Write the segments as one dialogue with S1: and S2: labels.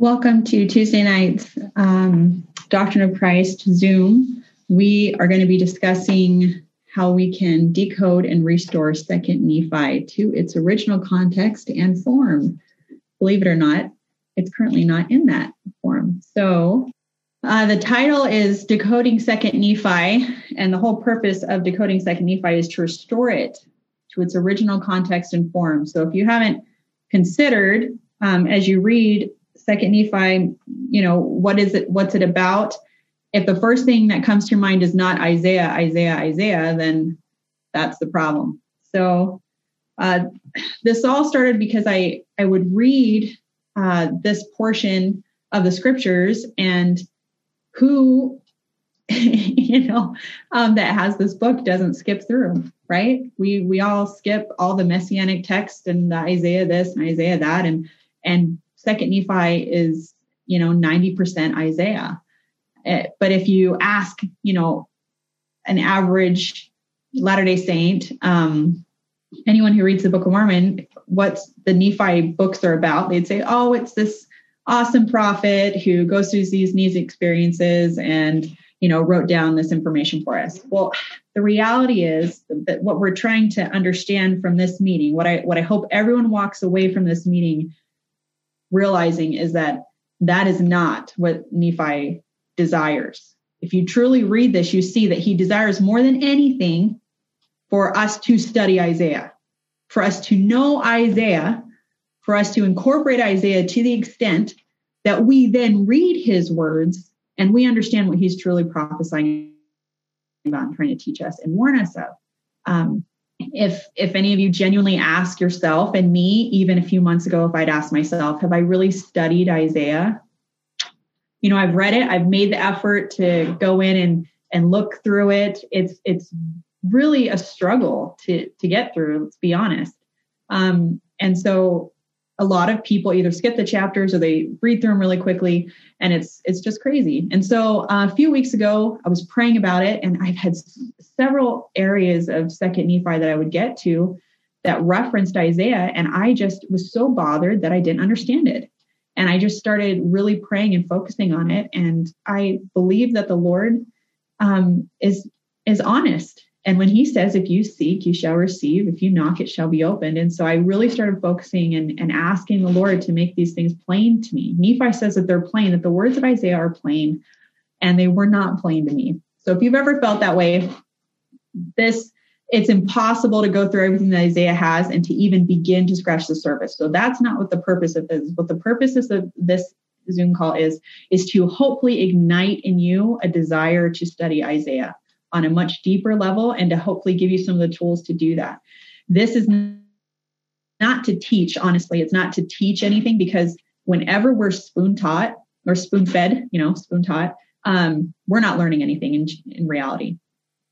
S1: Welcome to Tuesday night's um, Doctrine of Christ Zoom. We are going to be discussing how we can decode and restore Second Nephi to its original context and form. Believe it or not, it's currently not in that form. So, uh, the title is Decoding Second Nephi, and the whole purpose of decoding Second Nephi is to restore it to its original context and form. So, if you haven't considered um, as you read second nephi you know what is it what's it about? If the first thing that comes to your mind is not isaiah isaiah isaiah then that's the problem. So uh, this all started because i i would read uh, this portion of the scriptures and who you know um, that has this book doesn't skip through right? We we all skip all the messianic text and the isaiah this and isaiah that and and second nephi is you know 90% isaiah. Eh, but if you ask you know an average latter day saint um, anyone who reads the book of mormon what the nephi books are about they'd say oh it's this awesome prophet who goes through these needs experiences and you know wrote down this information for us. Well the reality is that what we're trying to understand from this meeting what i what i hope everyone walks away from this meeting realizing is that that is not what Nephi desires. If you truly read this, you see that he desires more than anything for us to study Isaiah, for us to know Isaiah, for us to incorporate Isaiah to the extent that we then read his words and we understand what he's truly prophesying about and trying to teach us and warn us of. Um, if if any of you genuinely ask yourself and me even a few months ago if i'd asked myself have i really studied isaiah? You know i've read it. I've made the effort to go in and and look through it. It's it's really a struggle to to get through let's be honest. Um and so a lot of people either skip the chapters or they read through them really quickly and it's it's just crazy. And so uh, a few weeks ago i was praying about it and i've had s- several areas of second nephi that i would get to that referenced isaiah and i just was so bothered that i didn't understand it. And i just started really praying and focusing on it and i believe that the lord um, is is honest and when he says, if you seek, you shall receive. If you knock, it shall be opened. And so I really started focusing and, and asking the Lord to make these things plain to me. Nephi says that they're plain, that the words of Isaiah are plain, and they were not plain to me. So if you've ever felt that way, this it's impossible to go through everything that Isaiah has and to even begin to scratch the surface. So that's not what the purpose of this. What the purpose of this Zoom call is, is to hopefully ignite in you a desire to study Isaiah on a much deeper level and to hopefully give you some of the tools to do that. This is not to teach, honestly, it's not to teach anything because whenever we're spoon taught or spoon fed, you know, spoon taught, um, we're not learning anything in, in reality.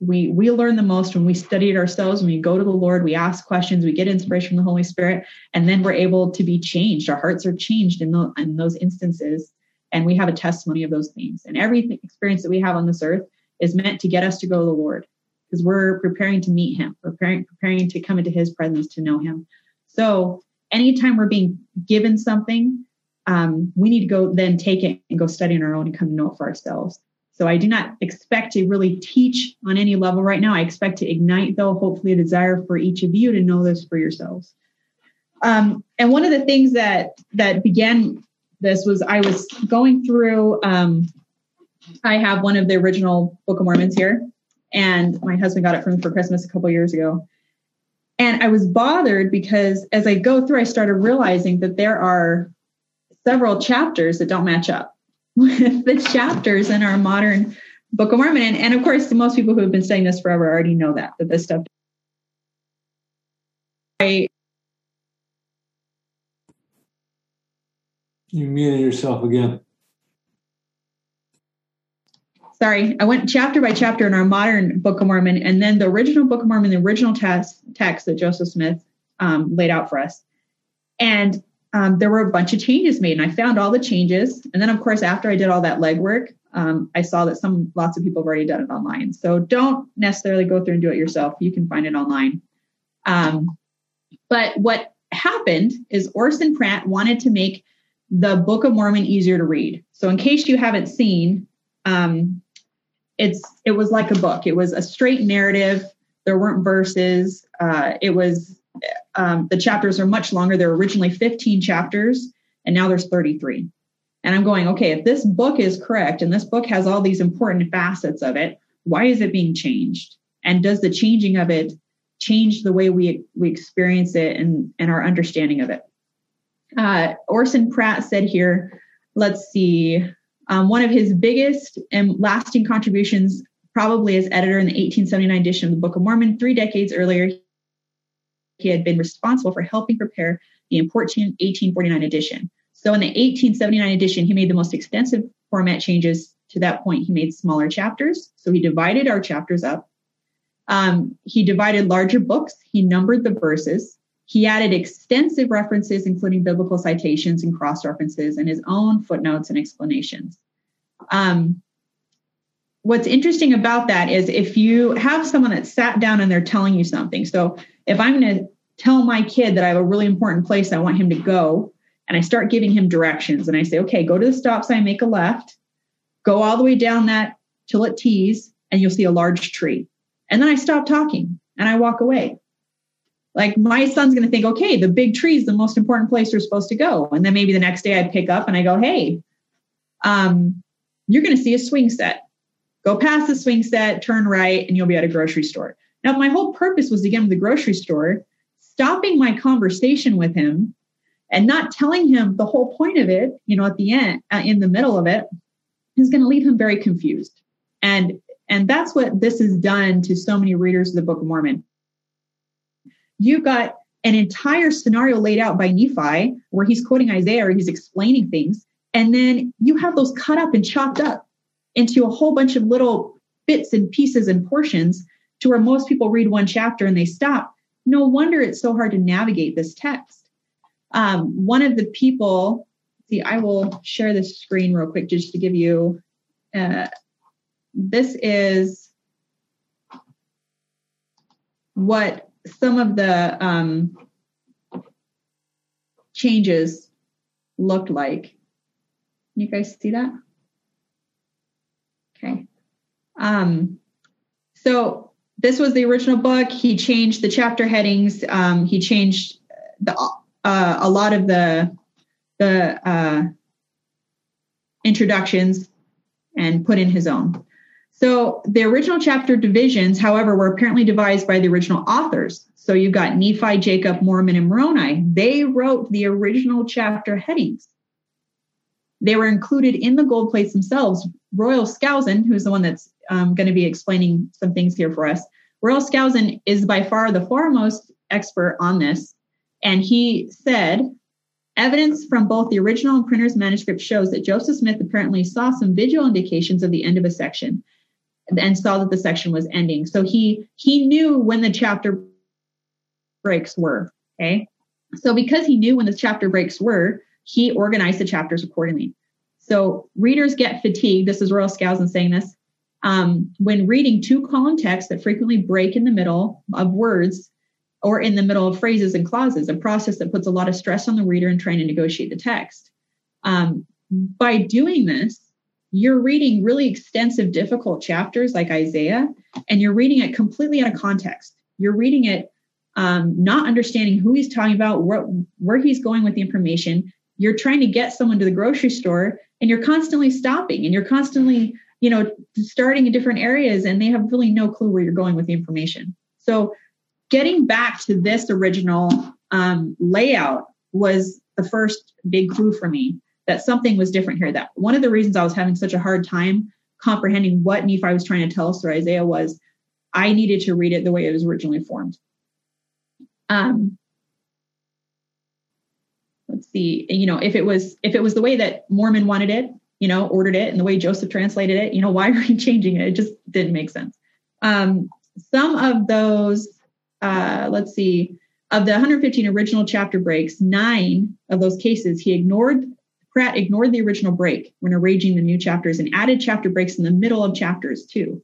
S1: We we learn the most when we study it ourselves, when we go to the Lord, we ask questions, we get inspiration from the Holy Spirit, and then we're able to be changed. Our hearts are changed in, the, in those instances, and we have a testimony of those things. And every experience that we have on this earth is meant to get us to go to the Lord because we're preparing to meet him, preparing, preparing to come into his presence to know him. So anytime we're being given something, um, we need to go then take it and go study on our own and come to know it for ourselves. So I do not expect to really teach on any level right now. I expect to ignite, though, hopefully a desire for each of you to know this for yourselves. Um, and one of the things that that began this was I was going through um, I have one of the original Book of Mormons here, and my husband got it for for Christmas a couple years ago. And I was bothered because as I go through, I started realizing that there are several chapters that don't match up with the chapters in our modern Book of Mormon. And, and of course, most people who have been studying this forever already know that, that this stuff. I,
S2: you muted yourself again
S1: sorry, I went chapter by chapter in our modern Book of Mormon, and then the original Book of Mormon, the original text, text that Joseph Smith um, laid out for us. And um, there were a bunch of changes made, and I found all the changes. And then, of course, after I did all that legwork, um, I saw that some lots of people have already done it online. So don't necessarily go through and do it yourself. You can find it online. Um, but what happened is Orson Pratt wanted to make the Book of Mormon easier to read. So, in case you haven't seen, um, it's it was like a book. It was a straight narrative. There weren't verses. Uh, it was um, the chapters are much longer. There were originally 15 chapters, and now there's 33. And I'm going, okay, if this book is correct and this book has all these important facets of it, why is it being changed? And does the changing of it change the way we we experience it and and our understanding of it? Uh, Orson Pratt said here, let's see, um, one of his biggest and lasting contributions, probably as editor in the 1879 edition of the Book of Mormon, three decades earlier, he had been responsible for helping prepare the important 1849 edition. So in the 1879 edition, he made the most extensive format changes. To that point, he made smaller chapters. So he divided our chapters up. Um, he divided larger books. He numbered the verses. He added extensive references, including biblical citations and cross references, and his own footnotes and explanations. Um, what's interesting about that is if you have someone that sat down and they're telling you something. So if I'm going to tell my kid that I have a really important place I want him to go, and I start giving him directions, and I say, okay, go to the stop sign, make a left, go all the way down that till it tees, and you'll see a large tree. And then I stop talking and I walk away. Like my son's going to think, okay, the big tree is the most important place you're supposed to go. And then maybe the next day I pick up and I go, hey, um, you're going to see a swing set. Go past the swing set, turn right, and you'll be at a grocery store. Now, my whole purpose was to get him to the grocery store, stopping my conversation with him and not telling him the whole point of it, you know, at the end, uh, in the middle of it, is going to leave him very confused. And and that's what this has done to so many readers of the Book of Mormon you've got an entire scenario laid out by Nephi where he's quoting Isaiah or he's explaining things. And then you have those cut up and chopped up into a whole bunch of little bits and pieces and portions to where most people read one chapter and they stop. No wonder it's so hard to navigate this text. Um, one of the people, see, I will share this screen real quick just to give you. Uh, this is what some of the um, changes looked like. You guys see that? Okay. Um, so this was the original book. He changed the chapter headings. Um, he changed the uh, a lot of the the uh, introductions and put in his own. So the original chapter divisions, however, were apparently devised by the original authors. So you've got Nephi, Jacob, Mormon, and Moroni. They wrote the original chapter headings. They were included in the gold plates themselves. Royal Skousen, who's the one that's um, going to be explaining some things here for us, Royal Skousen is by far the foremost expert on this. And he said, evidence from both the original and printer's manuscript shows that Joseph Smith apparently saw some visual indications of the end of a section and saw that the section was ending. So he he knew when the chapter breaks were. Okay. So because he knew when the chapter breaks were, he organized the chapters accordingly. So readers get fatigued. This is Royal Skousen saying this. Um, when reading two column texts that frequently break in the middle of words or in the middle of phrases and clauses, a process that puts a lot of stress on the reader in trying to negotiate the text. Um, by doing this, you're reading really extensive, difficult chapters like Isaiah, and you're reading it completely out of context. You're reading it um, not understanding who he's talking about, where, where he's going with the information. You're trying to get someone to the grocery store, and you're constantly stopping, and you're constantly, you know, starting in different areas, and they have really no clue where you're going with the information. So, getting back to this original um, layout was the first big clue for me that something was different here. That one of the reasons I was having such a hard time comprehending what Nephi was trying to tell us through Isaiah was I needed to read it the way it was originally formed. Um, let's see, you know, if it was if it was the way that Mormon wanted it, you know, ordered it, and the way Joseph translated it, you know, why are you changing it? It just didn't make sense. Um, some of those, uh, let's see, of the 115 original chapter breaks, nine of those cases he ignored Pratt ignored the original break when arranging the new chapters and added chapter breaks in the middle of chapters too.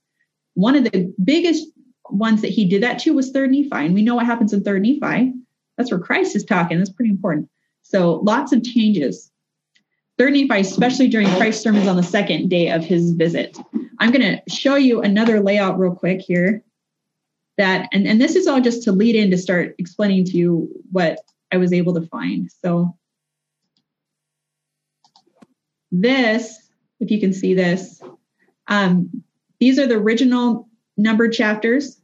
S1: One of the biggest ones that he did that to was third Nephi. And we know what happens in third Nephi. That's where Christ is talking. That's pretty important. So lots of changes. Third Nephi, especially during Christ's sermons on the second day of his visit. I'm going to show you another layout real quick here. That and, and this is all just to lead in to start explaining to you what I was able to find. So this, if you can see this, um, these are the original numbered chapters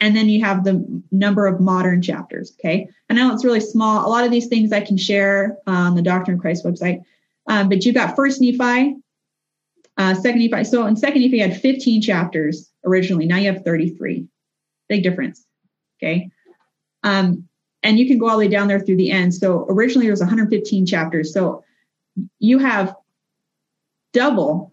S1: and then you have the number of modern chapters. Okay. I know it's really small. A lot of these things I can share on the Doctrine of Christ website. Um, but you've got First Nephi, uh, Second Nephi. So in Second Nephi, you had 15 chapters originally. Now you have 33. Big difference. Okay. Um, and you can go all the way down there through the end. So originally there was 115 chapters. So you have double,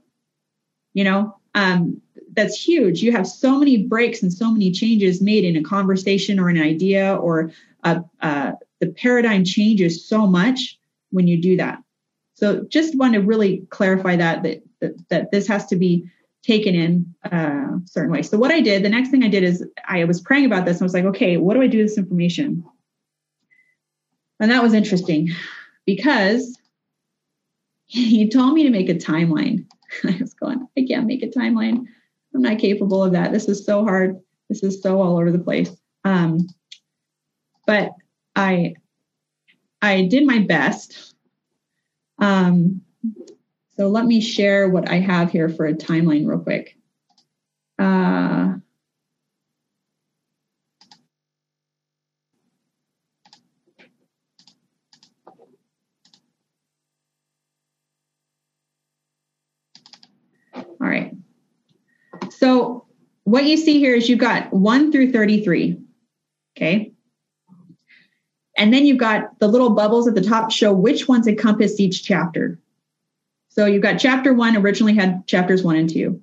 S1: you know, um, that's huge. You have so many breaks and so many changes made in a conversation or an idea or uh, uh, the paradigm changes so much when you do that. So just want to really clarify that that that, that this has to be taken in a uh, certain way. So what I did, the next thing I did is I was praying about this. And I was like, okay, what do I do with this information? And that was interesting because he told me to make a timeline. I was going, I can't make a timeline. I'm not capable of that. This is so hard. This is so all over the place. Um, but I I did my best. Um, so let me share what I have here for a timeline real quick. Uh, all right. So what you see here is you've got 1 through 33. Okay. And then you've got the little bubbles at the top show which ones encompass each chapter. So you've got chapter one originally had chapters one and two.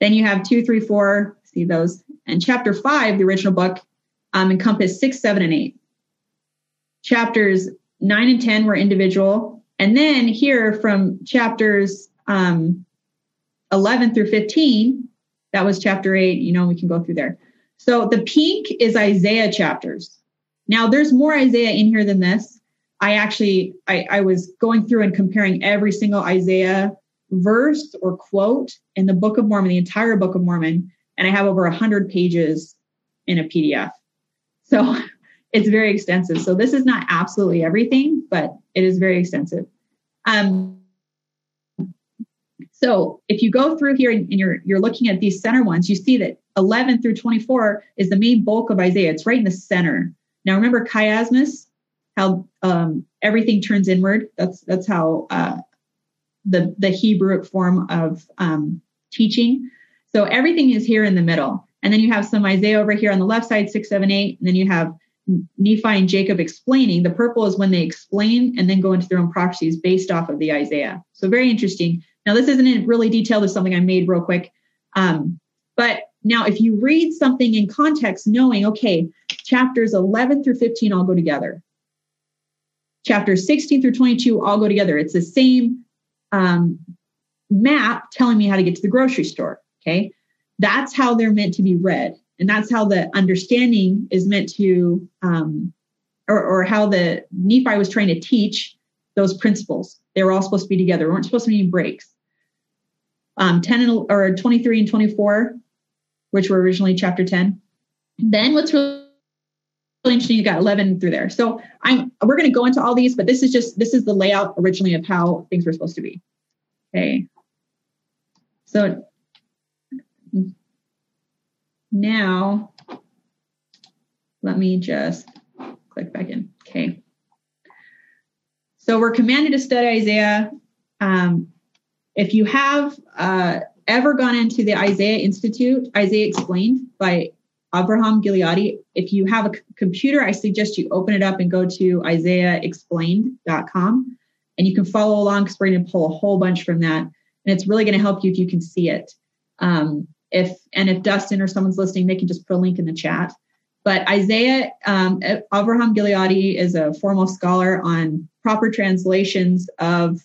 S1: Then you have two, three, four, see those. And chapter five, the original book, um, encompassed six, seven, and eight. Chapters nine and 10 were individual. And then here from chapters um, 11 through 15, that was chapter eight. You know, we can go through there. So the pink is Isaiah chapters. Now there's more Isaiah in here than this. I actually I, I was going through and comparing every single Isaiah verse or quote in the Book of Mormon, the entire Book of Mormon, and I have over hundred pages in a PDF. So it's very extensive. So this is not absolutely everything, but it is very extensive. Um, so if you go through here and you're you're looking at these center ones, you see that 11 through 24 is the main bulk of Isaiah. It's right in the center. Now remember chiasmus, how um, everything turns inward. That's that's how uh, the the Hebrew form of um, teaching. So everything is here in the middle, and then you have some Isaiah over here on the left side, six, seven, eight, and then you have Nephi and Jacob explaining. The purple is when they explain and then go into their own prophecies based off of the Isaiah. So very interesting. Now, this isn't in really detailed, it's something I made real quick. Um, but now, if you read something in context, knowing, okay, chapters 11 through 15 all go together, chapters 16 through 22 all go together. It's the same um, map telling me how to get to the grocery store. Okay. That's how they're meant to be read. And that's how the understanding is meant to, um, or, or how the Nephi was trying to teach those principles. They were all supposed to be together. There weren't supposed to be breaks. Um, 10 and, or 23 and 24, which were originally chapter 10. Then what's really interesting, you got 11 through there. So I'm we're going to go into all these, but this is just this is the layout originally of how things were supposed to be. Okay. So now let me just click back in. Okay. So we're commanded to study Isaiah. Um, if you have uh, ever gone into the Isaiah Institute, Isaiah Explained by Abraham Gileadi, if you have a c- computer, I suggest you open it up and go to isaiahexplained.com and you can follow along because we're going to pull a whole bunch from that. And it's really going to help you if you can see it. Um, if and if Dustin or someone's listening, they can just put a link in the chat. But Isaiah, um, Avraham Gileadi is a formal scholar on proper translations of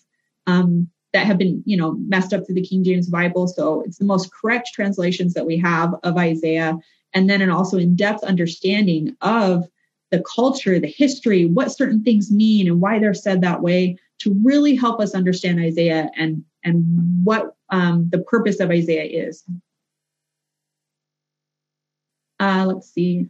S1: um, that have been, you know, messed up through the King James Bible. So it's the most correct translations that we have of Isaiah, and then an also in-depth understanding of the culture, the history, what certain things mean and why they're said that way to really help us understand Isaiah and, and what um, the purpose of Isaiah is. Uh, let's see.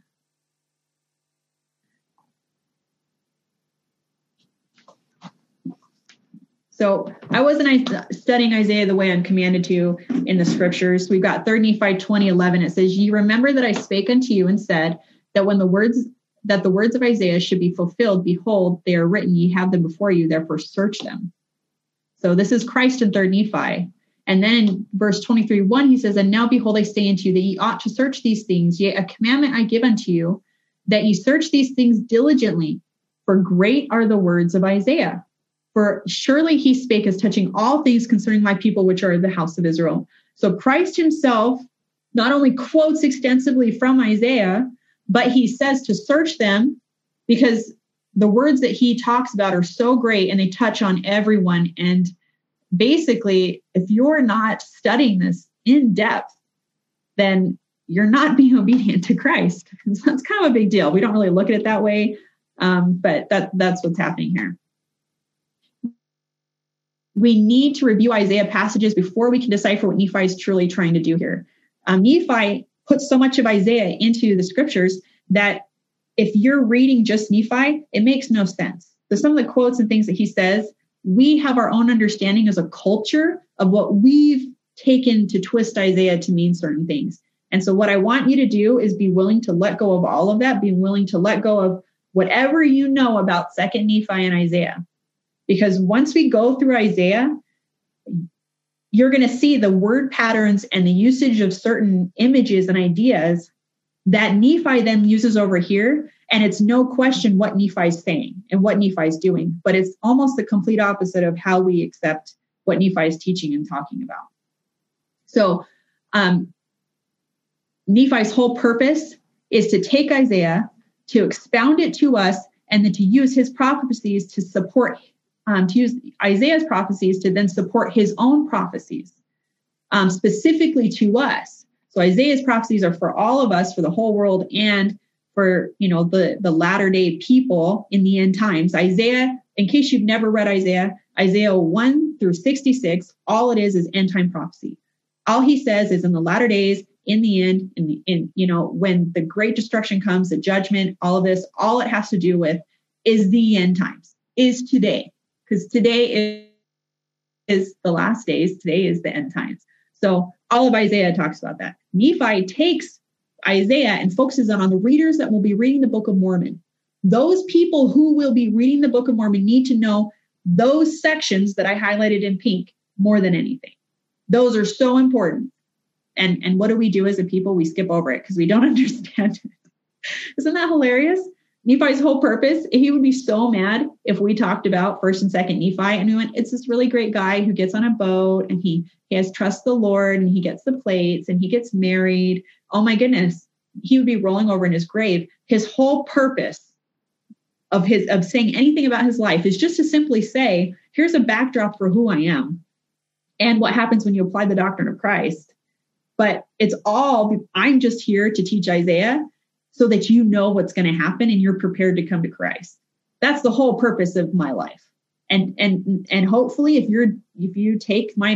S1: So I wasn't studying Isaiah the way I'm commanded to in the scriptures. We've got 3 Nephi 20, 11. It says, Ye remember that I spake unto you and said that when the words that the words of Isaiah should be fulfilled, behold, they are written, ye have them before you, therefore search them. So this is Christ in 3 Nephi. And then in verse 23, 1, he says, And now behold, I say unto you that ye ought to search these things, yea, a commandment I give unto you, that ye search these things diligently, for great are the words of Isaiah. For surely he spake as touching all things concerning my people, which are the house of Israel. So Christ himself not only quotes extensively from Isaiah, but he says to search them because the words that he talks about are so great and they touch on everyone. And basically, if you're not studying this in depth, then you're not being obedient to Christ. So that's kind of a big deal. We don't really look at it that way, um, but that that's what's happening here. We need to review Isaiah passages before we can decipher what Nephi is truly trying to do here. Um, Nephi puts so much of Isaiah into the scriptures that if you're reading just Nephi, it makes no sense. So some of the quotes and things that he says, we have our own understanding as a culture of what we've taken to twist Isaiah to mean certain things. And so what I want you to do is be willing to let go of all of that, be willing to let go of whatever you know about second Nephi and Isaiah. Because once we go through Isaiah, you're going to see the word patterns and the usage of certain images and ideas that Nephi then uses over here. And it's no question what Nephi is saying and what Nephi is doing, but it's almost the complete opposite of how we accept what Nephi is teaching and talking about. So, um, Nephi's whole purpose is to take Isaiah, to expound it to us, and then to use his prophecies to support um, to use Isaiah's prophecies to then support his own prophecies, um, specifically to us. So Isaiah's prophecies are for all of us, for the whole world, and for you know the the latter day people in the end times. Isaiah, in case you've never read Isaiah, Isaiah 1 through 66, all it is is end time prophecy. All he says is in the latter days, in the end, in the in you know when the great destruction comes, the judgment, all of this, all it has to do with is the end times, is today because today is, is the last days. Today is the end times. So all of Isaiah talks about that. Nephi takes Isaiah and focuses on the readers that will be reading the Book of Mormon. Those people who will be reading the Book of Mormon need to know those sections that I highlighted in pink more than anything. Those are so important. And, and what do we do as a people? We skip over it because we don't understand it. Isn't that hilarious? Nephi's whole purpose, he would be so mad if we talked about first and second Nephi and we went, it's this really great guy who gets on a boat and he, he has trust the Lord and he gets the plates and he gets married. Oh my goodness. He would be rolling over in his grave. His whole purpose of his of saying anything about his life is just to simply say, here's a backdrop for who I am and what happens when you apply the doctrine of Christ. But it's all I'm just here to teach Isaiah so that you know what's going to happen and you're prepared to come to Christ. That's the whole purpose of my life. And and and hopefully if you're if you take my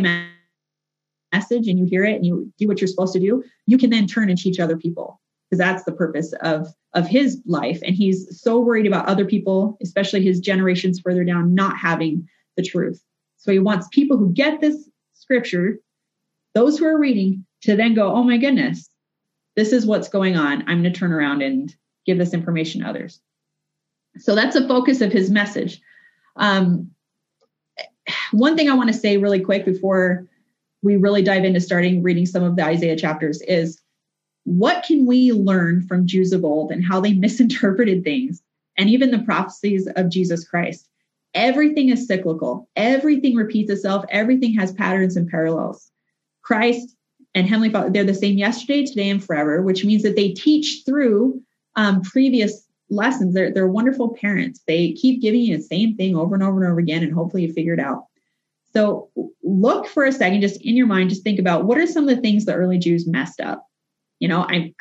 S1: message and you hear it and you do what you're supposed to do, you can then turn and teach other people because that's the purpose of of his life and he's so worried about other people, especially his generations further down not having the truth. So he wants people who get this scripture, those who are reading to then go, "Oh my goodness, this is what's going on. I'm going to turn around and give this information to others. So that's a focus of his message. Um, one thing I want to say really quick before we really dive into starting reading some of the Isaiah chapters is what can we learn from Jews of old and how they misinterpreted things and even the prophecies of Jesus Christ? Everything is cyclical, everything repeats itself, everything has patterns and parallels. Christ and Heavenly Father, they're the same yesterday, today, and forever, which means that they teach through um, previous lessons. They're, they're wonderful parents. They keep giving you the same thing over and over and over again, and hopefully you figure it out. So look for a second, just in your mind, just think about what are some of the things the early Jews messed up. You know, I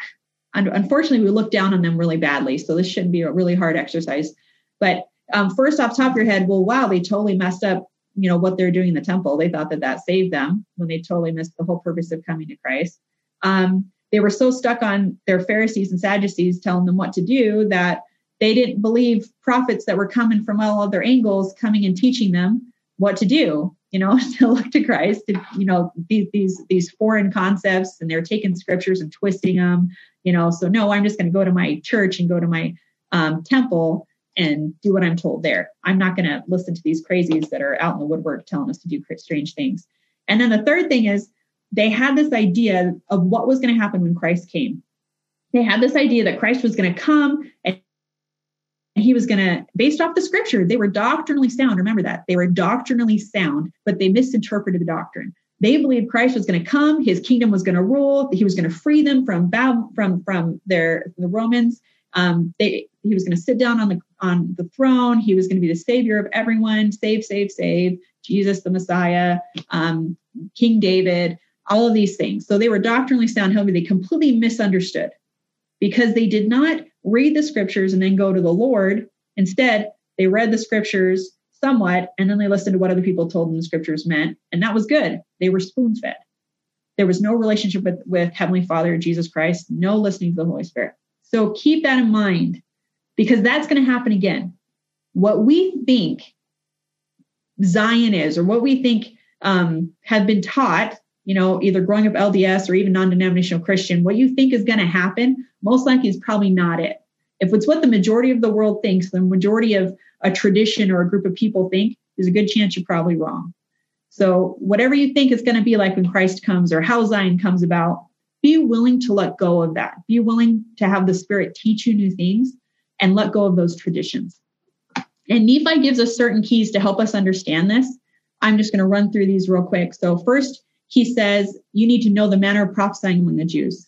S1: unfortunately, we look down on them really badly. So this shouldn't be a really hard exercise. But um, first off top of your head, well, wow, they totally messed up, you know, what they're doing in the temple. They thought that that saved them when they totally missed the whole purpose of coming to Christ. Um, they were so stuck on their Pharisees and Sadducees telling them what to do that they didn't believe prophets that were coming from all other angles coming and teaching them what to do you know to look to christ to, you know these these these foreign concepts and they're taking scriptures and twisting them you know so no i'm just going to go to my church and go to my um, temple and do what i'm told there i'm not going to listen to these crazies that are out in the woodwork telling us to do strange things and then the third thing is they had this idea of what was going to happen when christ came they had this idea that christ was going to come and he was going to, based off the scripture, they were doctrinally sound. Remember that. They were doctrinally sound, but they misinterpreted the doctrine. They believed Christ was going to come, his kingdom was going to rule, he was going to free them from from from their the Romans. Um, they, he was going to sit down on the on the throne. He was going to be the savior of everyone. Save, save, save. Jesus, the Messiah, um, King David, all of these things. So they were doctrinally sound. However, they completely misunderstood because they did not read the scriptures and then go to the Lord. Instead, they read the scriptures somewhat and then they listened to what other people told them the scriptures meant. And that was good. They were spoon fed. There was no relationship with, with Heavenly Father, Jesus Christ, no listening to the Holy Spirit. So keep that in mind because that's going to happen again. What we think Zion is, or what we think um, have been taught, you know, either growing up LDS or even non denominational Christian, what you think is going to happen most likely is probably not it. If it's what the majority of the world thinks, the majority of a tradition or a group of people think, there's a good chance you're probably wrong. So, whatever you think is going to be like when Christ comes or how Zion comes about, be willing to let go of that. Be willing to have the Spirit teach you new things and let go of those traditions. And Nephi gives us certain keys to help us understand this. I'm just going to run through these real quick. So, first, he says you need to know the manner of prophesying among the Jews.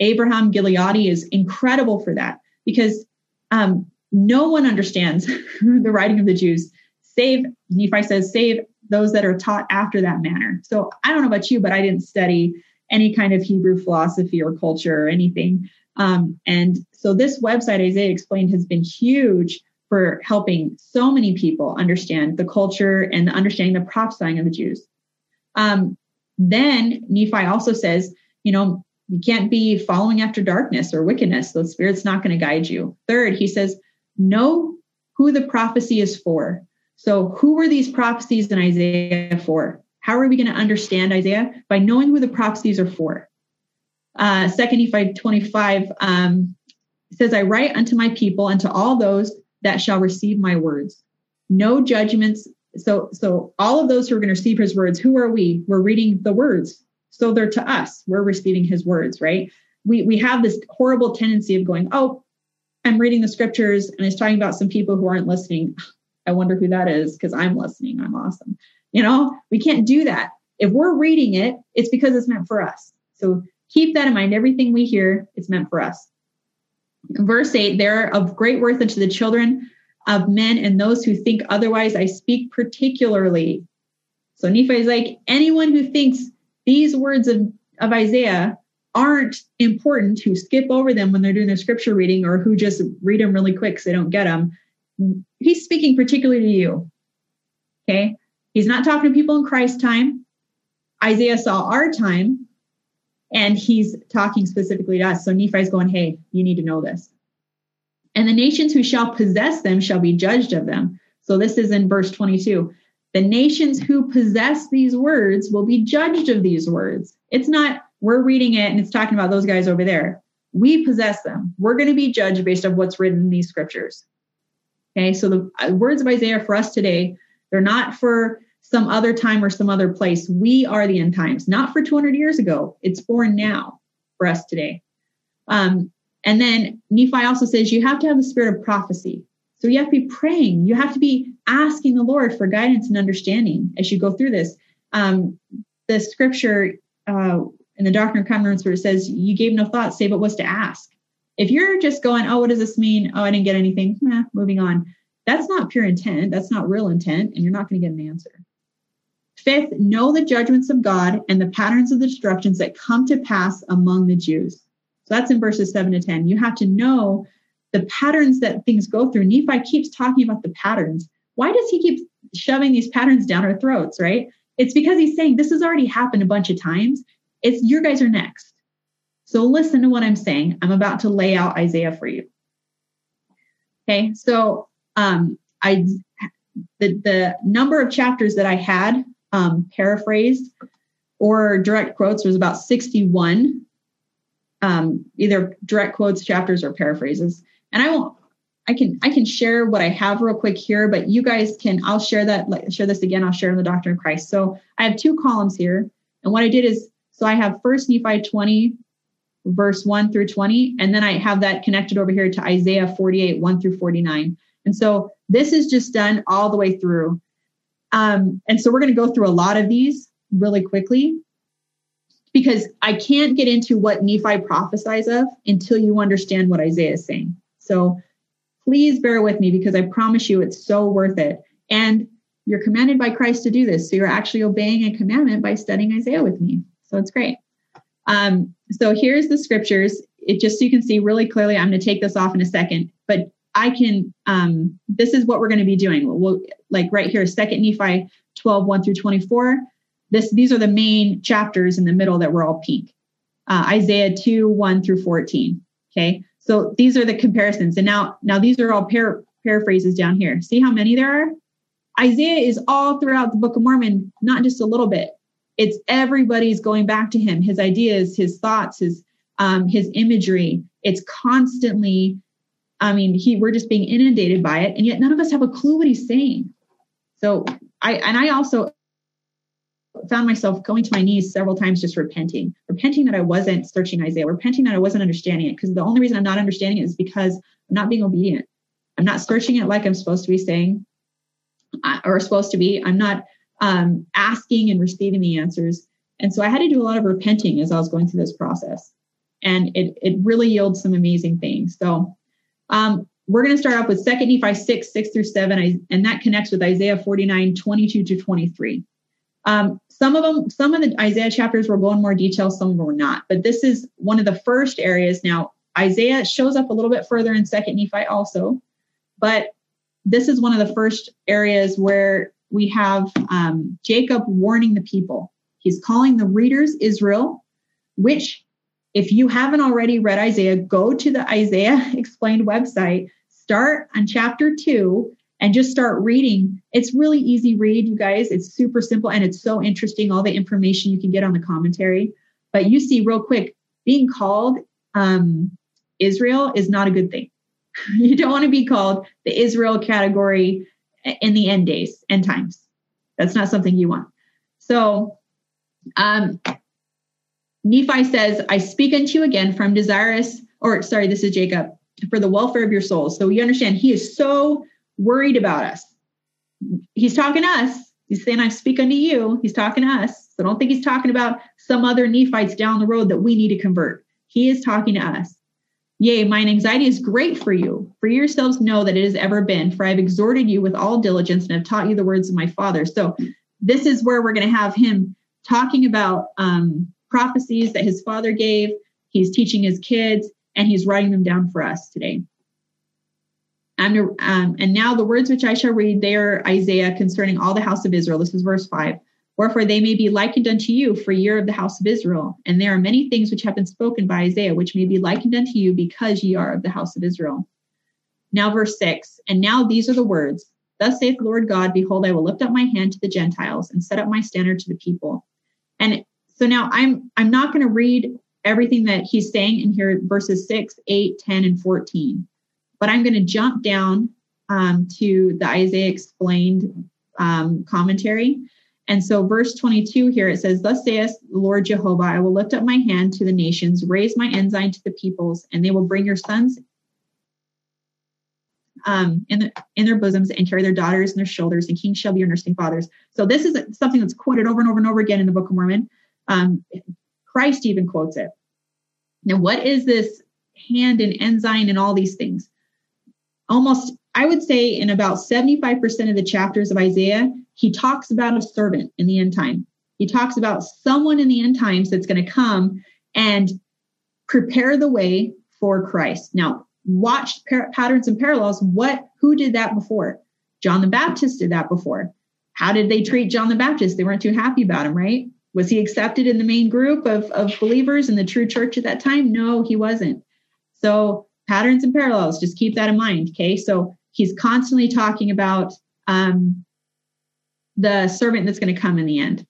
S1: Abraham Gileadi is incredible for that because um, no one understands the writing of the Jews, save, Nephi says, save those that are taught after that manner. So I don't know about you, but I didn't study any kind of Hebrew philosophy or culture or anything. Um, and so this website, Isaiah Explained, has been huge for helping so many people understand the culture and the understanding the prophesying of the Jews. Um, then Nephi also says, you know, you can't be following after darkness or wickedness. The Spirit's not going to guide you. Third, he says, know who the prophecy is for. So, who were these prophecies in Isaiah for? How are we going to understand Isaiah? By knowing who the prophecies are for. Uh, Second Nephi 25 um, says, I write unto my people and to all those that shall receive my words. No judgments. So, so all of those who are going to receive his words, who are we? We're reading the words. So they're to us. We're receiving his words, right? We we have this horrible tendency of going, oh, I'm reading the scriptures and it's talking about some people who aren't listening. I wonder who that is because I'm listening. I'm awesome. You know, we can't do that. If we're reading it, it's because it's meant for us. So keep that in mind. Everything we hear, it's meant for us. Verse 8, they're of great worth unto the children of men and those who think otherwise. I speak particularly. So Nephi is like, anyone who thinks these words of, of Isaiah aren't important who skip over them when they're doing their scripture reading or who just read them really quick so they don't get them. He's speaking particularly to you. Okay. He's not talking to people in Christ's time. Isaiah saw our time and he's talking specifically to us. So Nephi's going, hey, you need to know this. And the nations who shall possess them shall be judged of them. So this is in verse 22. The nations who possess these words will be judged of these words. It's not, we're reading it and it's talking about those guys over there. We possess them. We're going to be judged based on what's written in these scriptures. Okay, so the uh, words of Isaiah for us today, they're not for some other time or some other place. We are the end times, not for 200 years ago. It's for now for us today. Um, and then Nephi also says you have to have the spirit of prophecy. So you have to be praying. You have to be asking the Lord for guidance and understanding as you go through this. Um, the scripture uh, in the Doctrine and Covenants where it says, "You gave no thought, save what was to ask." If you're just going, "Oh, what does this mean? Oh, I didn't get anything," eh, moving on. That's not pure intent. That's not real intent, and you're not going to get an answer. Fifth, know the judgments of God and the patterns of the destructions that come to pass among the Jews. So that's in verses 7 to 10. You have to know the patterns that things go through. Nephi keeps talking about the patterns. Why does he keep shoving these patterns down our throats, right? It's because he's saying this has already happened a bunch of times. It's your guys are next. So listen to what I'm saying. I'm about to lay out Isaiah for you. Okay, so um, I the the number of chapters that I had um, paraphrased or direct quotes was about 61 um, either direct quotes chapters or paraphrases. And i won't i can i can share what i have real quick here but you guys can i'll share that share this again i'll share in the doctrine of christ. So i have two columns here and what i did is so i have first nephi 20 verse 1 through 20 and then i have that connected over here to isaiah 48 1 through 49 and so this is just done all the way through um, and so we're going to go through a lot of these really quickly because I can't get into what Nephi prophesies of until you understand what Isaiah is saying. So please bear with me because I promise you it's so worth it. And you're commanded by Christ to do this. So you're actually obeying a commandment by studying Isaiah with me. So it's great. Um, so here's the scriptures. It just so you can see really clearly. I'm going to take this off in a second, but I can. Um, this is what we're going to be doing. We'll, like right here, Second Nephi 12, 1 through 24. This, these are the main chapters in the middle that were all pink. Uh, Isaiah 2, 1 through 14. Okay. So these are the comparisons. And now, now these are all par- paraphrases down here. See how many there are? Isaiah is all throughout the Book of Mormon, not just a little bit. It's everybody's going back to him, his ideas, his thoughts, his um, his imagery. It's constantly, I mean, he we're just being inundated by it, and yet none of us have a clue what he's saying. So I and I also found myself going to my knees several times just repenting, repenting that I wasn't searching Isaiah, repenting that I wasn't understanding it. Because the only reason I'm not understanding it is because I'm not being obedient. I'm not searching it like I'm supposed to be saying uh, or supposed to be. I'm not um, asking and receiving the answers. And so I had to do a lot of repenting as I was going through this process. And it, it really yields some amazing things. So um, we're going to start off with 2 Nephi 6, 6 through 7, and that connects with Isaiah 49, 22 to 23. Um, some of them, some of the Isaiah chapters will go in more detail, some of them were not. But this is one of the first areas. Now, Isaiah shows up a little bit further in Second Nephi also, but this is one of the first areas where we have um, Jacob warning the people. He's calling the readers Israel, which, if you haven't already read Isaiah, go to the Isaiah Explained website, start on chapter two, and just start reading. It's really easy read, you guys. It's super simple and it's so interesting. All the information you can get on the commentary. But you see, real quick, being called um, Israel is not a good thing. you don't want to be called the Israel category in the end days, end times. That's not something you want. So, um, Nephi says, I speak unto you again from desirous, or sorry, this is Jacob, for the welfare of your souls. So you understand, he is so worried about us. He's talking to us. He's saying, I speak unto you. He's talking to us. So don't think he's talking about some other Nephites down the road that we need to convert. He is talking to us. Yea, mine anxiety is great for you. For yourselves know that it has ever been, for I have exhorted you with all diligence and have taught you the words of my father. So this is where we're going to have him talking about um, prophecies that his father gave. He's teaching his kids and he's writing them down for us today. And, um, and now the words which I shall read, they are Isaiah concerning all the house of Israel. This is verse 5. Wherefore they may be likened unto you for year of the house of Israel. And there are many things which have been spoken by Isaiah, which may be likened unto you because ye are of the house of Israel. Now, verse 6 And now these are the words Thus saith the Lord God, Behold, I will lift up my hand to the Gentiles and set up my standard to the people. And so now I'm I'm not going to read everything that he's saying in here, verses 6, 8, 10, and 14. But I'm going to jump down um, to the Isaiah explained um, commentary. And so, verse 22 here it says, Thus saith the Lord Jehovah, I will lift up my hand to the nations, raise my ensign to the peoples, and they will bring your sons um, in, the, in their bosoms and carry their daughters in their shoulders, and kings shall be your nursing fathers. So, this is something that's quoted over and over and over again in the Book of Mormon. Um, Christ even quotes it. Now, what is this hand and ensign and all these things? almost, I would say, in about 75% of the chapters of Isaiah, he talks about a servant in the end time. He talks about someone in the end times that's going to come and prepare the way for Christ. Now, watch par- patterns and parallels. What, who did that before? John the Baptist did that before. How did they treat John the Baptist? They weren't too happy about him, right? Was he accepted in the main group of, of believers in the true church at that time? No, he wasn't. So, patterns and parallels, just keep that in mind. Okay. So, he's constantly talking about um, the servant that's going to come in the end.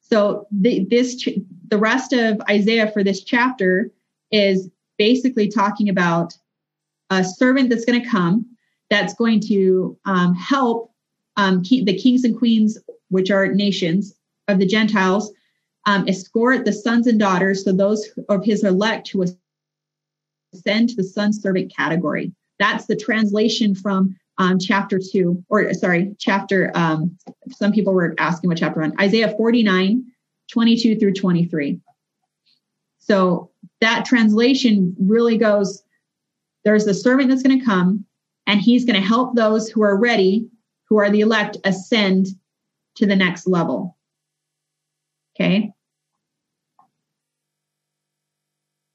S1: So, the, this, the rest of Isaiah for this chapter is basically talking about a servant that's going to come that's going to um, help um, the kings and queens, which are nations of the Gentiles, um, escort the sons and daughters, so those of his elect who ascend to the son servant category. That's the translation from um, chapter two, or sorry, chapter. Um, some people were asking what chapter one, Isaiah 49, 22 through 23. So that translation really goes there's the servant that's going to come, and he's going to help those who are ready, who are the elect, ascend to the next level. Okay.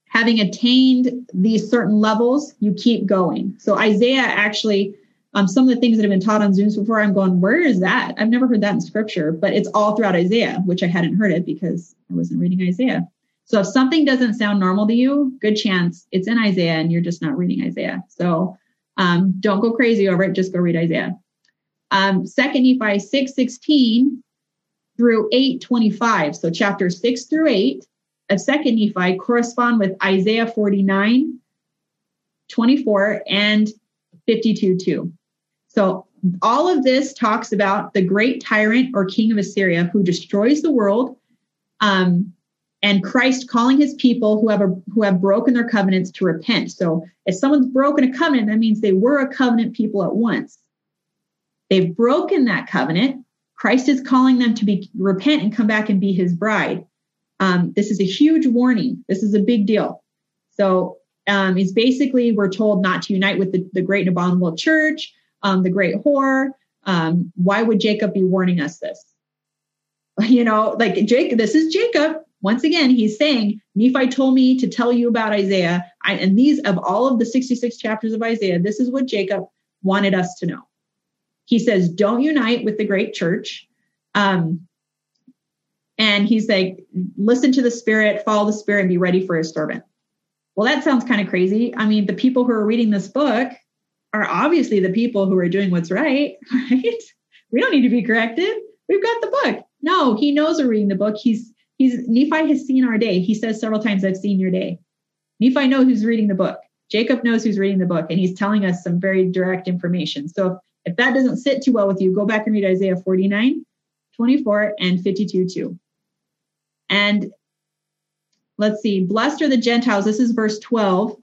S1: Having attained these certain levels, you keep going. So Isaiah actually, um, some of the things that have been taught on Zooms before, I'm going, where is that? I've never heard that in scripture, but it's all throughout Isaiah, which I hadn't heard it because I wasn't reading Isaiah. So if something doesn't sound normal to you, good chance it's in Isaiah and you're just not reading Isaiah. So um, don't go crazy over it. Just go read Isaiah. Um, Second Nephi 6 16 through 825. So chapter 6 through 8 of Second Nephi correspond with Isaiah 49, 24, and 52 2. So all of this talks about the great tyrant or king of Assyria who destroys the world, um, and Christ calling his people who have a, who have broken their covenants to repent. So if someone's broken a covenant, that means they were a covenant people at once. They've broken that covenant. Christ is calling them to be repent and come back and be his bride. Um, this is a huge warning. This is a big deal. So um, it's basically we're told not to unite with the, the great and abominable church, um, the great whore. Um, why would Jacob be warning us this? You know, like Jacob, this is Jacob. Once again, he's saying, Nephi told me to tell you about Isaiah. I, and these, of all of the 66 chapters of Isaiah, this is what Jacob wanted us to know. He says, don't unite with the great church. Um, and he's like, listen to the spirit, follow the spirit, and be ready for his servant. Well, that sounds kind of crazy. I mean, the people who are reading this book are obviously the people who are doing what's right, right? We don't need to be corrected. We've got the book. No, he knows we're reading the book. He's he's Nephi has seen our day. He says several times, I've seen your day. Nephi knows who's reading the book. Jacob knows who's reading the book, and he's telling us some very direct information. So if that doesn't sit too well with you, go back and read Isaiah 49, 24, and 52 too. And let's see, blessed are the Gentiles. This is verse 12.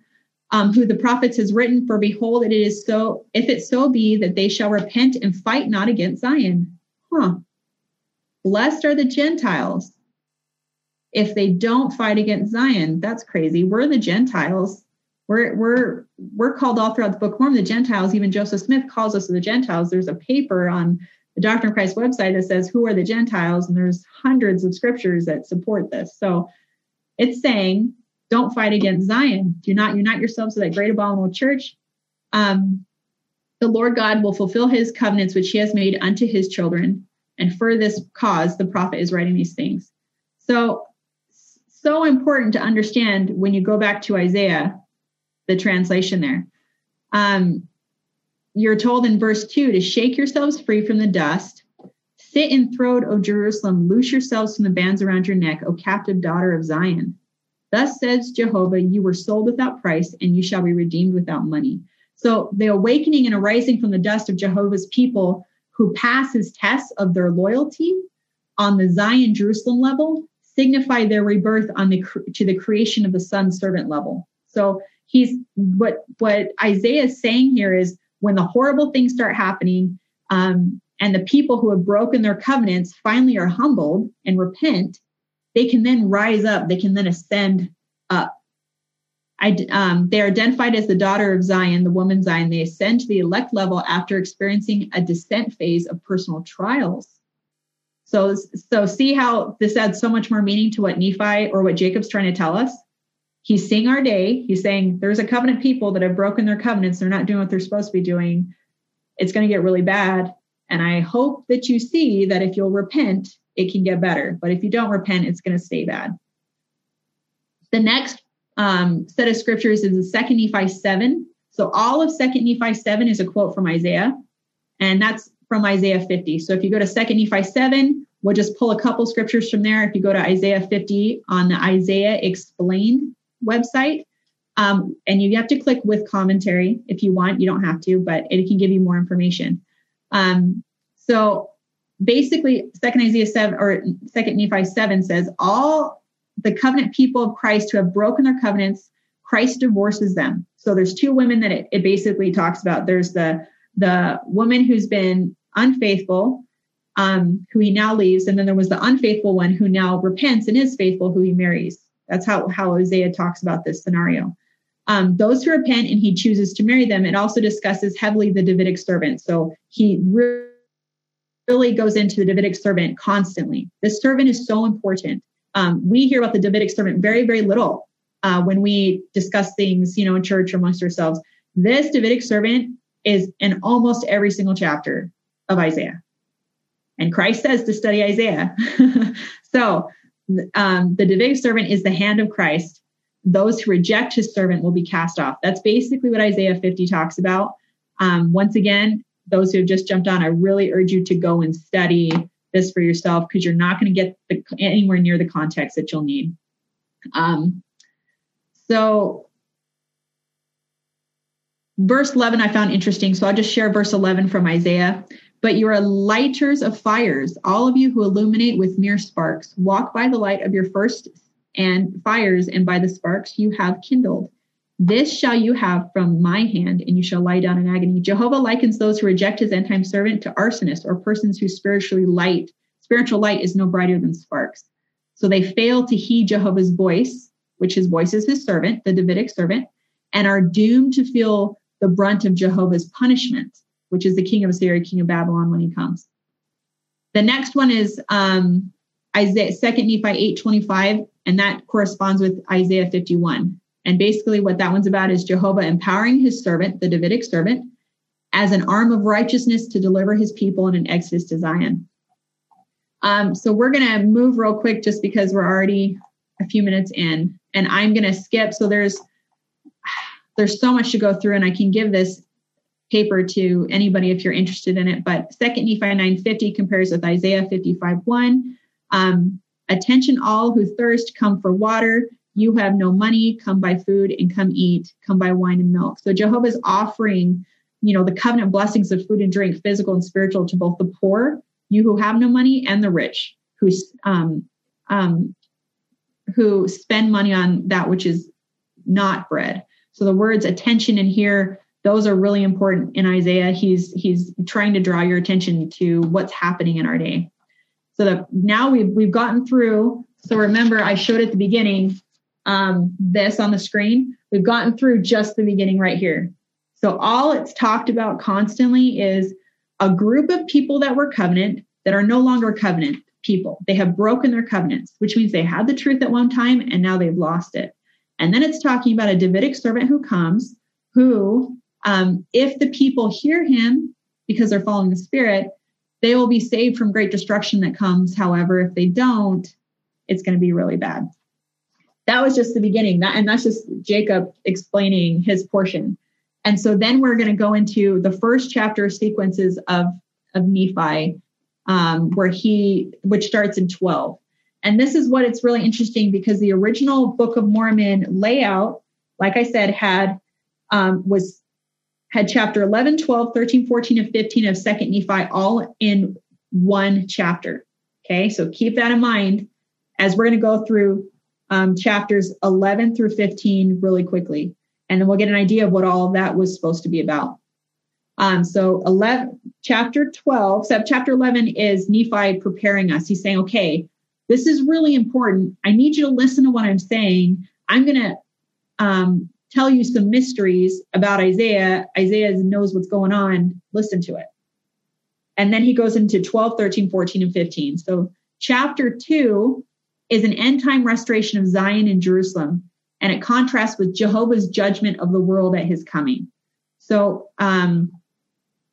S1: Um, who the prophets has written, for behold, it is so, if it so be that they shall repent and fight not against Zion. Huh. Blessed are the Gentiles if they don't fight against Zion. That's crazy. We're the Gentiles. We're we're we're called all throughout the Book of Mormon the Gentiles. Even Joseph Smith calls us the Gentiles. There's a paper on the Doctrine of Christ website that says who are the Gentiles, and there's hundreds of scriptures that support this. So it's saying don't fight against Zion. Do not unite yourselves to that great abominable church. Um, the Lord God will fulfill his covenants which he has made unto his children. And for this cause, the prophet is writing these things. So, so important to understand when you go back to Isaiah the translation there. Um, you're told in verse 2 to shake yourselves free from the dust. Sit enthroned, O Jerusalem. Loose yourselves from the bands around your neck, O captive daughter of Zion. Thus says Jehovah, you were sold without price, and you shall be redeemed without money. So the awakening and arising from the dust of Jehovah's people who pass his tests of their loyalty on the Zion Jerusalem level signify their rebirth on the to the creation of the son servant level. So he's what what Isaiah is saying here is when the horrible things start happening, um, and the people who have broken their covenants finally are humbled and repent, they can then rise up. They can then ascend up. I, um, they are identified as the daughter of Zion, the woman Zion. They ascend to the elect level after experiencing a descent phase of personal trials. So, so see how this adds so much more meaning to what Nephi or what Jacob's trying to tell us he's seeing our day. He's saying there's a covenant people that have broken their covenants. They're not doing what they're supposed to be doing. It's going to get really bad. And I hope that you see that if you'll repent, it can get better. But if you don't repent, it's going to stay bad. The next um, set of scriptures is the second Nephi 7. So all of second Nephi 7 is a quote from Isaiah, and that's from Isaiah 50. So if you go to second Nephi 7, we'll just pull a couple scriptures from there. If you go to Isaiah 50 on the Isaiah Explained website, um, and you have to click with commentary if you want. You don't have to, but it can give you more information. Um, so basically, Second Isaiah seven or Second Nephi seven says all the covenant people of Christ who have broken their covenants, Christ divorces them. So there's two women that it, it basically talks about. There's the the woman who's been unfaithful, um, who he now leaves, and then there was the unfaithful one who now repents and is faithful, who he marries. That's how how Isaiah talks about this scenario. Um, those who repent and he chooses to marry them. It also discusses heavily the Davidic servant. So he really goes into the Davidic servant constantly. The servant is so important. Um, we hear about the Davidic servant very, very little uh, when we discuss things, you know, in church amongst ourselves. This Davidic servant is in almost every single chapter of Isaiah. And Christ says to study Isaiah. so um, the Davidic servant is the hand of Christ those who reject his servant will be cast off. That's basically what Isaiah 50 talks about. Um, once again, those who have just jumped on, I really urge you to go and study this for yourself because you're not going to get the, anywhere near the context that you'll need. Um, so, verse 11 I found interesting. So, I'll just share verse 11 from Isaiah. But you are lighters of fires, all of you who illuminate with mere sparks. Walk by the light of your first and fires, and by the sparks you have kindled. This shall you have from my hand, and you shall lie down in agony. Jehovah likens those who reject his end time servant to arsonists or persons whose spiritually light, spiritual light is no brighter than sparks. So they fail to heed Jehovah's voice, which his voice is his servant, the Davidic servant, and are doomed to feel the brunt of Jehovah's punishment, which is the king of Assyria, king of Babylon when he comes. The next one is um, Isaiah, 2 Nephi eight twenty five, and that corresponds with Isaiah 51. And basically, what that one's about is Jehovah empowering his servant, the Davidic servant, as an arm of righteousness to deliver his people in an exodus to Zion. Um, so we're going to move real quick just because we're already a few minutes in, and I'm going to skip. So there's there's so much to go through, and I can give this paper to anybody if you're interested in it. But Second Nephi 950 compares with Isaiah 55 1. Um, Attention, all who thirst, come for water. You have no money, come buy food and come eat, come buy wine and milk. So Jehovah is offering, you know, the covenant blessings of food and drink, physical and spiritual, to both the poor, you who have no money, and the rich, who um, um, who spend money on that which is not bread. So the words attention in here, those are really important in Isaiah. He's he's trying to draw your attention to what's happening in our day. So that now we've we've gotten through. So remember, I showed at the beginning um, this on the screen. We've gotten through just the beginning right here. So all it's talked about constantly is a group of people that were covenant that are no longer covenant people. They have broken their covenants, which means they had the truth at one time and now they've lost it. And then it's talking about a Davidic servant who comes, who, um, if the people hear him because they're following the Spirit, they will be saved from great destruction that comes. However, if they don't, it's going to be really bad. That was just the beginning. That, and that's just Jacob explaining his portion. And so then we're going to go into the first chapter sequences of, of Nephi, um, where he, which starts in 12. And this is what it's really interesting because the original Book of Mormon layout, like I said, had um, was had chapter 11, 12, 13, 14, and 15 of Second Nephi all in one chapter. Okay, so keep that in mind as we're going to go through um, chapters 11 through 15 really quickly. And then we'll get an idea of what all of that was supposed to be about. Um, so 11, chapter 12, so chapter 11 is Nephi preparing us. He's saying, okay, this is really important. I need you to listen to what I'm saying. I'm going to um, tell you some mysteries about Isaiah. Isaiah knows what's going on. Listen to it. And then he goes into 12, 13, 14, and 15. So chapter two is an end time restoration of Zion and Jerusalem. and it contrasts with Jehovah's judgment of the world at his coming. So, um,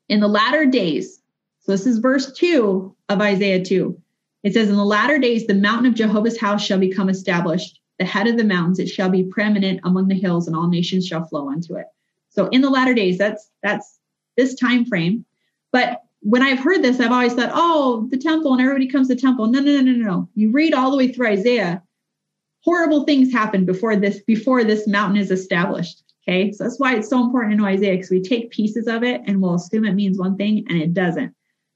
S1: in the latter days, so this is verse 2 of Isaiah 2. It says, In the latter days, the mountain of Jehovah's house shall become established, the head of the mountains, it shall be preeminent among the hills, and all nations shall flow unto it. So in the latter days, that's that's this time frame. But when I've heard this, I've always thought, oh, the temple and everybody comes to the temple. No, no, no, no, no. You read all the way through Isaiah, horrible things happen before this, before this mountain is established. Okay. So that's why it's so important to Isaiah, because we take pieces of it and we'll assume it means one thing and it doesn't.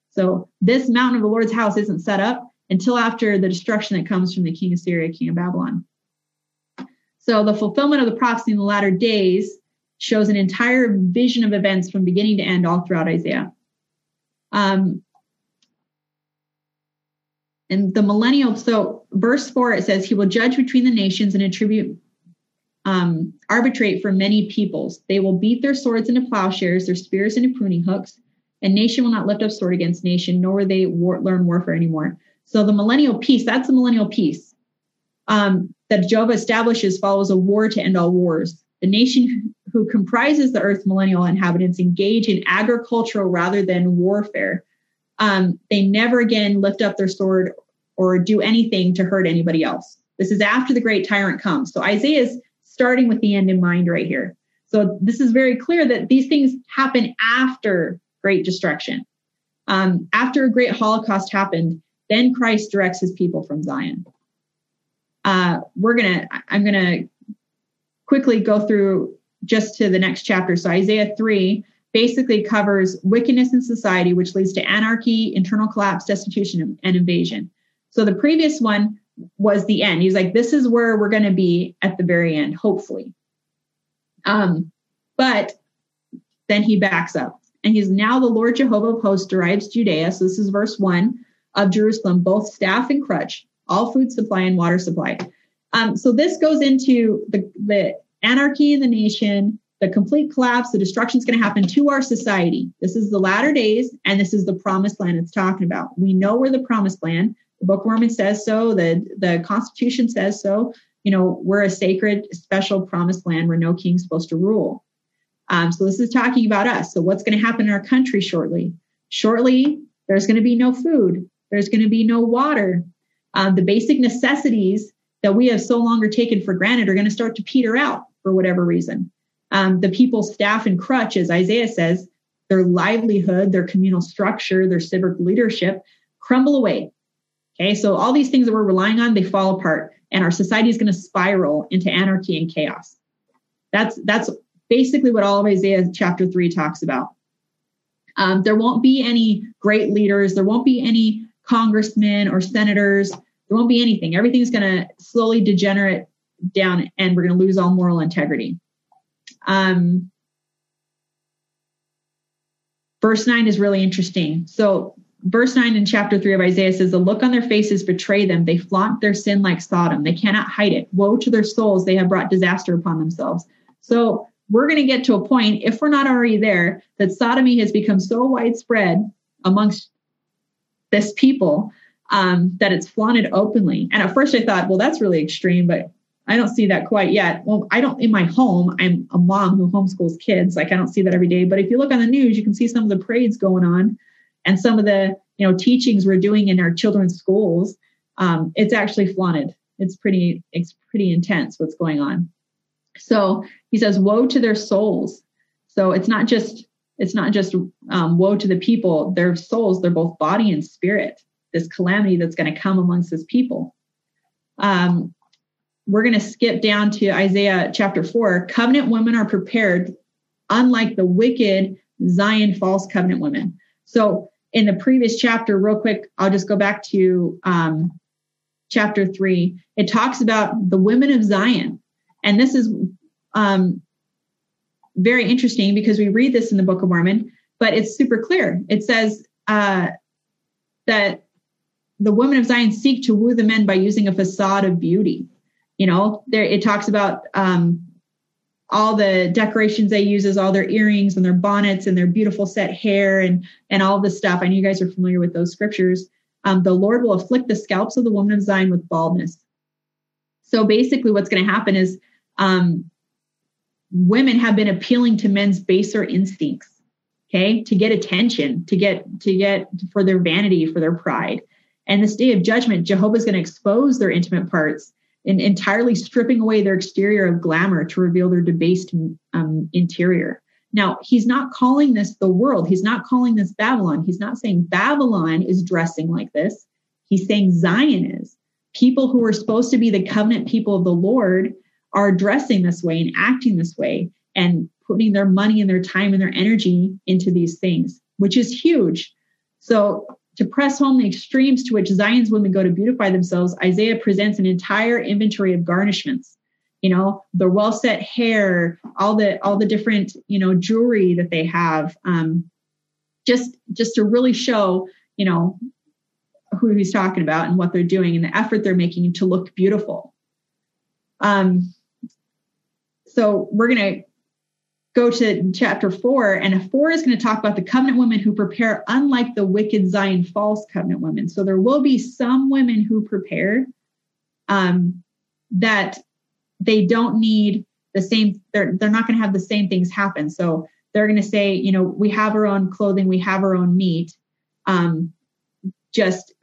S1: So this mountain of the Lord's house isn't set up until after the destruction that comes from the king of Syria, king of Babylon. So the fulfillment of the prophecy in the latter days shows an entire vision of events from beginning to end all throughout Isaiah. Um, and the millennial, so verse four, it says, He will judge between the nations and attribute, um, arbitrate for many peoples. They will beat their swords into plowshares, their spears into pruning hooks, and nation will not lift up sword against nation, nor will they war- learn warfare anymore. So the millennial peace, that's the millennial peace um, that Jehovah establishes follows a war to end all wars. The nation who comprises the earth's millennial inhabitants engage in agricultural rather than warfare. Um, they never again lift up their sword or do anything to hurt anybody else. This is after the great tyrant comes. So Isaiah is starting with the end in mind right here. So this is very clear that these things happen after great destruction. Um, after a great Holocaust happened, then Christ directs his people from Zion. Uh, we're gonna, I'm gonna quickly go through just to the next chapter. So Isaiah 3 basically covers wickedness in society, which leads to anarchy, internal collapse, destitution, and invasion. So the previous one was the end. He's like, this is where we're going to be at the very end, hopefully. Um, but then he backs up and he's now the Lord Jehovah of hosts derives Judea. So this is verse one of Jerusalem, both staff and crutch, all food supply and water supply. Um, so this goes into the, the anarchy in the nation, the complete collapse, the destruction is going to happen to our society. This is the latter days, and this is the promised land it's talking about. We know we're the promised land. The Book of Mormon says so. The the Constitution says so. You know, we're a sacred, special promised land where no king's supposed to rule. Um, so this is talking about us. So what's going to happen in our country shortly? Shortly, there's going to be no food. There's going to be no water. Um, the basic necessities that we have so longer taken for granted are going to start to peter out for whatever reason. Um, the people's staff and crutch, as Isaiah says, their livelihood, their communal structure, their civic leadership crumble away. Okay, so all these things that we're relying on, they fall apart, and our society is going to spiral into anarchy and chaos. That's that's basically what all of Isaiah chapter three talks about. Um, there won't be any great leaders. There won't be any congressmen or senators. There won't be anything. Everything's going to slowly degenerate down and we're going to lose all moral integrity. Um, verse 9 is really interesting. So, verse 9 in chapter 3 of Isaiah says, The look on their faces betray them. They flaunt their sin like Sodom. They cannot hide it. Woe to their souls. They have brought disaster upon themselves. So, we're going to get to a point, if we're not already there, that sodomy has become so widespread amongst this people um, that it's flaunted openly. And at first I thought, well, that's really extreme, but I don't see that quite yet. Well, I don't in my home. I'm a mom who homeschools kids. Like I don't see that every day. But if you look on the news, you can see some of the parades going on, and some of the you know teachings we're doing in our children's schools. Um, it's actually flaunted. It's pretty. It's pretty intense what's going on. So he says, "Woe to their souls." So it's not just it's not just um, woe to the people. Their souls. They're both body and spirit this calamity that's going to come amongst his people. Um, we're going to skip down to Isaiah chapter 4. Covenant women are prepared, unlike the wicked Zion false covenant women. So, in the previous chapter, real quick, I'll just go back to um, chapter 3. It talks about the women of Zion. And this is um, very interesting because we read this in the Book of Mormon, but it's super clear. It says uh, that the women of Zion seek to woo the men by using a facade of beauty. You know, there it talks about um, all the decorations they use as all their earrings and their bonnets and their beautiful set hair and and all this stuff. I know you guys are familiar with those scriptures. Um, the Lord will afflict the scalps of the woman of Zion with baldness. So basically, what's going to happen is Um, women have been appealing to men's baser instincts, okay, to get attention, to get to get for their vanity, for their pride. And this day of judgment, Jehovah's going to expose their intimate parts and entirely stripping away their exterior of glamour to reveal their debased um, interior. Now, he's not calling this the world. He's not calling this Babylon. He's not saying Babylon is dressing like this. He's saying Zion is. People who are supposed to be the covenant people of the Lord are dressing this way and acting this way and putting their money and their time and their energy into these things, which is huge. So to press home the extremes to which Zion's women go to beautify themselves, Isaiah presents an entire inventory of garnishments. You know, the well set hair, all the all the different you know jewelry that they have, um, just just to really show you know who he's talking about and what they're doing and the effort they're making to look beautiful. Um, so we're going to go to chapter four, and four is going to talk about the covenant women who prepare, unlike the wicked Zion false covenant women. So there will be some women who prepare um, that they don't need the same. They're they're not going to have the same things happen. So they're going to say, you know, we have our own clothing, we have our own meat. Um, just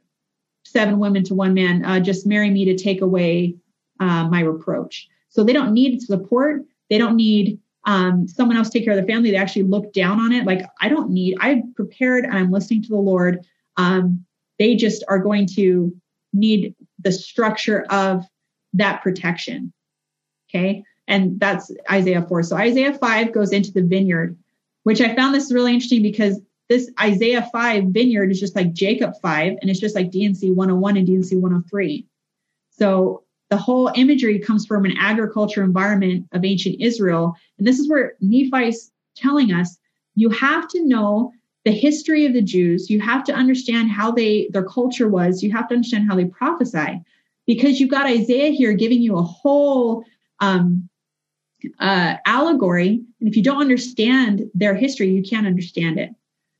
S1: seven women to one man. Uh, just marry me to take away uh, my reproach. So they don't need support. They don't need um, someone else take care of the family. They actually look down on it. Like, I don't need, I'm prepared and I'm listening to the Lord. Um, they just are going to need the structure of that protection. Okay. And that's Isaiah 4. So Isaiah 5 goes into the vineyard, which I found this really interesting because this Isaiah 5 vineyard is just like Jacob 5, and it's just like D&C 101 and D&C 103. So the whole imagery comes from an agriculture environment of ancient Israel. And this is where Nephi's telling us you have to know the history of the Jews. You have to understand how they their culture was. You have to understand how they prophesy, because you've got Isaiah here giving you a whole um, uh, allegory. And if you don't understand their history, you can't understand it.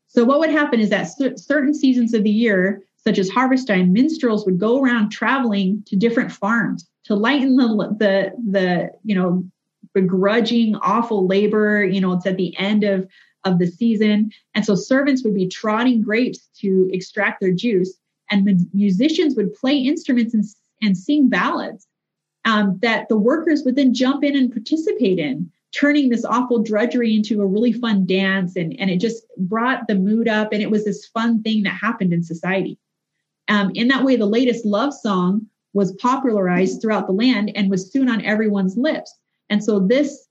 S1: So what would happen is that certain seasons of the year, such as harvest time, minstrels would go around traveling to different farms to lighten the the the you know begrudging awful labor. You know, it's at the end of of the season, and so servants would be trotting grapes to extract their juice, and musicians would play instruments and, and sing ballads um, that the workers would then jump in and participate in turning this awful drudgery into a really fun dance and, and it just brought the mood up and it was this fun thing that happened in society um, in that way, the latest love song was popularized throughout the land and was soon on everyone's lips. And so this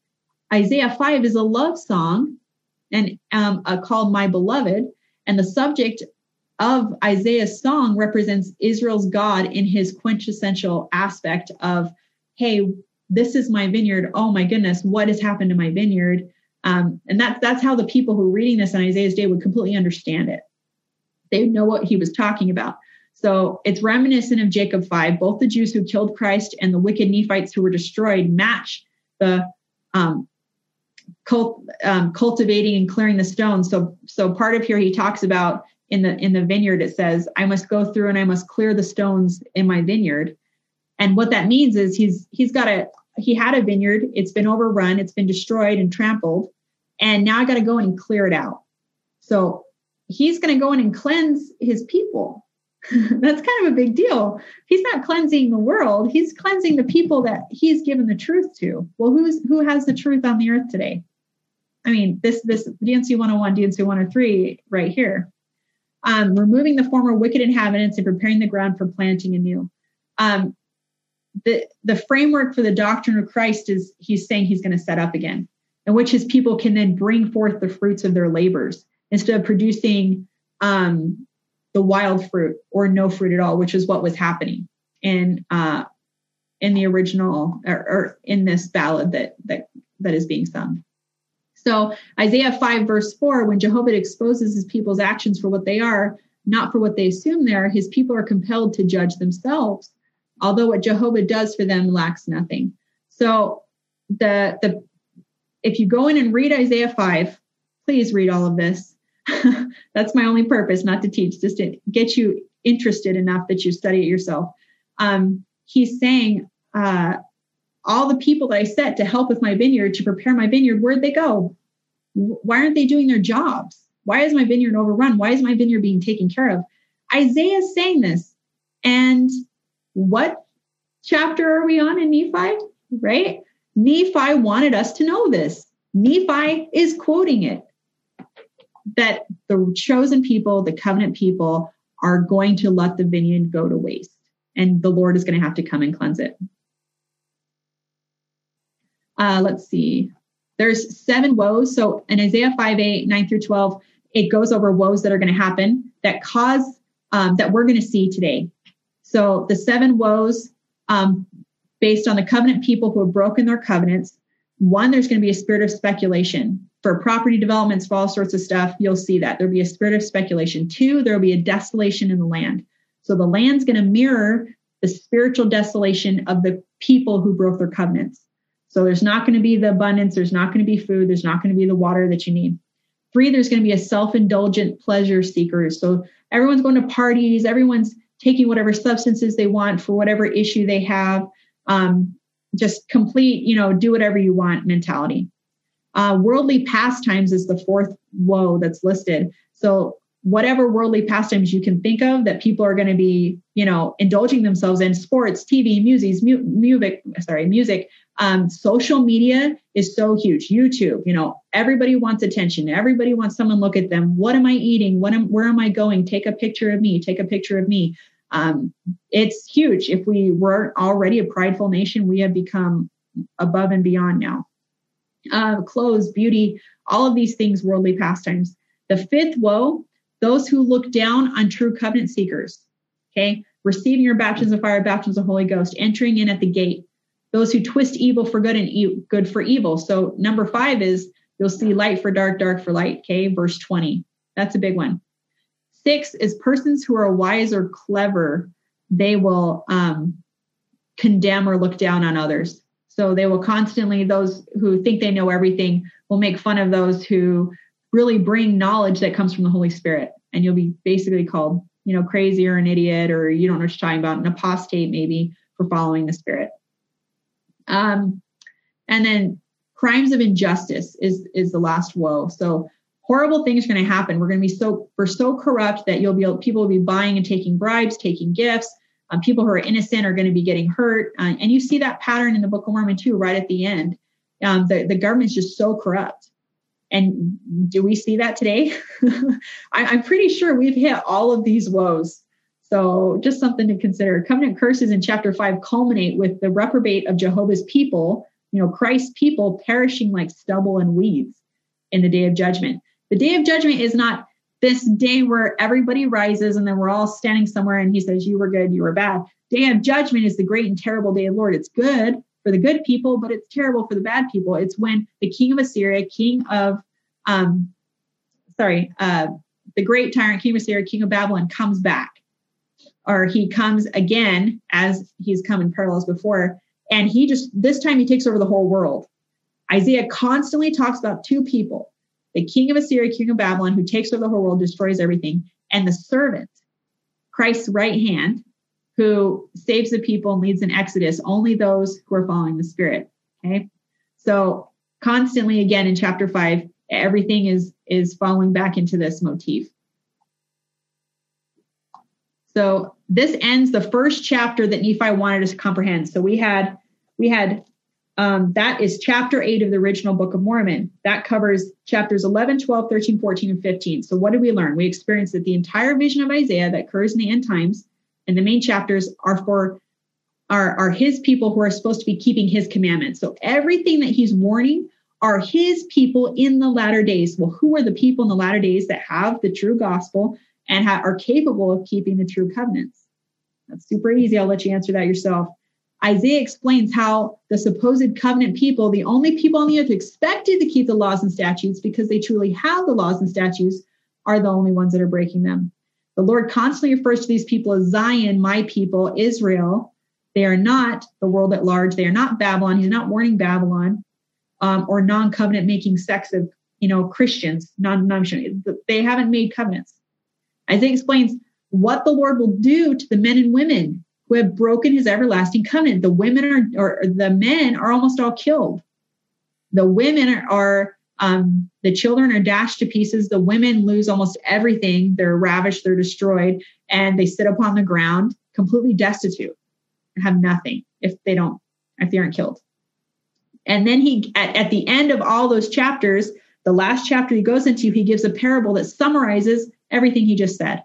S1: Isaiah 5 is a love song and um, uh, called My Beloved. And the subject of Isaiah's song represents Israel's God in his quintessential aspect of, hey, this is my vineyard. Oh my goodness, what has happened to my vineyard? Um, and that's that's how the people who are reading this on Isaiah's day would completely understand it. They know what he was talking about. So it's reminiscent of Jacob 5. Both the Jews who killed Christ and the wicked Nephites who were destroyed match the um, cult, um, cultivating and clearing the stones. So, so part of here he talks about in the in the vineyard it says, "I must go through and I must clear the stones in my vineyard." And what that means is he's he's got a he had a vineyard. It's been overrun. It's been destroyed and trampled, and now I got to go in and clear it out. So he's going to go in and cleanse his people That's kind of a big deal. He's not cleansing the world, he's cleansing the people that he's given the truth to. Well, who's who has the truth on the earth today? I mean, this this D&C 101, D&C 103 right here. Um, removing the former wicked inhabitants and preparing the ground for planting anew. Um, the the framework for the doctrine of Christ is he's saying he's going to set up again, in which his people can then bring forth the fruits of their labors instead of producing um, the wild fruit or no fruit at all, which is what was happening in uh, in the original or, or in this ballad that that that is being sung. So Isaiah 5 verse 4, when Jehovah exposes his people's actions for what they are, not for what they assume they are, his people are compelled to judge themselves, although what Jehovah does for them lacks nothing. So the the if you go in and read Isaiah 5, please read all of this. That's my only purpose, not to teach, just to get you interested enough that you study it yourself. Um, he's saying uh, all the people that I set to help with my vineyard, to prepare my vineyard, where'd they go? Why aren't they doing their jobs? Why is my vineyard overrun? Why is my vineyard being taken care of? Isaiah is saying this. And what chapter are we on in Nephi? Right? Nephi wanted us to know this. Nephi is quoting it that the chosen people, the covenant people, are going to let the vineyard go to waste. And the Lord is going to have to come and cleanse it. Uh, let's see. There's seven woes. So in Isaiah 5 8, 9 through 12, it goes over woes that are going to happen that cause um, that we're going to see today. So the seven woes um, based on the covenant people who have broken their covenants. One, there's going to be a spirit of speculation for property developments, for all sorts of stuff. You'll see that there'll be a spirit of speculation. Two, there'll be a desolation in the land. So the land's going to mirror the spiritual desolation of the people who broke their covenants. So there's not going to be the abundance, there's not going to be food, there's not going to be the water that you need. Three, there's going to be a self indulgent pleasure seeker. So everyone's going to parties, everyone's taking whatever substances they want for whatever issue they have. Um, just complete, you know, do whatever you want mentality. Uh, worldly pastimes is the fourth woe that's listed. So whatever worldly pastimes you can think of that people are going to be, you know, indulging themselves in sports, TV, music, mu- music, sorry, music, um, social media is so huge. YouTube, you know, everybody wants attention. Everybody wants someone look at them. What am I eating? What am, where am I going? Take a picture of me. Take a picture of me. Um, it's huge. If we weren't already a prideful nation, we have become above and beyond now. Uh, clothes, beauty, all of these things, worldly pastimes. The fifth woe, those who look down on true covenant seekers. Okay, receiving your baptism of fire, baptism of Holy Ghost, entering in at the gate those who twist evil for good and e- good for evil. So number five is you'll see light for dark, dark for light. Okay, verse 20. That's a big one. Six is persons who are wise or clever, they will um, condemn or look down on others. So they will constantly, those who think they know everything will make fun of those who really bring knowledge that comes from the Holy Spirit. And you'll be basically called, you know, crazy or an idiot, or you don't know what you're talking about, an apostate maybe for following the Spirit. Um, and then crimes of injustice is is the last woe. So horrible things are going to happen. We're going to be so we're so corrupt that you'll be people will be buying and taking bribes, taking gifts. Um, people who are innocent are going to be getting hurt, uh, and you see that pattern in the Book of Mormon too, right at the end. Um, the the government's just so corrupt. And do we see that today? I, I'm pretty sure we've hit all of these woes so just something to consider. Covenant curses in chapter five culminate with the reprobate of Jehovah's people, you know, Christ's people perishing like stubble and weeds in the day of judgment. The day of judgment is not this day where everybody rises and then we're all standing somewhere and he says, You were good, you were bad. Day of judgment is the great and terrible day of Lord. It's good for the good people, but it's terrible for the bad people. It's when the king of Assyria, king of um, sorry, uh, the great tyrant, king of Assyria, king of Babylon, comes back or he comes again as he's come in parallels before and he just this time he takes over the whole world isaiah constantly talks about two people the king of assyria king of babylon who takes over the whole world destroys everything and the servant christ's right hand who saves the people and leads an exodus only those who are following the spirit okay so constantly again in chapter 5 everything is is falling back into this motif so this ends the first chapter that Nephi wanted us to comprehend. So we had we had um, that is chapter 8 of the original Book of Mormon. That covers chapters 11, 12, 13, 14, and 15. So what did we learn? We experienced that the entire vision of Isaiah that occurs in the end times and the main chapters are for are, are his people who are supposed to be keeping his commandments. So everything that he's warning are his people in the latter days. Well, who are the people in the latter days that have the true gospel and ha- are capable of keeping the true covenants? That's super easy. I'll let you answer that yourself. Isaiah explains how the supposed covenant people, the only people on the earth expected to keep the laws and statutes because they truly have the laws and statutes, are the only ones that are breaking them. The Lord constantly refers to these people as Zion, my people, Israel. They are not the world at large. They are not Babylon. He's not warning Babylon um, or non-covenant making sects of you know Christians, non They haven't made covenants. Isaiah explains what the Lord will do to the men and women who have broken his everlasting covenant. The women are, or the men are almost all killed. The women are, um, the children are dashed to pieces. The women lose almost everything. They're ravished, they're destroyed, and they sit upon the ground completely destitute and have nothing if they don't, if they aren't killed. And then he, at, at the end of all those chapters, the last chapter he goes into, he gives a parable that summarizes everything he just said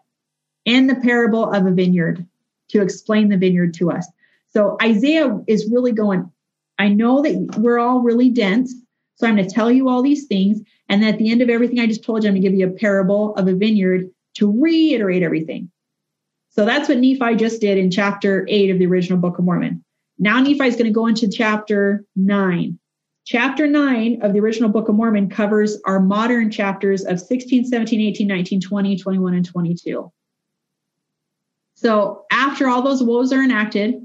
S1: in the parable of a vineyard to explain the vineyard to us. So Isaiah is really going, I know that we're all really dense. So I'm going to tell you all these things. And at the end of everything I just told you, I'm going to give you a parable of a vineyard to reiterate everything. So that's what Nephi just did in chapter eight of the original Book of Mormon. Now Nephi is going to go into chapter nine. Chapter 9 of the original Book of Mormon covers our modern chapters of 16, 17, 18, 19, 20, 21, and 22. So after all those woes are enacted,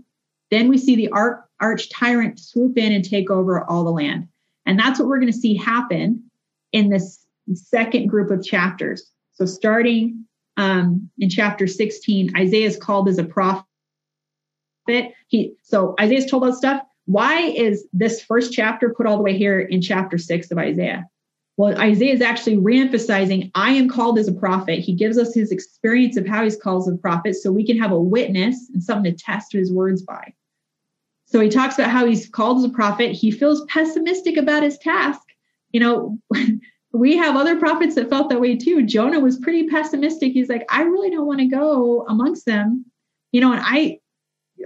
S1: then we see the arch tyrant swoop in and take over all the land. And that's what we're going to see happen in this second group of chapters. So starting um, in chapter 16, Isaiah is called as a prophet. He so Isaiah's told us stuff. Why is this first chapter put all the way here in chapter six of Isaiah? Well, Isaiah is actually reemphasizing, I am called as a prophet. He gives us his experience of how he's called as a prophet so we can have a witness and something to test his words by. So he talks about how he's called as a prophet. He feels pessimistic about his task. You know, we have other prophets that felt that way too. Jonah was pretty pessimistic. He's like, I really don't want to go amongst them. You know, and I,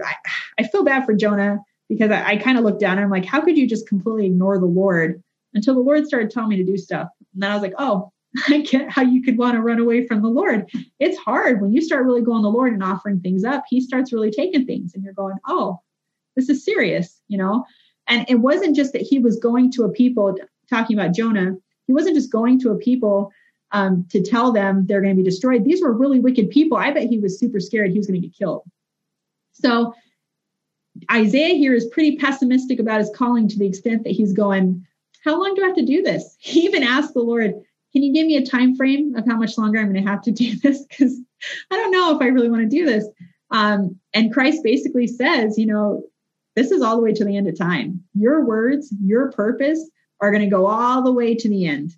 S1: I, I feel bad for Jonah because I, I kind of look down and I'm like, how could you just completely ignore the Lord? Until the Lord started telling me to do stuff. And then I was like, oh, I get how you could want to run away from the Lord. It's hard when you start really going to the Lord and offering things up. He starts really taking things, and you're going, oh, this is serious, you know. And it wasn't just that he was going to a people talking about Jonah. He wasn't just going to a people um, to tell them they're going to be destroyed. These were really wicked people. I bet he was super scared he was going to get killed. So Isaiah here is pretty pessimistic about his calling to the extent that he's going, how long do I have to do this? He even asked the Lord, can you give me a time frame of how much longer I'm going to have to do this? Because I don't know if I really want to do this. Um, and Christ basically says, you know, this is all the way to the end of time. Your words, your purpose are going to go all the way to the end.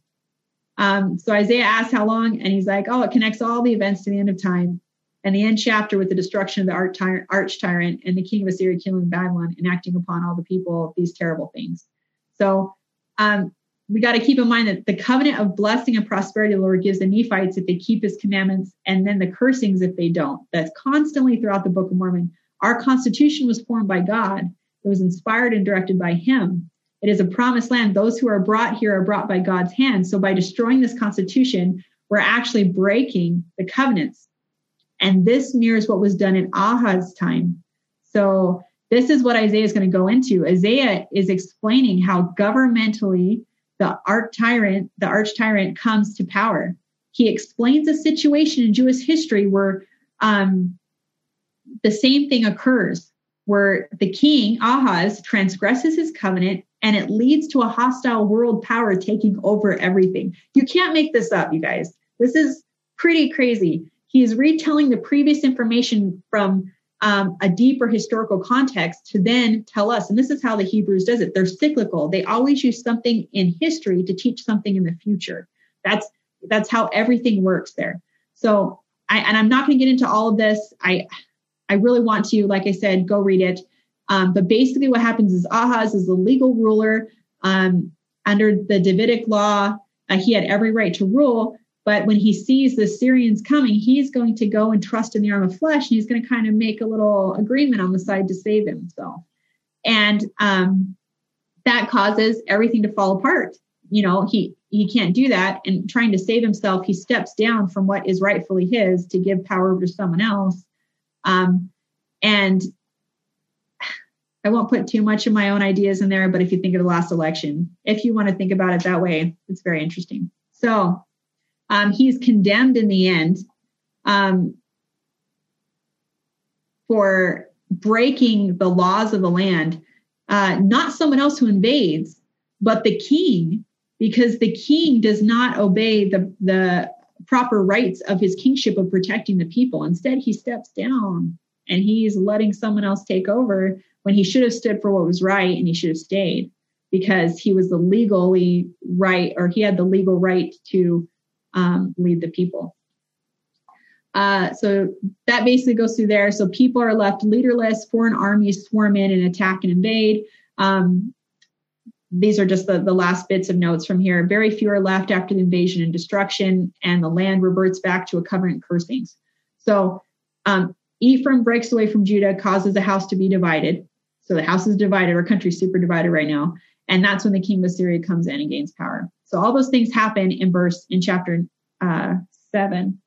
S1: Um, so Isaiah asks how long, and he's like, oh, it connects all the events to the end of time. And the end chapter with the destruction of the arch tyrant, arch tyrant and the king of Assyria killing Babylon, enacting upon all the people these terrible things. So um, we got to keep in mind that the covenant of blessing and prosperity the Lord gives the Nephites if they keep his commandments, and then the cursings if they don't. That's constantly throughout the Book of Mormon. Our Constitution was formed by God, it was inspired and directed by Him. It is a promised land. Those who are brought here are brought by God's hand. So by destroying this Constitution, we're actually breaking the covenants. And this mirrors what was done in Ahaz's time. So this is what Isaiah is going to go into. Isaiah is explaining how governmentally the arch tyrant, the arch tyrant comes to power. He explains a situation in Jewish history where um, the same thing occurs, where the king, Ahaz, transgresses his covenant and it leads to a hostile world power taking over everything. You can't make this up, you guys. This is pretty crazy. He is retelling the previous information from um, a deeper historical context to then tell us. And this is how the Hebrews does it. They're cyclical. They always use something in history to teach something in the future. That's that's how everything works there. So I and I'm not going to get into all of this. I I really want to, like I said, go read it. Um, but basically, what happens is Ahaz is the legal ruler um, under the Davidic law. Uh, he had every right to rule, but when he sees the Syrians coming, he's going to go and trust in the arm of flesh, and he's going to kind of make a little agreement on the side to save himself. And um, that causes everything to fall apart. You know, he he can't do that, and trying to save himself, he steps down from what is rightfully his to give power to someone else. Um, and I won't put too much of my own ideas in there, but if you think of the last election, if you want to think about it that way, it's very interesting. So um, he's condemned in the end um, for breaking the laws of the land, uh, not someone else who invades, but the king, because the king does not obey the, the proper rights of his kingship of protecting the people. Instead, he steps down and he's letting someone else take over when he should have stood for what was right and he should have stayed because he was the legally right or he had the legal right to um, lead the people. Uh, so that basically goes through there. So people are left leaderless, foreign armies swarm in and attack and invade. Um, these are just the, the last bits of notes from here. Very few are left after the invasion and destruction, and the land reverts back to a covenant cursings. So um, Ephraim breaks away from Judah, causes the house to be divided. So the house is divided, our country's super divided right now. And that's when the king of Assyria comes in and gains power. So all those things happen in verse in chapter uh, seven.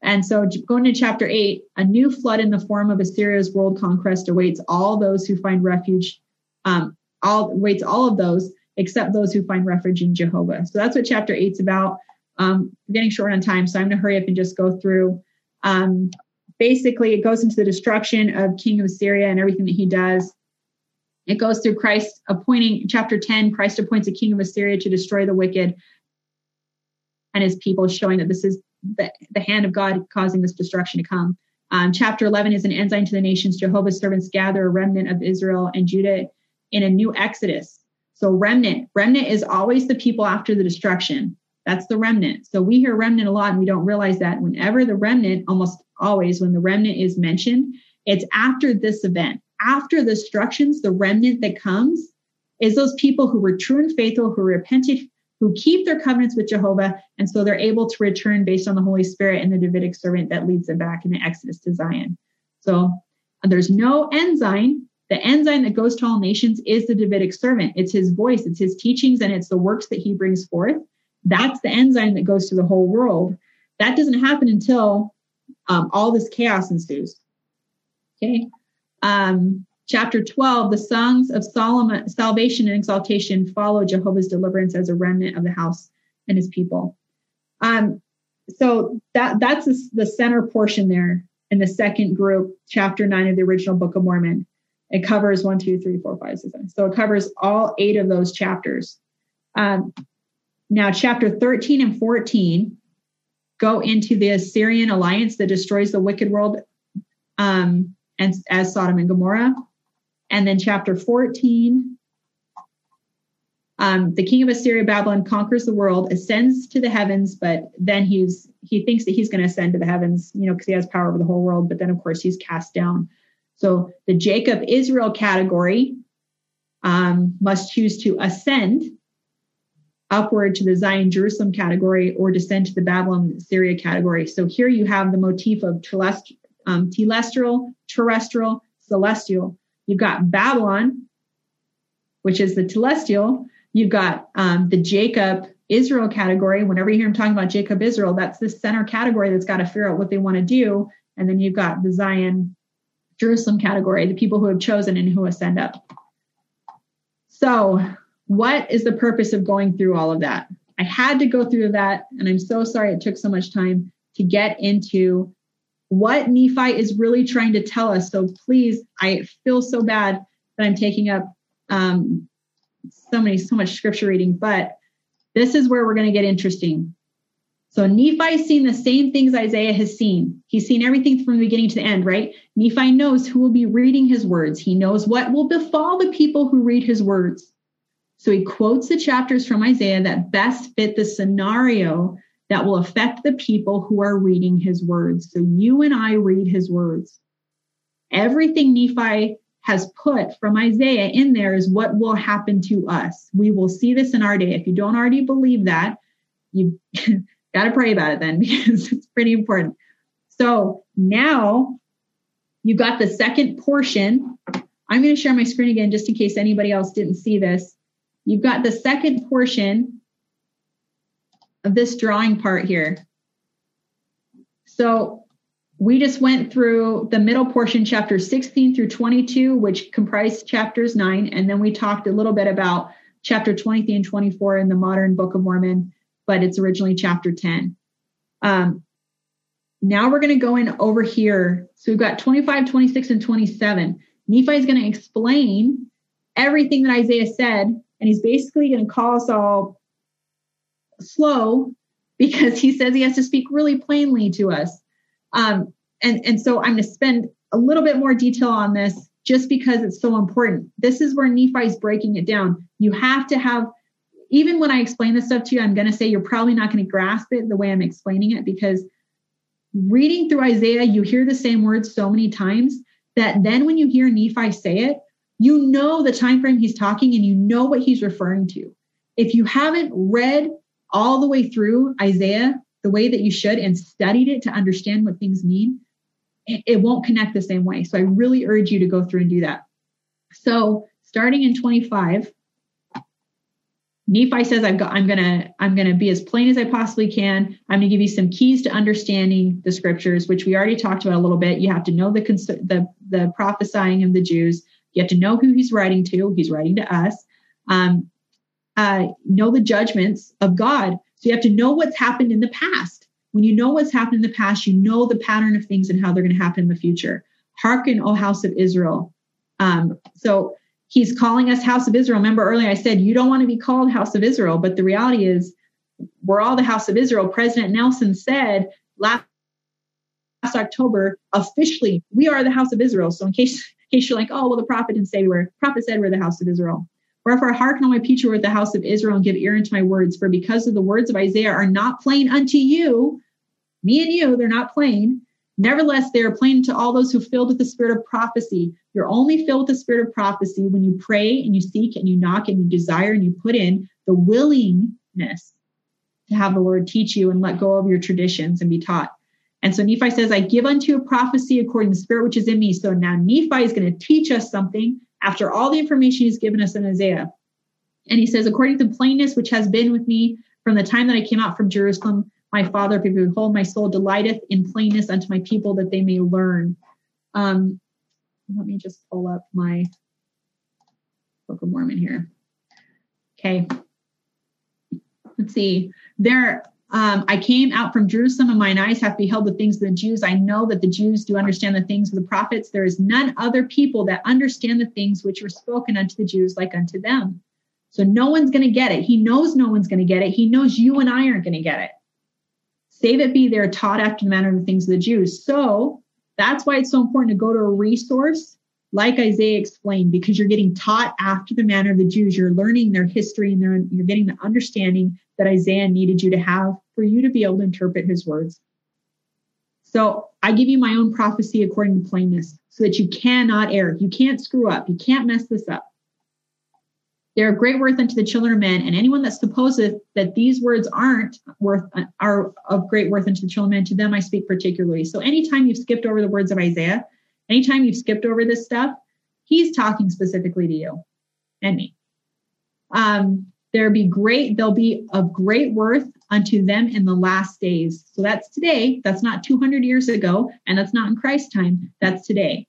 S1: And so going to chapter eight, a new flood in the form of Assyria's world conquest awaits all those who find refuge, um, all awaits all of those except those who find refuge in Jehovah. So that's what chapter eight's about. Um, we're getting short on time, so I'm going to hurry up and just go through. Um, basically, it goes into the destruction of King of Assyria and everything that he does. It goes through Christ appointing, chapter 10, Christ appoints a king of Assyria to destroy the wicked and his people, showing that this is the, the hand of God causing this destruction to come. Um, chapter 11 is an ensign to the nations. Jehovah's servants gather a remnant of Israel and Judah in a new exodus. So, remnant, remnant is always the people after the destruction. That's the remnant. So, we hear remnant a lot and we don't realize that whenever the remnant, almost always, when the remnant is mentioned, it's after this event after the destructions, the remnant that comes is those people who were true and faithful, who repented, who keep their covenants with Jehovah, and so they're able to return based on the Holy Spirit and the Davidic servant that leads them back in the Exodus to Zion. So there's no ensign. The ensign that goes to all nations is the Davidic servant. It's his voice, it's his teachings, and it's the works that he brings forth. That's the ensign that goes to the whole world. That doesn't happen until um, all this chaos ensues. Okay um, chapter 12, the songs of Solomon, salvation and exaltation follow Jehovah's deliverance as a remnant of the house and his people. Um, so that that's the center portion there in the second group, chapter nine of the original Book of Mormon. It covers one, two, three, four, five, six, seven. So it covers all eight of those chapters. Um, now, chapter 13 and 14 go into the Assyrian alliance that destroys the wicked world um, and as Sodom and Gomorrah. And then chapter 14, um, the king of Assyria, Babylon, conquers the world, ascends to the heavens, but then he's he thinks that he's going to ascend to the heavens, you know, because he has power over the whole world. But then, of course, he's cast down. So the Jacob Israel category um, must choose to ascend upward to the Zion Jerusalem category or descend to the Babylon Assyria category. So here you have the motif of um, telestial, terrestrial, celestial. You've got Babylon, which is the telestial. You've got um, the Jacob Israel category. Whenever you hear him talking about Jacob Israel, that's the center category that's got to figure out what they want to do. And then you've got the Zion Jerusalem category, the people who have chosen and who ascend up. So, what is the purpose of going through all of that? I had to go through that, and I'm so sorry it took so much time to get into what Nephi is really trying to tell us. So please, I feel so bad that I'm taking up um, so many, so much scripture reading, but this is where we're going to get interesting. So Nephi's seen the same things Isaiah has seen. He's seen everything from the beginning to the end, right? Nephi knows who will be reading his words. He knows what will befall the people who read his words. So he quotes the chapters from Isaiah that best fit the scenario that will affect the people who are reading his words. So you and I read his words. Everything Nephi has put from Isaiah in there is what will happen to us. We will see this in our day. If you don't already believe that, you got to pray about it then because it's pretty important. So now you got the second portion. I'm going to share my screen again just in case anybody else didn't see this. You've got the second portion of this drawing part here. So we just went through the middle portion, chapter 16 through 22, which comprised chapters 9. And then we talked a little bit about chapter 23 and 24 in the modern Book of Mormon, but it's originally chapter 10. Um, now we're going to go in over here. So we've got 25, 26, and 27. Nephi is going to explain everything that Isaiah said, and he's basically going to call us all slow because he says he has to speak really plainly to us. Um, and, and so I'm going to spend a little bit more detail on this just because it's so important. This is where Nephi is breaking it down. You have to have, even when I explain this stuff to you, I'm going to say you're probably not going to grasp it the way I'm explaining it because reading through Isaiah, you hear the same words so many times that then when you hear Nephi say it, you know the time frame he's talking and you know what he's referring to. If you haven't read all the way through Isaiah the way that you should and studied it to understand what things mean, it won't connect the same way. So I really urge you to go through and do that. So starting in 25, Nephi says, I've got, I'm gonna, I'm gonna be as plain as I possibly can. I'm gonna give you some keys to understanding the scriptures, which we already talked about a little bit. You have to know the cons- the the prophesying of the Jews. You have to know who he's writing to. He's writing to us. Um, uh, know the judgments of God. So you have to know what's happened in the past. When you know what's happened in the past, you know the pattern of things and how they're going to happen in the future. Hearken, O house of Israel. Um, so he's calling us house of Israel. Remember earlier I said you don't want to be called house of Israel, but the reality is we're all the house of Israel. President Nelson said last last October officially we are the house of Israel. So in case in case you're like, oh well, the prophet didn't say we were. Prophet said we're the house of Israel. Wherefore hearken, my people, with the house of Israel, and give ear unto my words. For because of the words of Isaiah are not plain unto you, me and you, they're not plain. Nevertheless, they are plain to all those who filled with the spirit of prophecy. You're only filled with the spirit of prophecy when you pray and you seek and you knock and you desire and you put in the willingness to have the Lord teach you and let go of your traditions and be taught. And so Nephi says, I give unto you a prophecy according to the spirit which is in me. So now Nephi is going to teach us something after all the information he's given us in Isaiah. And he says, according to the plainness which has been with me from the time that I came out from Jerusalem my father, behold, my soul delighteth in plainness unto my people that they may learn. Um, let me just pull up my Book of Mormon here. Okay. Let's see. There, um, I came out from Jerusalem, and mine eyes have beheld the things of the Jews. I know that the Jews do understand the things of the prophets. There is none other people that understand the things which were spoken unto the Jews like unto them. So no one's going to get it. He knows no one's going to get it. He knows you and I aren't going to get it save it be they're taught after the manner of the things of the Jews. So that's why it's so important to go to a resource like Isaiah explained, because you're getting taught after the manner of the Jews. You're learning their history and you're getting the understanding that Isaiah needed you to have for you to be able to interpret his words. So I give you my own prophecy according to plainness so that you cannot err. You can't screw up. You can't mess this up. They are great worth unto the children of men, and anyone that supposeth that these words aren't worth are of great worth unto the children of men, to them I speak particularly. So anytime you've skipped over the words of Isaiah, anytime you've skipped over this stuff, he's talking specifically to you and me. Um, there be great, they'll be of great worth unto them in the last days. So that's today. That's not 200 years ago, and that's not in Christ's time. That's today.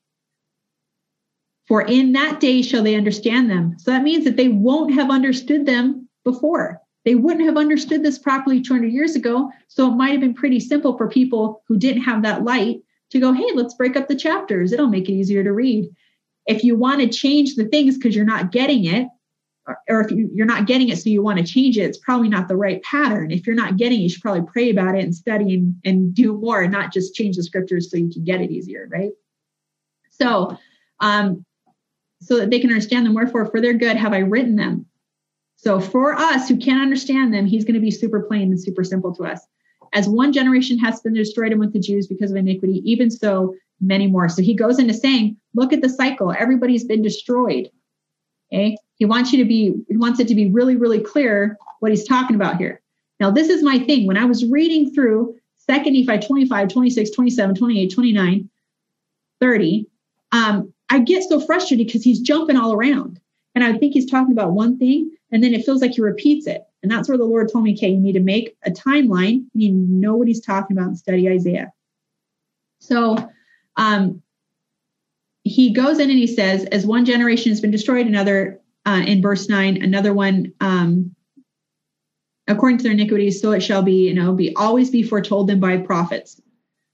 S1: For in that day shall they understand them. So that means that they won't have understood them before. They wouldn't have understood this properly 200 years ago. So it might have been pretty simple for people who didn't have that light to go, hey, let's break up the chapters. It'll make it easier to read. If you want to change the things because you're not getting it, or, if you, you're not getting it so you want to change it, it's probably not the right pattern. If you're not getting it, you should probably pray about it and study and, and do more and not just change the scriptures so you can get it easier, right? So um, so that they can understand them. Wherefore, for their good have I written them. So for us who can't understand them, he's going to be super plain and super simple to us. As one generation has been destroyed among the Jews because of iniquity, even so many more. So he goes into saying, look at the cycle. Everybody's been destroyed. Okay. He wants you to be, he wants it to be really, really clear what he's talking about here. Now, this is my thing. When I was reading through 2nd Nephi 25, 26, 27, 28, 29, 30, um, I get so frustrated because he's jumping all around. And I think he's talking about one thing and then it feels like he repeats it. And that's where the Lord told me, okay, you need to make a timeline. You need to know what he's talking about and study Isaiah. So um, he goes in and he says, as one generation has been destroyed, another uh, in verse nine, another one um, according to their iniquities, so it shall be, you know, be always be foretold them by prophets.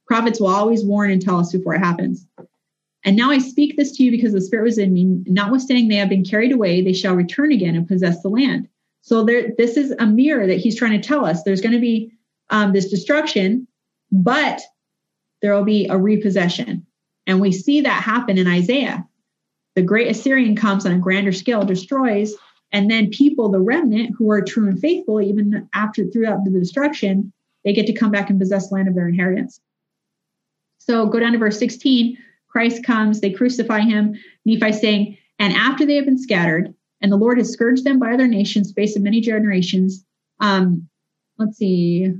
S1: Prophets will always warn and tell us before it happens. And now I speak this to you because the Spirit was in me. Notwithstanding they have been carried away, they shall return again and possess the land. So there, this is a mirror that he's trying to tell us. There's going to be um, this destruction, but there will be a repossession. And we see that happen in Isaiah. The great Assyrian comes on a grander scale, destroys, and then people, the remnant who are true and faithful, even after throughout the destruction, they get to come back and possess land of their inheritance. So go down to verse 16. Christ comes, they crucify him. Nephi saying, And after they have been scattered, and the Lord has scourged them by other nations, space of many generations. Um, let's see.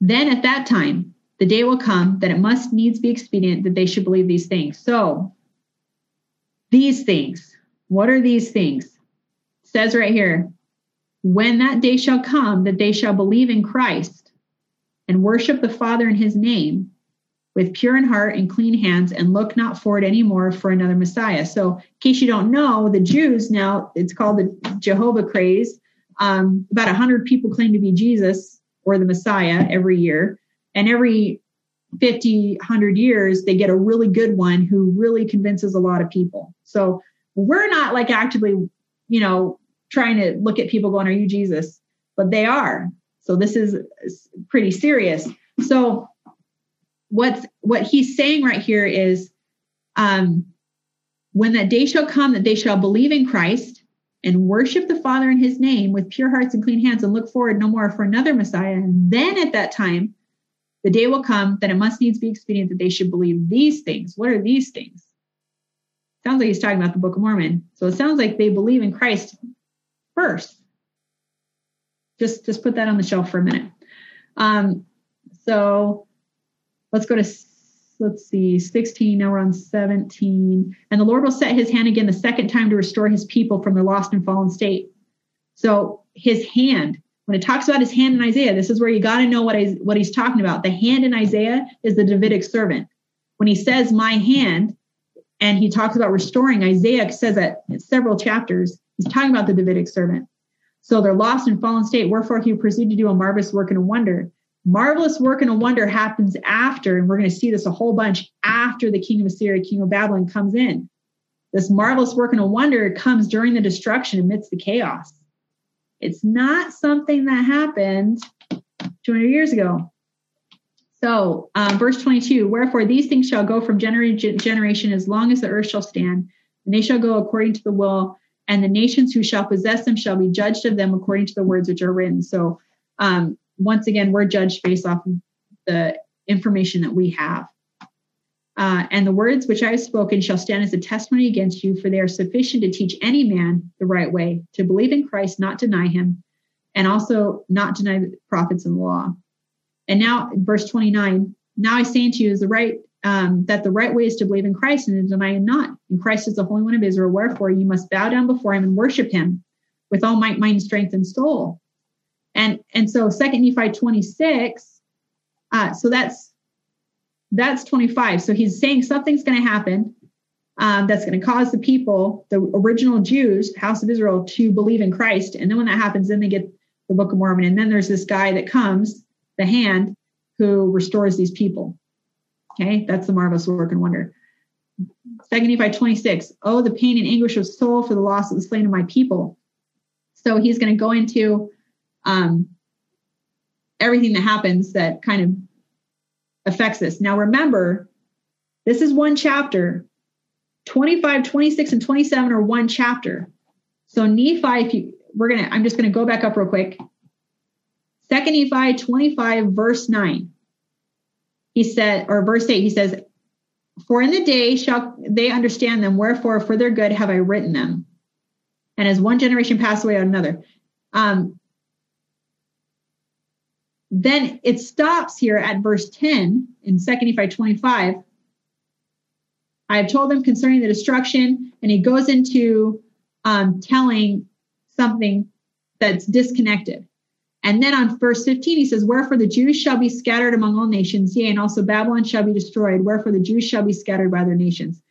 S1: Then at that time, the day will come that it must needs be expedient that they should believe these things. So, these things, what are these things? It says right here, when that day shall come that they shall believe in Christ and worship the Father in his name with pure in heart and clean hands and look not forward anymore for another Messiah. So, in case you don't know, the Jews now, it's called the Jehovah craze. Um, about 100 people claim to be Jesus or the Messiah every year. And every 50, 100 years, they get a really good one who really convinces a lot of people. So we're not like actively, you know, trying to look at people going, Are you Jesus? But they are. So this is pretty serious. So what's what he's saying right here is um when that day shall come that they shall believe in Christ and worship the Father in his name with pure hearts and clean hands and look forward no more for another Messiah. And then at that time, the day will come that it must needs be expedient that they should believe these things. What are these things? Sounds like he's talking about the Book of Mormon. So it sounds like they believe in Christ first. Just, just put that on the shelf for a minute. Um, so let's go to let's see, 16, now we're on 17. And the Lord will set his hand again the second time to restore his people from their lost and fallen state. So his hand, when it talks about his hand in Isaiah, this is where you got to know what, I, what he's talking about. The hand in Isaiah is the Davidic servant. When he says my hand, and he talks about restoring, Isaiah says that in several chapters, he's talking about the Davidic servant. So they're lost and fallen state, wherefore he proceeded to do a marvelous work and a wonder marvelous work and a wonder happens after, and we're going to see this a whole bunch after the king of Assyria, king of Babylon comes in. This marvelous work and a wonder comes during the destruction amidst the chaos. It's not something that happened 200 years ago. So, um, verse 22 Wherefore these things shall go from generation to generation as long as the earth shall stand, and they shall go according to the will, and the nations who shall possess them shall be judged of them according to the words which are written. So, um, once again, we're judged based off of the information that we have. Uh, and the words which I have spoken shall stand as a testimony against you, for they are sufficient to teach any man the right way, to believe in Christ, not deny him, and also not deny the prophets and the law. And now, verse 29, now I say unto you is the right um, that the right way is to believe in Christ and to deny him not. And Christ is the Holy One of Israel. Wherefore you must bow down before him and worship him with all might, mind, strength, and soul. And and so second Nephi 26, uh, so that's that's 25. So he's saying something's going to happen um, that's going to cause the people, the original Jews, house of Israel, to believe in Christ. And then when that happens, then they get the Book of Mormon. And then there's this guy that comes, the hand, who restores these people. Okay, that's the marvelous work and wonder. Second Nephi 26. Oh, the pain and anguish of soul for the loss of the slain of my people. So he's going to go into um, everything that happens that kind of affects this. Now, remember, this is one chapter. 25, 26, and 27 are one chapter. So Nephi, if you we're gonna, I'm just gonna go back up real quick. Second Nephi 25, verse 9. He said, or verse 8, he says, For in the day shall they understand them, wherefore for their good have I written them. And as one generation passed away on another. Um, then it stops here at verse 10 in 2 Nephi 25. I have told them concerning the destruction, and he goes into um, telling something that's disconnected. And then on verse 15, he says, Wherefore the Jews shall be scattered among all nations, yea, and also Babylon shall be destroyed, wherefore the Jews shall be scattered by their nations.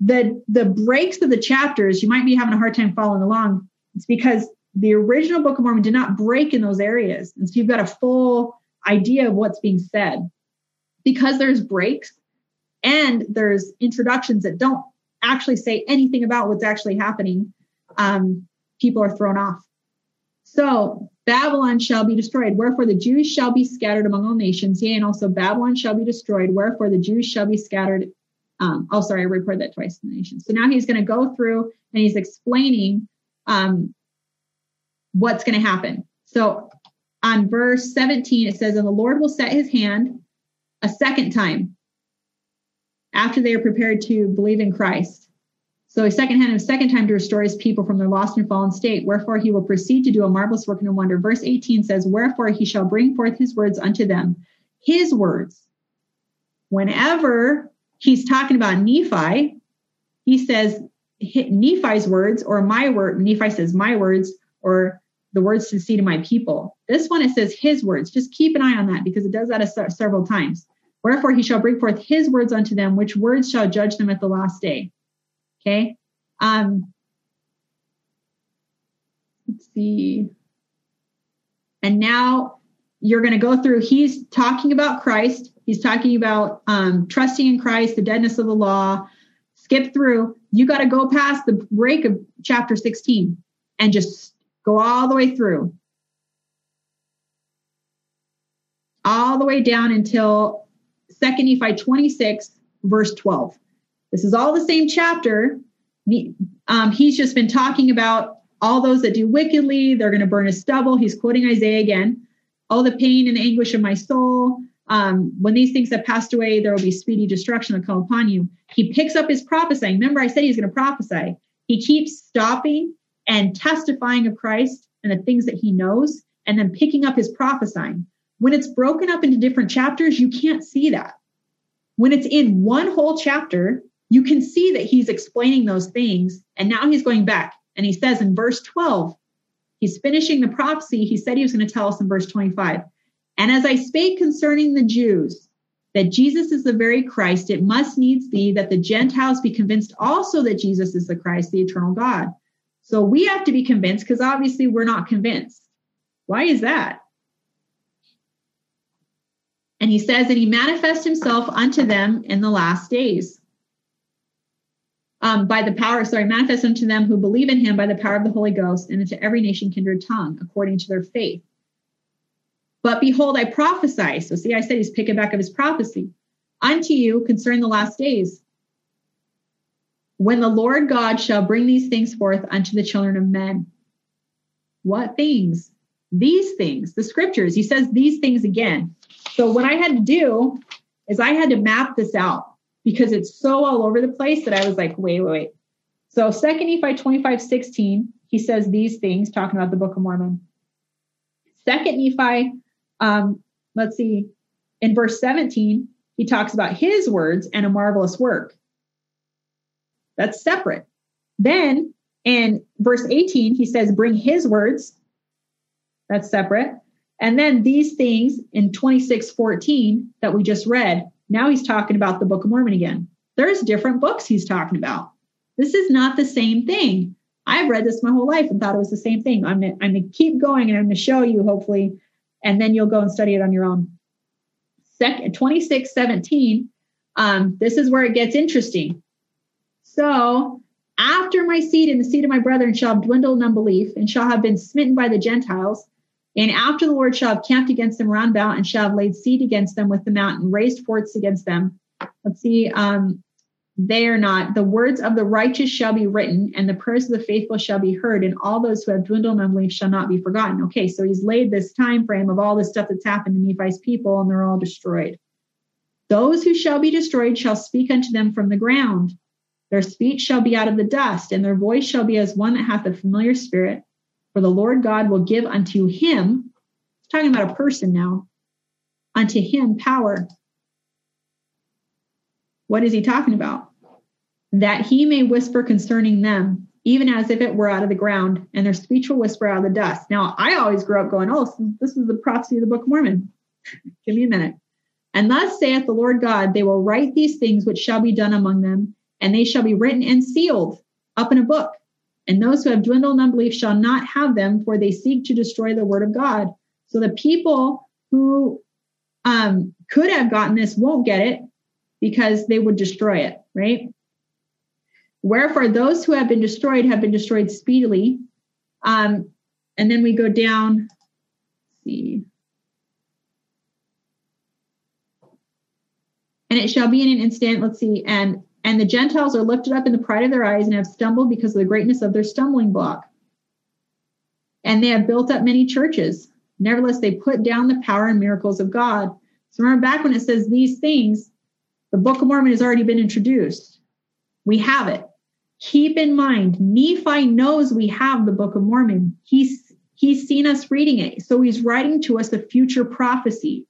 S1: The, the breaks of the chapters, you might be having a hard time following along. It's because the original Book of Mormon did not break in those areas. And so you've got a full idea of what's being said. Because there's breaks and there's introductions that don't actually say anything about what's actually happening, um, people are thrown off. So Babylon shall be destroyed. Wherefore the Jews shall be scattered among all nations. Yea, and also Babylon shall be destroyed. Wherefore the Jews shall be scattered. Um, oh, sorry, I reported that twice in the nations. So now he's going to go through and he's explaining um, what's going to happen. So on verse 17, it says, And the Lord will set his hand a second time after they are prepared to believe in Christ so a second hand and a second time to restore his people from their lost and fallen state. Wherefore he will proceed to do a marvelous work and a wonder. Verse 18 says, Wherefore he shall bring forth his words unto them, his words. Whenever he's talking about Nephi, he says Nephi's words or my word. Nephi says my words or the words to see to my people. This one it says his words. Just keep an eye on that because it does that several times. Wherefore he shall bring forth his words unto them, which words shall judge them at the last day. Okay. Um, let's see. And now you're going to go through, he's talking about Christ. He's talking about um, trusting in Christ, the deadness of the law. Skip through. You got to go past the break of chapter 16 and just go all the way through. All the way down until 2nd Nephi 26, verse 12. This is all the same chapter. Um, he's just been talking about all those that do wickedly, they're going to burn a stubble. He's quoting Isaiah again. All the pain and anguish of my soul. Um, when these things have passed away, there will be speedy destruction that come upon you. He picks up his prophesying. Remember, I said he's going to prophesy. He keeps stopping and testifying of Christ and the things that he knows, and then picking up his prophesying. When it's broken up into different chapters, you can't see that. When it's in one whole chapter, you can see that he's explaining those things. And now he's going back and he says in verse 12, he's finishing the prophecy. He said he was going to tell us in verse 25. And as I spake concerning the Jews, that Jesus is the very Christ, it must needs be that the Gentiles be convinced also that Jesus is the Christ, the eternal God. So we have to be convinced because obviously we're not convinced. Why is that? And he says, that he manifests himself unto them in the last days um, by the power, sorry, manifest unto them who believe in him by the power of the Holy Ghost and into every nation, kindred, tongue, according to their faith. But behold, I prophesy. So see, I said he's picking back of his prophecy unto you concerning the last days. When the Lord God shall bring these things forth unto the children of men. What things? These things, the scriptures. He says these things again. So what I had to do is I had to map this out because it's so all over the place that I was like, wait, wait, wait. So second Nephi 25, 16, he says these things, talking about the Book of Mormon. Second Nephi, um, let's see, in verse 17, he talks about his words and a marvelous work. That's separate. Then in verse 18, he says, bring his words. That's separate. And then these things in 26, 14 that we just read, now he's talking about the Book of Mormon again. There's different books he's talking about. This is not the same thing. I've read this my whole life and thought it was the same thing. I'm going to keep going and I'm going to show you, hopefully, and then you'll go and study it on your own. Second, 26, 17, um, this is where it gets interesting. So, after my seed and the seed of my brethren shall have dwindled in unbelief and shall have been smitten by the Gentiles, and after the Lord shall have camped against them round about and shall have laid siege against them with the mountain, raised forts against them. Let's see. Um, they are not. The words of the righteous shall be written, and the prayers of the faithful shall be heard, and all those who have dwindled in unbelief shall not be forgotten. Okay, so he's laid this time frame of all this stuff that's happened to Nephi's people, and they're all destroyed. Those who shall be destroyed shall speak unto them from the ground. Their speech shall be out of the dust, and their voice shall be as one that hath a familiar spirit for the Lord God will give unto him, talking about a person now, unto him power. What is he talking about? That he may whisper concerning them, even as if it were out of the ground, and their speech will whisper out of the dust. Now, I always grew up going, oh, this is the prophecy of the Book of Mormon. Give me a minute. And thus saith the Lord God, they will write these things which shall be done among them, and they shall be written and sealed up in a book and those who have dwindled in unbelief shall not have them, for they seek to destroy the word of God. So the people who um, could have gotten this won't get it because they would destroy it, right? Wherefore, those who have been destroyed have been destroyed speedily. Um, and then we go down see. And it shall be in an instant, let's see, and and the Gentiles are lifted up in the pride of their eyes and have stumbled because of the greatness of their stumbling block. And they have built up many churches. Nevertheless, they put down the power and miracles of God. So remember back when it says these things, the Book of Mormon has already been introduced. We have it. Keep in mind, Nephi knows we have the Book of Mormon. He's he's seen us reading it. So he's writing to us a future prophecy.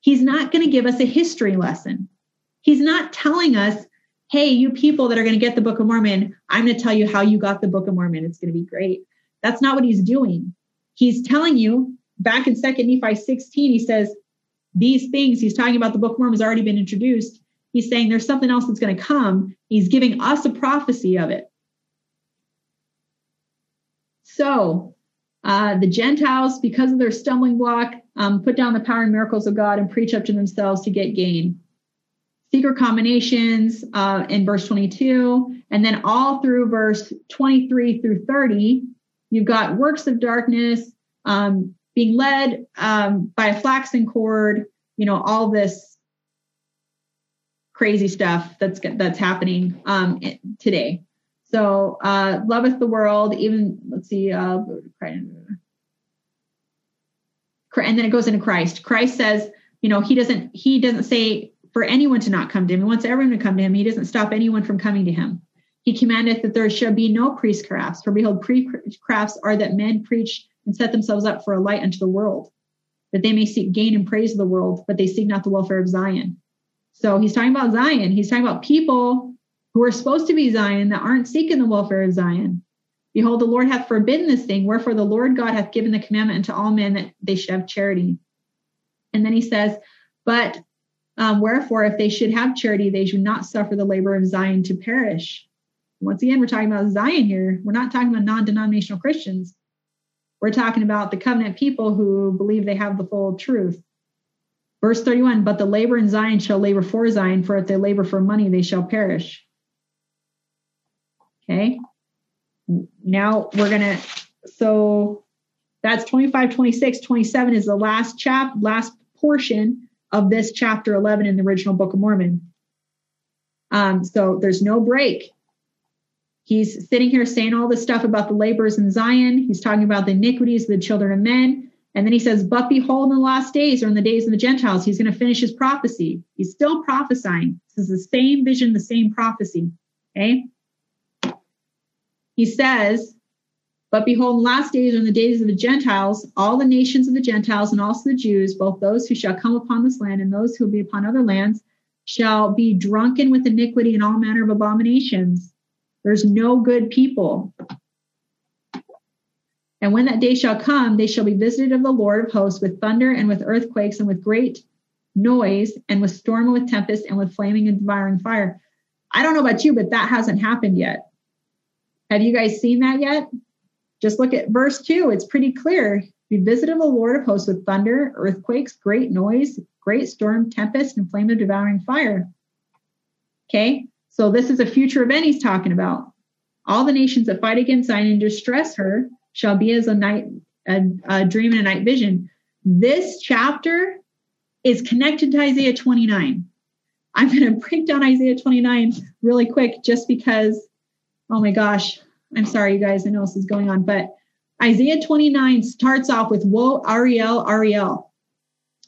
S1: He's not going to give us a history lesson. He's not telling us, hey, you people that are going to get the Book of Mormon, I'm going to tell you how you got the Book of Mormon. It's going to be great. That's not what he's doing. He's telling you back in 2nd Nephi 16, he says, these things, he's talking about the Book of Mormon has already been introduced. He's saying there's something else that's going to come. He's giving us a prophecy of it. So uh, the Gentiles, because of their stumbling block, um, put down the power and miracles of God and preach up to themselves to get gain secret combinations uh, in verse 22. And then all through verse 23 through 30, you've got works of darkness, um, being led um, by a flaxen cord, you know, all this crazy stuff that's that's happening um, today. So uh, loveth the world, even let's see, uh, and then it goes into Christ. Christ says, you know, he doesn't he doesn't say for anyone to not come to him. He wants everyone to come to him. He doesn't stop anyone from coming to him. He commandeth that there shall be no priestcrafts. For behold, priestcrafts are that men preach and set themselves up for a light unto the world, that they may seek gain and praise of the world, but they seek not the welfare of Zion. So he's talking about Zion. He's talking about people who are supposed to be Zion that aren't seeking the welfare of Zion. Behold, the Lord hath forbidden this thing, wherefore the Lord God hath given the commandment unto all men that they should have charity. And then he says, But um, wherefore, if they should have charity, they should not suffer the labor of Zion to perish. Once again, we're talking about Zion here. We're not talking about non denominational Christians. We're talking about the covenant people who believe they have the full truth. Verse 31 But the labor in Zion shall labor for Zion, for if they labor for money, they shall perish. Okay. Now we're going to, so that's 25, 26, 27 is the last chap, last portion of this chapter 11 in the original Book of Mormon. Um, so there's no break. He's sitting here saying all this stuff about the labors in Zion. He's talking about the iniquities of the children of men. And then he says, But behold, in the last days or in the days of the Gentiles, he's going to finish his prophecy. He's still prophesying. This is the same vision, the same prophecy. Okay. He says, but behold, last days are in the days of the Gentiles, all the nations of the Gentiles and also the Jews, both those who shall come upon this land and those who will be upon other lands, shall be drunken with iniquity and all manner of abominations. There's no good people. And when that day shall come, they shall be visited of the Lord of hosts with thunder and with earthquakes and with great noise and with storm and with tempest and with flaming and devouring fire. I don't know about you, but that hasn't happened yet. Have you guys seen that yet? Just look at verse 2. It's pretty clear. We visited the Lord of hosts with thunder, earthquakes, great noise, great storm, tempest, and flame of devouring fire. Okay, so this is a future event he's talking about. All the nations that fight against Zion and distress her shall be as a night, a, a dream and a night vision. This chapter is connected to Isaiah 29. I'm going to break down Isaiah 29 really quick just because, oh my gosh, I'm sorry, you guys, I know this is going on, but Isaiah 29 starts off with Woe, Ariel, Ariel.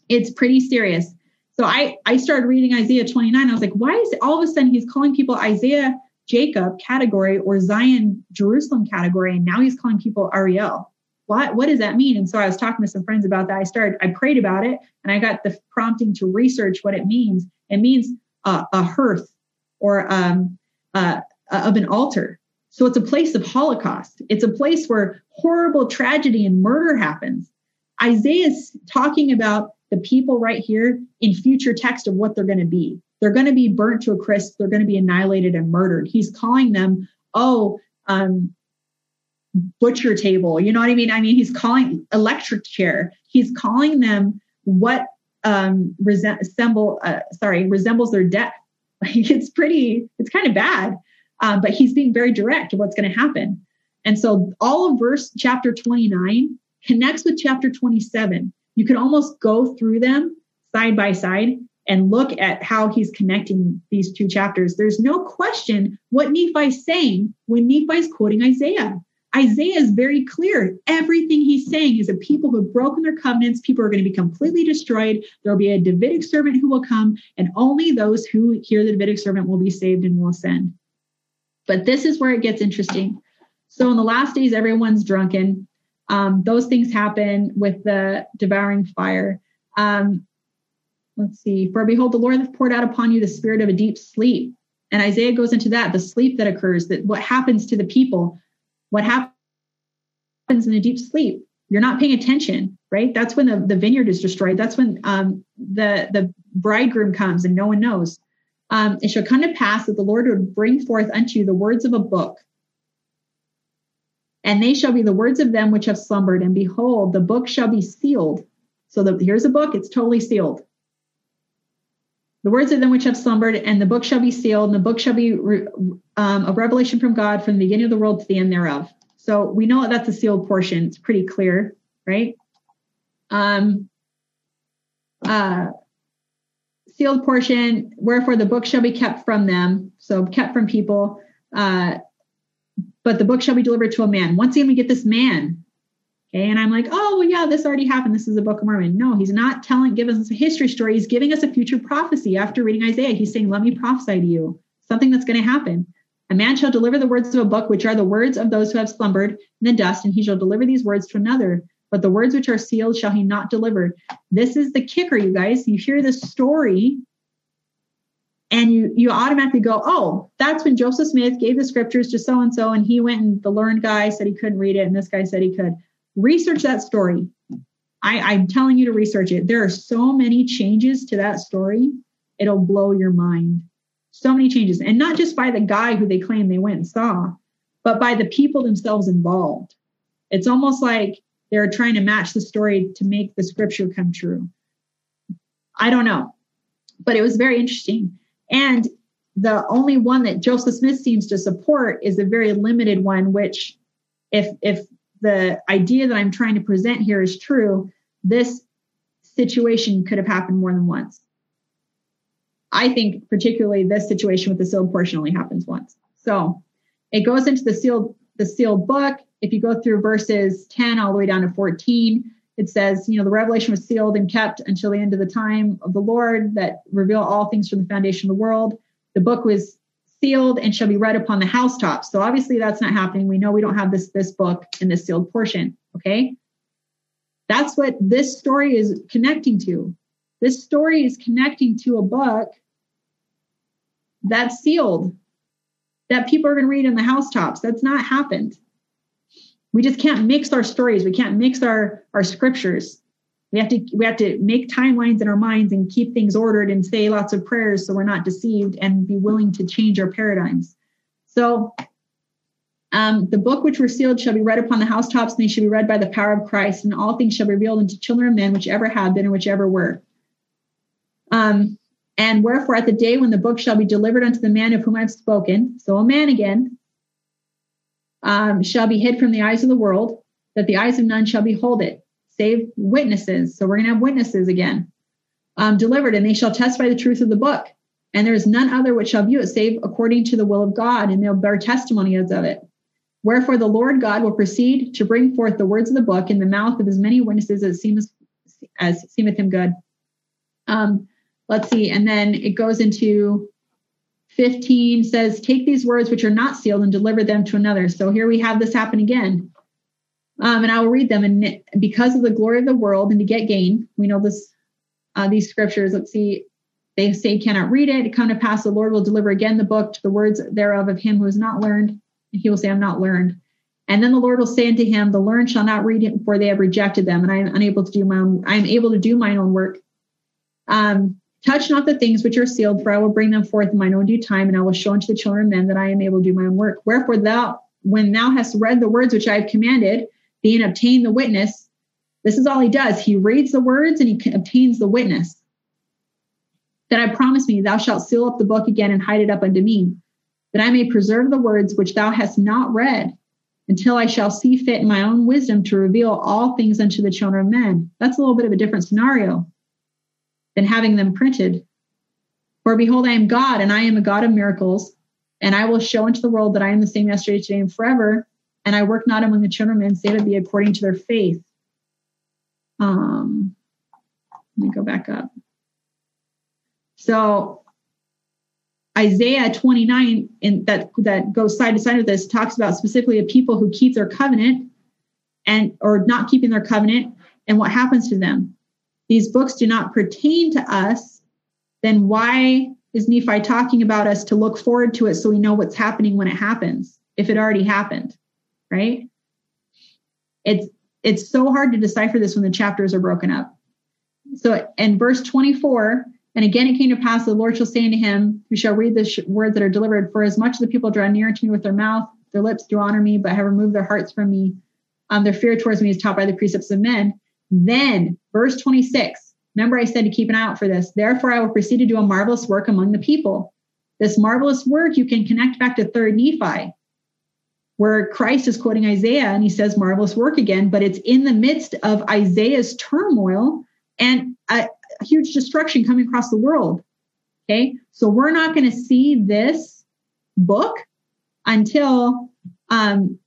S1: It's pretty serious. So I, I started reading Isaiah 29. I was like, why is it all of a sudden he's calling people Isaiah Jacob category or Zion Jerusalem category, and now he's calling people Ariel? What what does that mean? And so I was talking to some friends about that. I started, I prayed about it, and I got the prompting to research what it means. It means uh, a hearth or um, uh, of an altar. So it's a place of Holocaust. It's a place where horrible tragedy and murder happens. Isaiah is talking about the people right here in future text of what they're going to be. They're going to be burnt to a crisp. They're going to be annihilated and murdered. He's calling them, oh, um, butcher table. You know what I mean? I mean, he's calling electric chair. He's calling them what um, resemble, uh, sorry, resembles their death. Like it's pretty, it's kind of bad. Um, but he's being very direct what's going to happen. And so all of verse chapter 29 connects with chapter 27 you can almost go through them side by side and look at how he's connecting these two chapters. There's no question what Nephi's saying when Nephi's quoting Isaiah. Isaiah is very clear. Everything he's saying is that people who have broken their covenants, people are going to be completely destroyed. There'll be a Davidic servant who will come, and only those who hear the Davidic servant will be saved and will ascend. But this is where it gets interesting. So in the last days, everyone's drunken. Um, those things happen with the devouring fire. Um, let's see. For behold, the Lord hath poured out upon you the spirit of a deep sleep. And Isaiah goes into that, the sleep that occurs, that what happens to the people, what happens in a deep sleep. You're not paying attention, right? That's when the, the vineyard is destroyed. That's when um, the, the bridegroom comes and no one knows. Um, it shall come to pass that the Lord would bring forth unto you the words of a book and they shall be the words of them which have slumbered. And behold, the book shall be sealed. So the, here's a book, it's totally sealed. The words of them which have slumbered, and the book shall be sealed, and the book shall be um, a revelation from God from the beginning of the world to the end thereof. So we know that that's a sealed portion. It's pretty clear, right? Um, uh, sealed portion, wherefore the book shall be kept from them, so kept from people. Uh, but the book shall be delivered to a man. Once again, we get this man. Okay. And I'm like, oh, well, yeah, this already happened. This is the Book of Mormon. No, he's not telling, giving us a history story. He's giving us a future prophecy after reading Isaiah. He's saying, let me prophesy to you something that's going to happen. A man shall deliver the words of a book, which are the words of those who have slumbered in the dust, and he shall deliver these words to another. But the words which are sealed shall he not deliver. This is the kicker, you guys. You hear this story and you you automatically go, oh, that's when Joseph Smith gave the scriptures to so and so, and he went and the learned guy said he couldn't read it, and this guy said he could. Research that story. I, I'm telling you to research it. There are so many changes to that story, it'll blow your mind. So many changes, and not just by the guy who they claim they went and saw, but by the people themselves involved. It's almost like they're trying to match the story to make the scripture come true. I don't know, but it was very interesting. And the only one that Joseph Smith seems to support is a very limited one, which, if if the idea that I'm trying to present here is true, this situation could have happened more than once. I think particularly this situation with the sealed portion only happens once. So it goes into the sealed the sealed book. If you go through verses 10 all the way down to 14, it says, you know, the revelation was sealed and kept until the end of the time of the Lord that reveal all things from the foundation of the world. The book was sealed and shall be read upon the housetops. So obviously that's not happening. We know we don't have this this book in this sealed portion. Okay. That's what this story is connecting to. This story is connecting to a book that's sealed that people are going to read in the housetops. That's not happened we just can't mix our stories. We can't mix our our scriptures. We have to we have to make timelines in our minds and keep things ordered and say lots of prayers so we're not deceived and be willing to change our paradigms. So um, the book which were sealed shall be read upon the housetops and they shall be read by the power of christ and all things shall be revealed unto children of men which ever have been and which ever were. Um, and wherefore at the day when the book shall be delivered unto the man of whom i've spoken so a man again um, shall be hid from the eyes of the world, that the eyes of none shall behold it, save witnesses. So we're going to have witnesses again. Um, delivered, and they shall testify the truth of the book. And there is none other which shall view it save according to the will of God, and they'll bear testimony of it. Wherefore the Lord God will proceed to bring forth the words of the book in the mouth of as many witnesses as seemeth as seemeth him good. Um, let's see, and then it goes into 15 says, Take these words which are not sealed and deliver them to another. So here we have this happen again. Um, and I will read them. And because of the glory of the world and to get gain, we know this, uh, these scriptures. Let's see. They say, cannot read it. It come to pass, the Lord will deliver again the book to the words thereof of him who is not learned. And he will say, I'm not learned. And then the Lord will say unto him, The learned shall not read it, for they have rejected them, and I am unable to do my own, I am able to do mine own work. Um, Touch not the things which are sealed, for I will bring them forth in mine own due time, and I will show unto the children of men that I am able to do my own work. Wherefore thou, when thou hast read the words which I have commanded, being obtained the witness, this is all he does. He reads the words and he obtains the witness. That I promise me, thou shalt seal up the book again and hide it up unto me, that I may preserve the words which thou hast not read, until I shall see fit in my own wisdom to reveal all things unto the children of men. That's a little bit of a different scenario than having them printed. For behold, I am God, and I am a God of miracles, and I will show unto the world that I am the same yesterday, today, and forever. And I work not among the children of men, save it be according to their faith. Um, let me go back up. So Isaiah 29, in that that goes side to side with this, talks about specifically a people who keep their covenant and or not keeping their covenant and what happens to them. These books do not pertain to us, then why is Nephi talking about us to look forward to it so we know what's happening when it happens, if it already happened, right? It's it's so hard to decipher this when the chapters are broken up. So in verse 24, and again, it came to pass the Lord shall say unto him, Who shall read the sh- words that are delivered? For as much as the people draw near to me with their mouth, their lips do honor me, but have removed their hearts from me. Um, their fear towards me is taught by the precepts of men. Then, verse 26, remember I said to keep an eye out for this. Therefore, I will proceed to do a marvelous work among the people. This marvelous work you can connect back to 3rd Nephi, where Christ is quoting Isaiah and he says marvelous work again, but it's in the midst of Isaiah's turmoil and a, huge destruction coming across the world. Okay, so we're not going to see this book until um,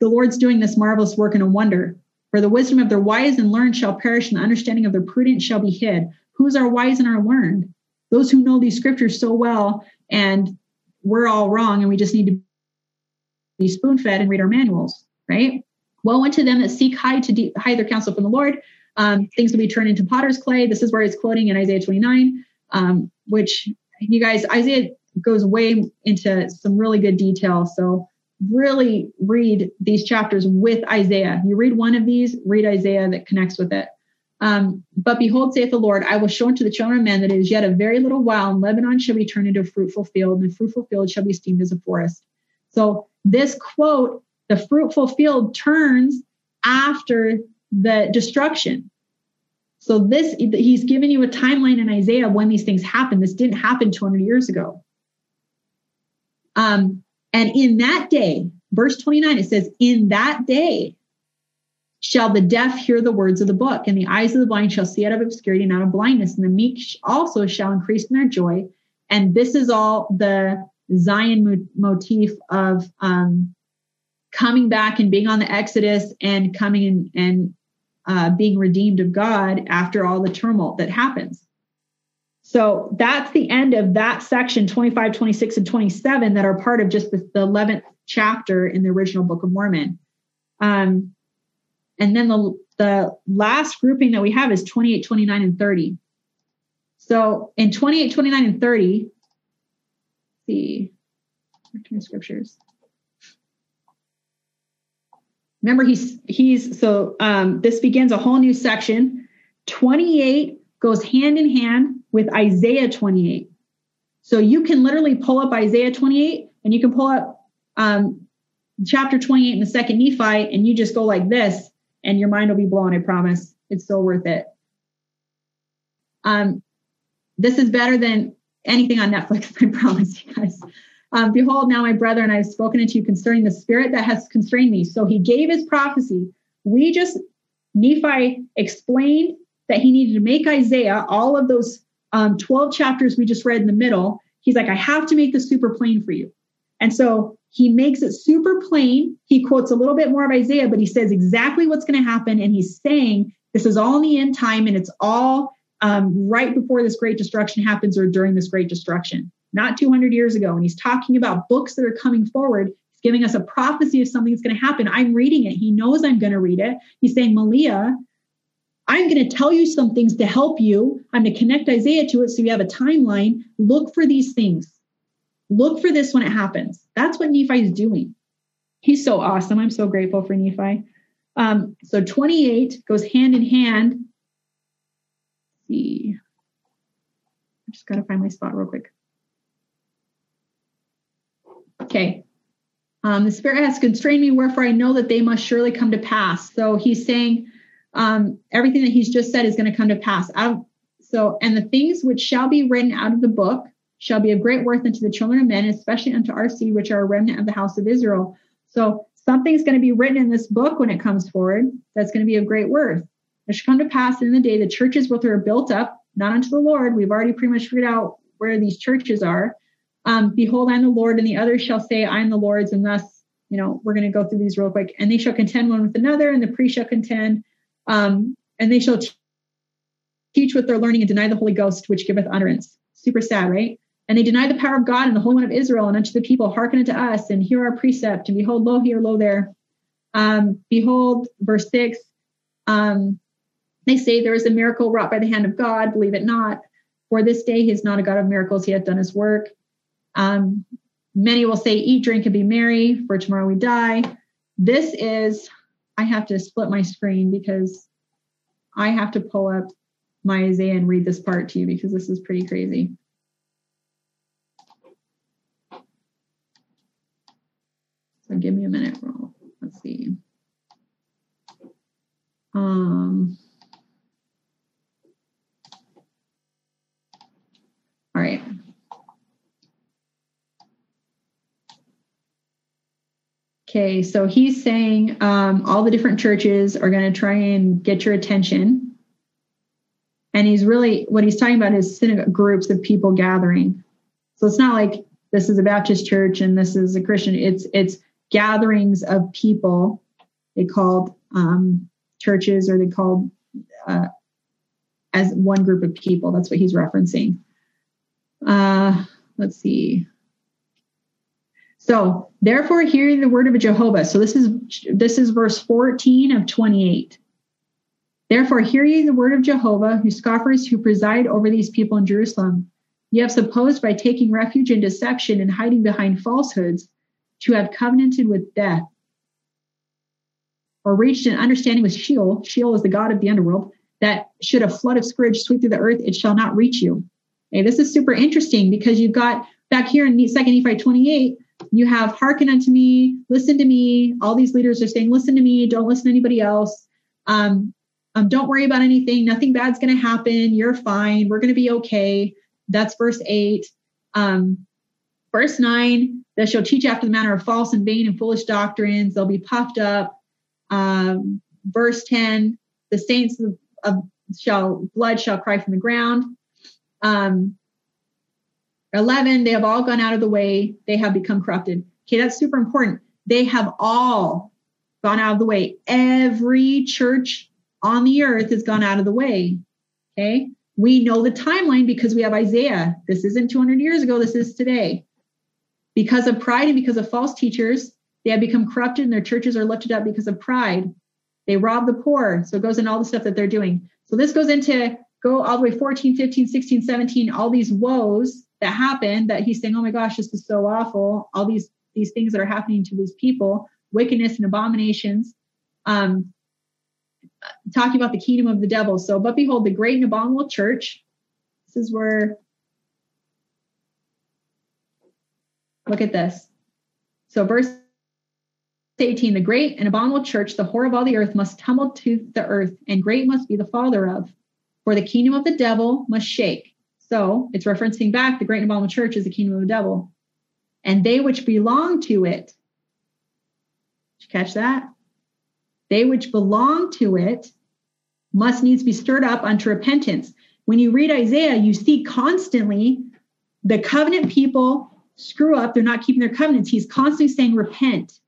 S1: the Lord's doing this marvelous work and a wonder. For the wisdom of their wise and learned shall perish, and the understanding of their prudent shall be hid. Who's our wise and our learned? Those who know these scriptures so well, and we're all wrong, and we just need to be spoon fed and read our manuals, right? Woe unto them that seek high to de- hide their counsel from the Lord, um, things will be turned into potter's clay. This is where he's quoting in Isaiah 29, um, which you guys, Isaiah goes way into some really good detail. So really read these chapters with Isaiah. You read one of these, read Isaiah that connects with it. Um, but behold, saith the Lord, I will show unto the children of men that it is yet a very little while, and Lebanon shall be turned into a fruitful field, and the fruitful field shall be esteemed as a forest. So this quote, the fruitful field turns after the destruction. So this he's given you a timeline in Isaiah when these things happen. This didn't happen 200 years ago. Um, and in that day, verse 29, it says, "In that day shall the deaf hear the words of the book, and the eyes of the blind shall see out of obscurity and out of blindness, and the meek also shall increase in their joy." And this is all the Zion motif of um, coming back and being on the Exodus and coming in and uh, being redeemed of God after all the tumult that happens. So that's the end of that section 25, 26, and 27 that are part of just the, the 11th chapter in the original Book of Mormon. Um, and then the, the last grouping that we have is 28, 29, and 30. So in 28, 29, and 30, see, my scriptures. Remember, he's he's so um, this begins a whole new section. 28 goes hand in hand with Isaiah 28. So you can literally pull up Isaiah 28 and you can pull up um, chapter 28 in the second Nephi and you just go like this and your mind will be blown. I promise. It's so worth it. Um, this is better than anything on Netflix. I promise you guys. Um, Behold, now my brethren, I have spoken unto you concerning the spirit that has constrained me. So he gave his prophecy. We just, Nephi explained that he needed to make Isaiah, all of those um, 12 chapters we just read in the middle. He's like, I have to make this super plain for you. And so he makes it super plain. He quotes a little bit more of Isaiah, but he says exactly what's going to happen. And he's saying this is all in the end time and it's all um, right before this great destruction happens or during this great destruction not 200 years ago. And he's talking about books that are coming forward. He's giving us a prophecy of something that's going to happen. I'm reading it. He knows I'm going to read it. He's saying, Malia, I'm going to tell you some things to help you. I'm going to connect Isaiah to it so you have a timeline. Look for these things. Look for this when it happens. That's what Nephi is doing. He's so awesome. I'm so grateful for Nephi. Um, so 28 goes hand in hand. Let's see. I just got to find my spot real quick. Okay. Um, the Spirit has constrained me, wherefore I know that they must surely come to pass. So he's saying um, everything that he's just said is going to come to pass. So, and the things which shall be written out of the book shall be of great worth unto the children of men, especially unto our seed, which are a remnant of the house of Israel. So something's going to be written in this book when it comes forward that's going to be of great worth. It should come to pass in the day the churches both are built up, not unto the Lord. We've already pretty much figured out where these churches are. Um, Behold, I'm the Lord, and the others shall say, I'm the Lord's, and thus, you know, we're going to go through these real quick. And they shall contend one with another, and the priest shall contend, um, and they shall teach with their learning and deny the Holy Ghost, which giveth utterance. Super sad, right? And they deny the power of God and the Holy One of Israel, and unto the people, hearken unto us, and hear our precept, and behold, lo here, lo there. Um, behold, verse 6, um, they say there is a miracle wrought by the hand of God, believe it not. For this day he is not a God of miracles, he hath done his work. Um, many will say, Eat, drink, and be merry, for tomorrow we die. This is, I have to split my screen because I have to pull up my Isaiah and read this part to you because this is pretty crazy. So give me a minute, Roll. Let's see. Um, all right. Okay, so he's saying um, all the different churches are going to try and get your attention. And he's really, what he's talking about is synagogue groups of people gathering. So it's not like this is a Baptist church and this is a Christian. It's it's gatherings of people. They called um, churches or they called uh, as one group of people. That's what he's referencing. Uh, let's see. So therefore hearing the word of Jehovah. So this is this is verse 14 of 28. Therefore hear ye the word of Jehovah, who scoffers who preside over these people in Jerusalem. You have supposed by taking refuge in deception and hiding behind falsehoods to have covenanted with death, or reached an understanding with Sheol. Sheol is the god of the underworld. That should a flood of scourge sweep through the earth, it shall not reach you. Okay, this is super interesting because you've got back here in Second Nephi 28, you have hearken unto me, listen to me. All these leaders are saying, listen to me, don't listen to anybody else. Um, um, don't worry about anything. Nothing bad's going to happen. You're fine. We're going to be okay. That's verse eight. Um, verse nine, they shall teach after the manner of false and vain and foolish doctrines. They'll be puffed up. Um, verse 10, the saints of, of, shall blood shall cry from the ground. Um, 11, they have all gone out of the way. They have become corrupted. Okay, that's super important. They have all gone out of the way. Every church on the earth has gone out of the way. Okay, we know the timeline because we have Isaiah. This isn't 200 years ago, this is today. Because of pride and because of false teachers, they have become corrupted and their churches are lifted up because of pride. They rob the poor. So it goes in all the stuff that they're doing. So this goes into go all the way 14, 15, 16, 17, all these woes that happened that he's saying, oh my gosh, this is so awful. All these these things that are happening to these people, wickedness and abominations. Um, talking about the kingdom of the devil. So, but behold, the great and abominable church. This is where Look at this. So, verse 18 the great and abominable church, the whore of all the earth, must tumble to the earth, and great must be the father of. For the kingdom of the devil must shake. So, it's referencing back the great and church is the kingdom of the devil. And they which belong to it, did you catch that? They which belong to it must needs be stirred up unto repentance. When you read Isaiah, you see constantly the covenant people screw up, they're not keeping their covenants. He's constantly saying, repent.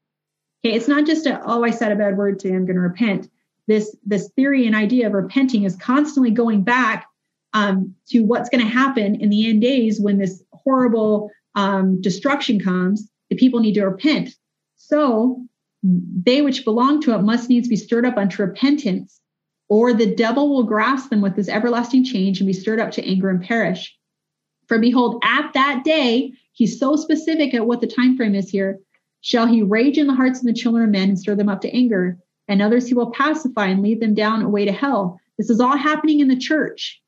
S1: Okay, it's not just a, oh, I said a bad word today, I'm going to repent. This, this theory and idea of repenting is constantly going back um, to what's going to happen in the end days when this horrible um, destruction comes. The people need to repent. So they which belong to it must needs be stirred up unto repentance, or the devil will grasp them with this everlasting change and be stirred up to anger and perish. For behold, at that day He's so specific at what the time frame is here. Shall he rage in the hearts of the children of men and stir them up to anger? And others he will pacify and lead them down away to hell. This is all happening in the church.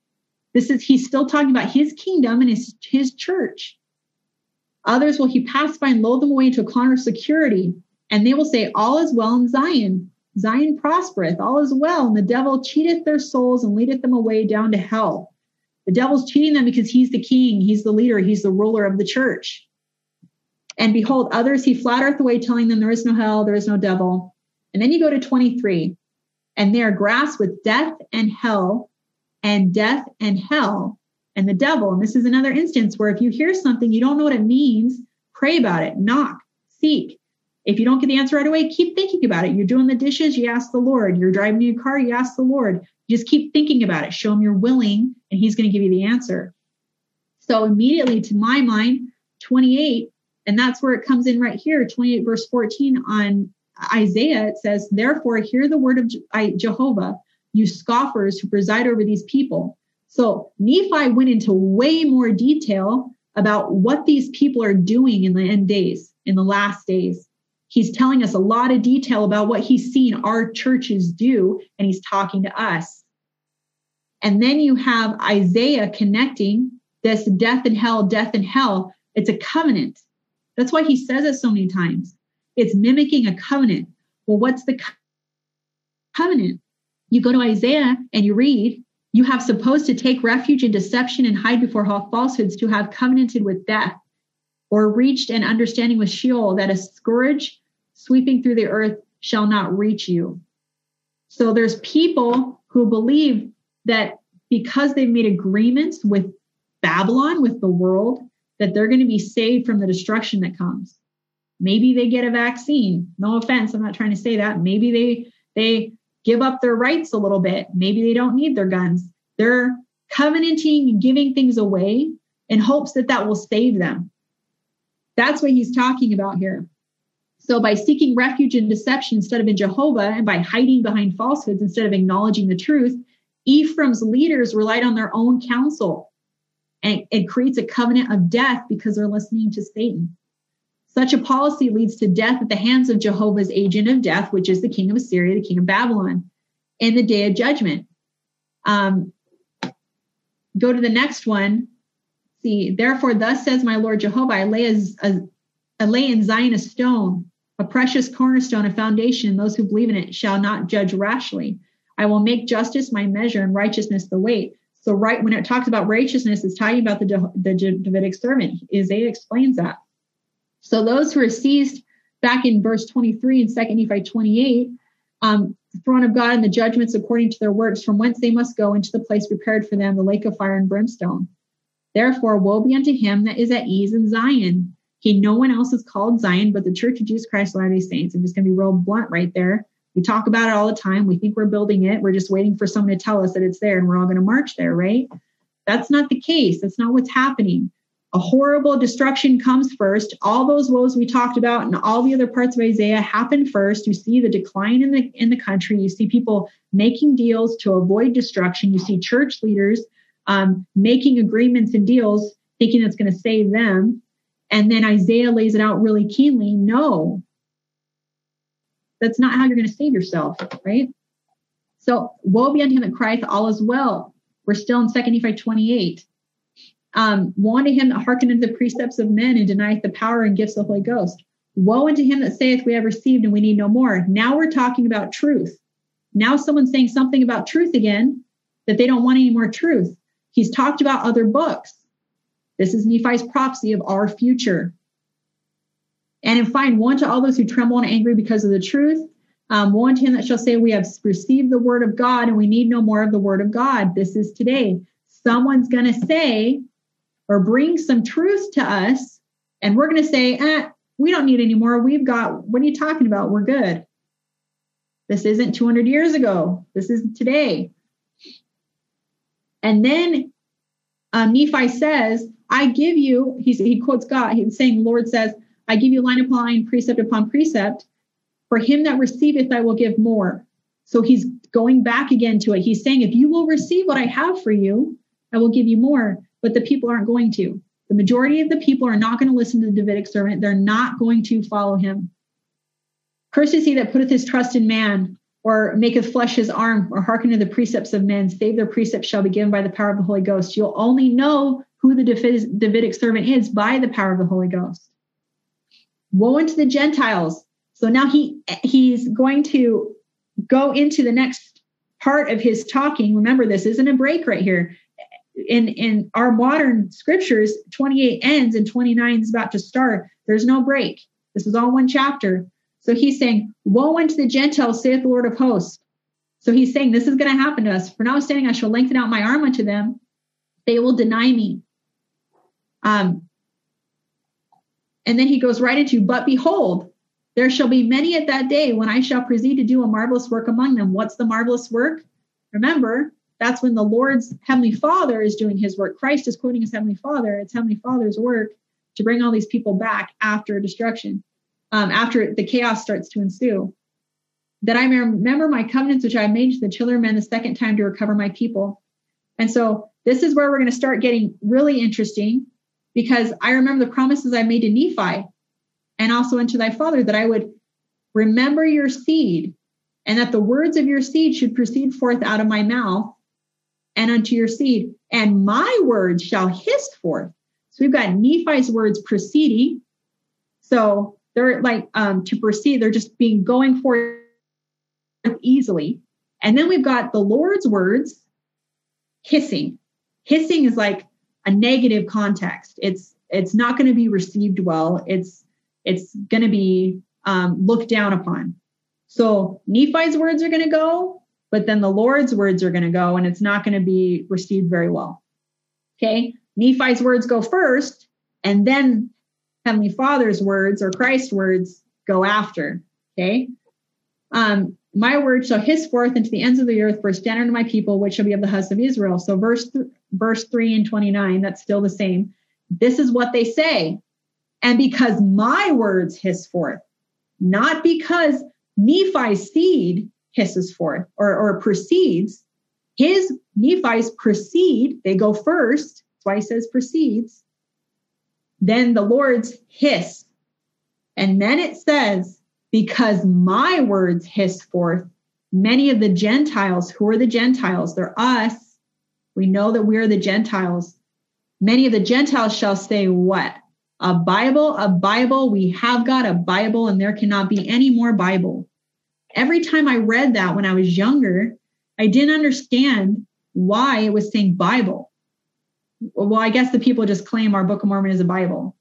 S1: This is he's still talking about his kingdom and his, his church. Others will he pass by and load them away into a corner of security. And they will say, All is well in Zion. Zion prospereth, all is well, and the devil cheateth their souls and leadeth them away down to hell. The devil's cheating them because he's the king, he's the leader, he's the ruler of the church. And behold, others he flattereth away, telling them there is no hell, there is no devil. And then you go to 23, and they are grasped with death and hell, and death and hell, and the devil. And this is another instance where if you hear something, you don't know what it means, pray about it, knock, seek. If you don't get the answer right away, keep thinking about it. You're doing the dishes, you ask the Lord. You're driving your car, you ask the Lord. You just keep thinking about it. Show him you're willing, and he's going to give you the answer. So immediately to my mind, 28, and that's where it comes in right here, 28 verse 14 on Isaiah, it says, Therefore, hear the word of Jehovah, you scoffers who preside over these people. So Nephi went into way more detail about what these people are doing in the end days, in the last days. He's telling us a lot of detail about what he's seen our churches do, and he's talking to us. And then you have Isaiah connecting this death and hell, death and hell. It's a covenant. That's why he says it so many times. It's mimicking a covenant. Well, what's the covenant? You go to Isaiah and you read, you have supposed to take refuge in deception and hide before falsehoods to have covenanted with death or reached an understanding with Sheol that a scourge sweeping through the earth shall not reach you. So there's people who believe that because they've made agreements with Babylon, with the world, that they're going to be saved from the destruction that comes. Maybe they get a vaccine. No offense, I'm not trying to say that. Maybe they they give up their rights a little bit. Maybe they don't need their guns. They're covenanting giving things away in hopes that that will save them. That's what he's talking about here. So by seeking refuge in deception instead of in Jehovah and by hiding behind falsehoods instead of acknowledging the truth, Ephraim's leaders relied on their own counsel. And it creates a covenant of death because they're listening to Satan. Such a policy leads to death at the hands of Jehovah's agent of death, which is the king of Assyria, the king of Babylon, in the day of judgment. Um, go to the next one. See, therefore, thus says my Lord Jehovah, I lay, a, a, I lay in Zion a stone, a precious cornerstone, a foundation, and those who believe in it shall not judge rashly. I will make justice my measure and righteousness the weight. So, right when it talks about righteousness, it's talking about the, the Davidic servant. Isaiah explains that. So, those who are seized back in verse 23 and 2 Nephi 28, um, the throne of God and the judgments according to their works, from whence they must go into the place prepared for them, the lake of fire and brimstone. Therefore, woe be unto him that is at ease in Zion he, no one else is called Zion, but the Church of Jesus Christ Latter-day Saints. I'm just going to be real blunt right there. We talk about it all the time. We think we're building it. We're just waiting for someone to tell us that it's there and we're all going to march there, right? That's not the case. That's not what's happening. A horrible destruction comes first. All those woes we talked about and all the other parts of Isaiah happen first. You see the decline in the in the country. You see people making deals to avoid destruction. You see church leaders um, making agreements and deals, thinking it's going to save them. And then Isaiah lays it out really keenly. No, that's not how you're going to save yourself, right? So woe be unto him that crieth, all is well. We're still in 2 Nephi 28. Um, unto him that hearkeneth the precepts of men and denieth the power and gifts of the Holy Ghost. Woe unto him that saith, We have received and we need no more. Now we're talking about truth. Now someone's saying something about truth again that they don't want any more truth. He's talked about other books. This is Nephi's prophecy of our future. And in fine, one to all those who tremble and angry because of the truth. Um, one to him that shall say, We have received the word of God and we need no more of the word of God. This is today. Someone's going to say or bring some truth to us, and we're going to say, eh, We don't need any more. We've got, what are you talking about? We're good. This isn't 200 years ago. This is today. And then um, Nephi says, I give you, he quotes God, he's saying, Lord says, I give you line upon line, precept upon precept. For him that receiveth, I will give more. So he's going back again to it. He's saying, if you will receive what I have for you, I will give you more. But the people aren't going to. The majority of the people are not going to listen to the Davidic servant. They're not going to follow him. Cursed is he that putteth his trust in man, or maketh flesh his arm, or hearken to the precepts of men, save their precepts shall be given by the power of the Holy Ghost. You'll only know who the Davidic servant is by the power of the Holy Ghost. Woe unto the Gentiles. So now he he's going to go into the next part of his talking. Remember, this isn't a break right here. In in our modern scriptures, 28 ends and 29 is about to start. There's no break. This is all one chapter. So he's saying, Woe unto the Gentiles, saith the Lord of hosts. So he's saying, This is going to happen to us. For now, standing, I shall lengthen out my arm unto them. They will deny me. Um, and then he goes right into, But behold, there shall be many at that day when I shall proceed to do a marvelous work among them. What's the marvelous work? Remember, that's when the Lord's Heavenly Father is doing his work. Christ is quoting his Heavenly Father. It's Heavenly Father's work to bring all these people back after destruction, um, after the chaos starts to ensue. That I may remember my covenants which I made to the children of men the second time to recover my people. And so this is where we're going to start getting really interesting because I remember the promises I made to Nephi and also unto thy father that I would remember your seed and that the words of your seed should proceed forth out of my mouth and unto your seed, and my words shall hiss forth. So we've got Nephi's words proceeding. So they're like um, to proceed, they're just being going forth easily. And then we've got the Lord's words hissing. Hissing is like a negative context. It's it's not going to be received well. It's it's going to be um, looked down upon. So Nephi's words are going to go, but then the Lord's words are going to go, and it's not going to be received very well. Okay, Nephi's words go first, and then Heavenly Father's words or Christ's words go after. Okay, um, my word shall hiss forth into the ends of the earth for a standard my people, which shall be of the house of Israel. So verse th- verse three and twenty nine, that's still the same. This is what they say. And because my words hiss forth, not because Nephi's seed hisses forth or, or proceeds, his Nephi's proceed, they go first. That's why he says proceeds. Then the Lord's hiss. And then it says, because my words hiss forth, many of the Gentiles, who are the Gentiles? They're us. We know that we're the Gentiles. Many of the Gentiles shall say, What? a Bible, a Bible. We have got a Bible, and there cannot be any more Bible. Every time I read that when I was younger, I didn't understand why it was saying Bible. Well, I guess the people just claim our Book of Mormon is a Bible.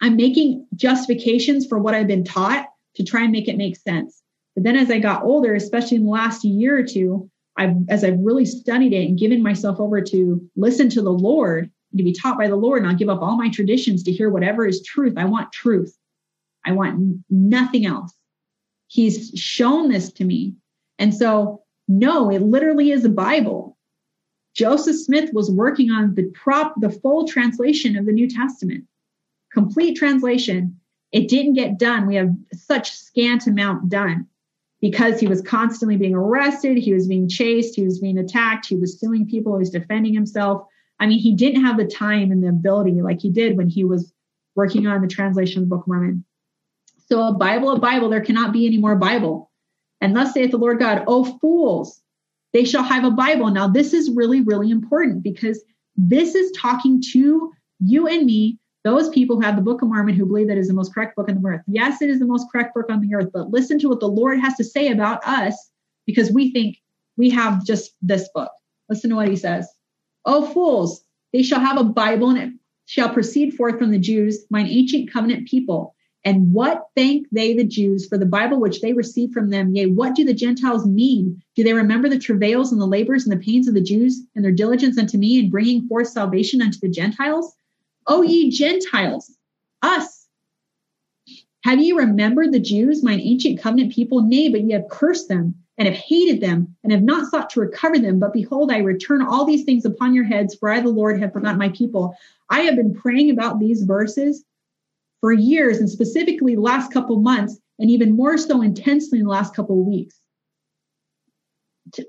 S1: I'm making justifications for what I've been taught to try and make it make sense. But then as I got older, especially in the last year or two, I've, as I've really studied it and given myself over to listen to the Lord, to be taught by the Lord, and I'll give up all my traditions to hear whatever is truth. I want truth. I want nothing else. He's shown this to me. And so, no, it literally is a Bible. Joseph Smith was working on the prop, the full translation of the New Testament, complete translation. It didn't get done. We have such scant amount done because he was constantly being arrested, he was being chased, he was being attacked, he was suing people, he was defending himself. I mean, he didn't have the time and the ability like he did when he was working on the translation of the Book of Mormon. So a Bible, a Bible, there cannot be any more Bible. And thus saith the Lord God, O fools, they shall have a Bible. Now, this is really, really important because this is talking to you and me, those people who have the Book of Mormon who believe that is the most correct book on the earth. Yes, it is the most correct book on the earth, but listen to what the Lord has to say about us because we think we have just this book. Listen to what he says. O fools, they shall have a Bible and it shall proceed forth from the Jews, mine ancient covenant people. And what thank they the Jews for the Bible which they received from them? Yea, what do the Gentiles mean? Do they remember the travails and the labors and the pains of the Jews and their diligence unto me in bringing forth salvation unto the Gentiles? O ye Gentiles, us, have ye remembered the Jews, mine ancient covenant people? Nay, but ye have cursed them and have hated them and have not sought to recover them. But behold, I return all these things upon your heads, for I, the Lord, have forgotten my people. I have been praying about these verses for years and specifically last couple months, and even more so intensely in the last couple of weeks.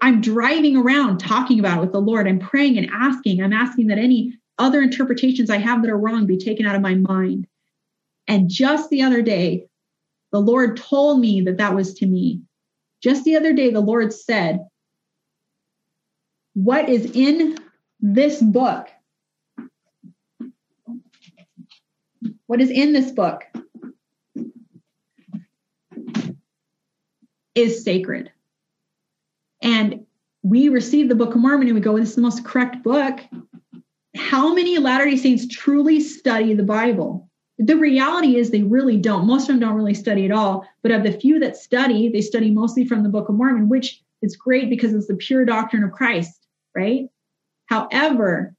S1: I'm driving around talking about it with the Lord. I'm praying and asking. I'm asking that any other interpretations I have that are wrong be taken out of my mind. And just the other day, the Lord told me that that was to me. Just the other day, the Lord said, What is in this book? What is in this book is sacred. And we receive the Book of Mormon and we go, This is the most correct book. How many Latter day Saints truly study the Bible? the reality is they really don't. Most of them don't really study at all. But of the few that study, they study mostly from the Book of Mormon, which is great because it's the pure doctrine of Christ, right? However,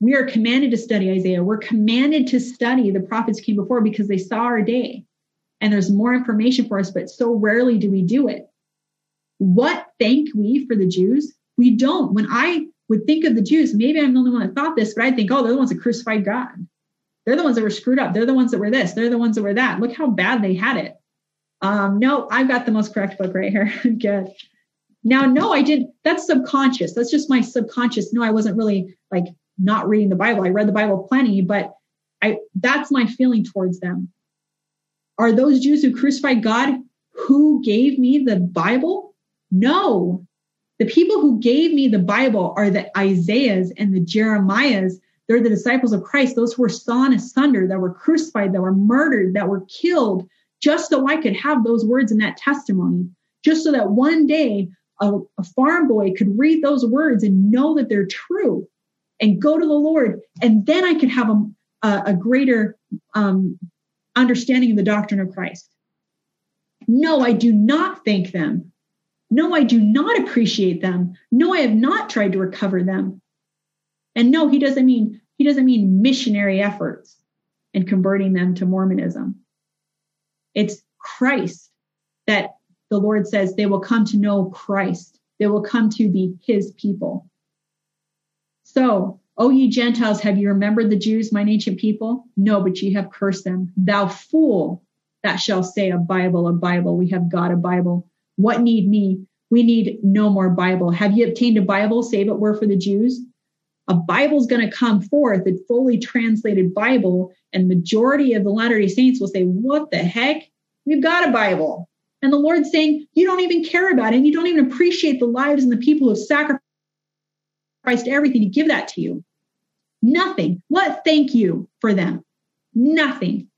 S1: we are commanded to study Isaiah. We're commanded to study the prophets came before because they saw our day. And there's more information for us, but so rarely do we do it. What thank we for the Jews? We don't. When I would think of the Jews, maybe I'm the only one that thought this, but I think, oh, they're the ones that crucified God. They're the ones that were screwed up. They're the ones that were this. They're the ones that were that. Look how bad they had it. Um, no, I've got the most correct book right here. Good. Now, no, I didn't. That's subconscious. That's just my subconscious. No, I wasn't really like not reading the Bible. I read the Bible plenty, but I that's my feeling towards them. Are those Jews who crucified God who gave me the Bible? No. The people who gave me the Bible are the Isaiahs and the Jeremiahs. They're the disciples of Christ, those who were sawn asunder, that were crucified, that were murdered, that were killed, just so I could have those words in that testimony, just so that one day a, a farm boy could read those words and know that they're true and go to the Lord. And then I could have a, a, a greater um, understanding of the doctrine of Christ. No, I do not thank them. No, I do not appreciate them. No, I have not tried to recover them. And no, he doesn't mean he doesn't mean missionary efforts and converting them to Mormonism. It's Christ that the Lord says they will come to know Christ. They will come to be his people. So, O ye Gentiles, have you remembered the Jews, mine ancient people? No, but ye have cursed them. Thou fool, that shall say a Bible, a Bible. We have got a Bible. What need me? We need no more Bible. Have you obtained a Bible, save it were for the Jews? A Bible's going to come forth, a fully translated Bible, and majority of the Latter-day Saints will say, "What the heck? We've got a Bible." And the Lord's saying, "You don't even care about it, and you don't even appreciate the lives and the people who have sacrificed everything to give that to you. Nothing. What? Thank you for them. Nothing.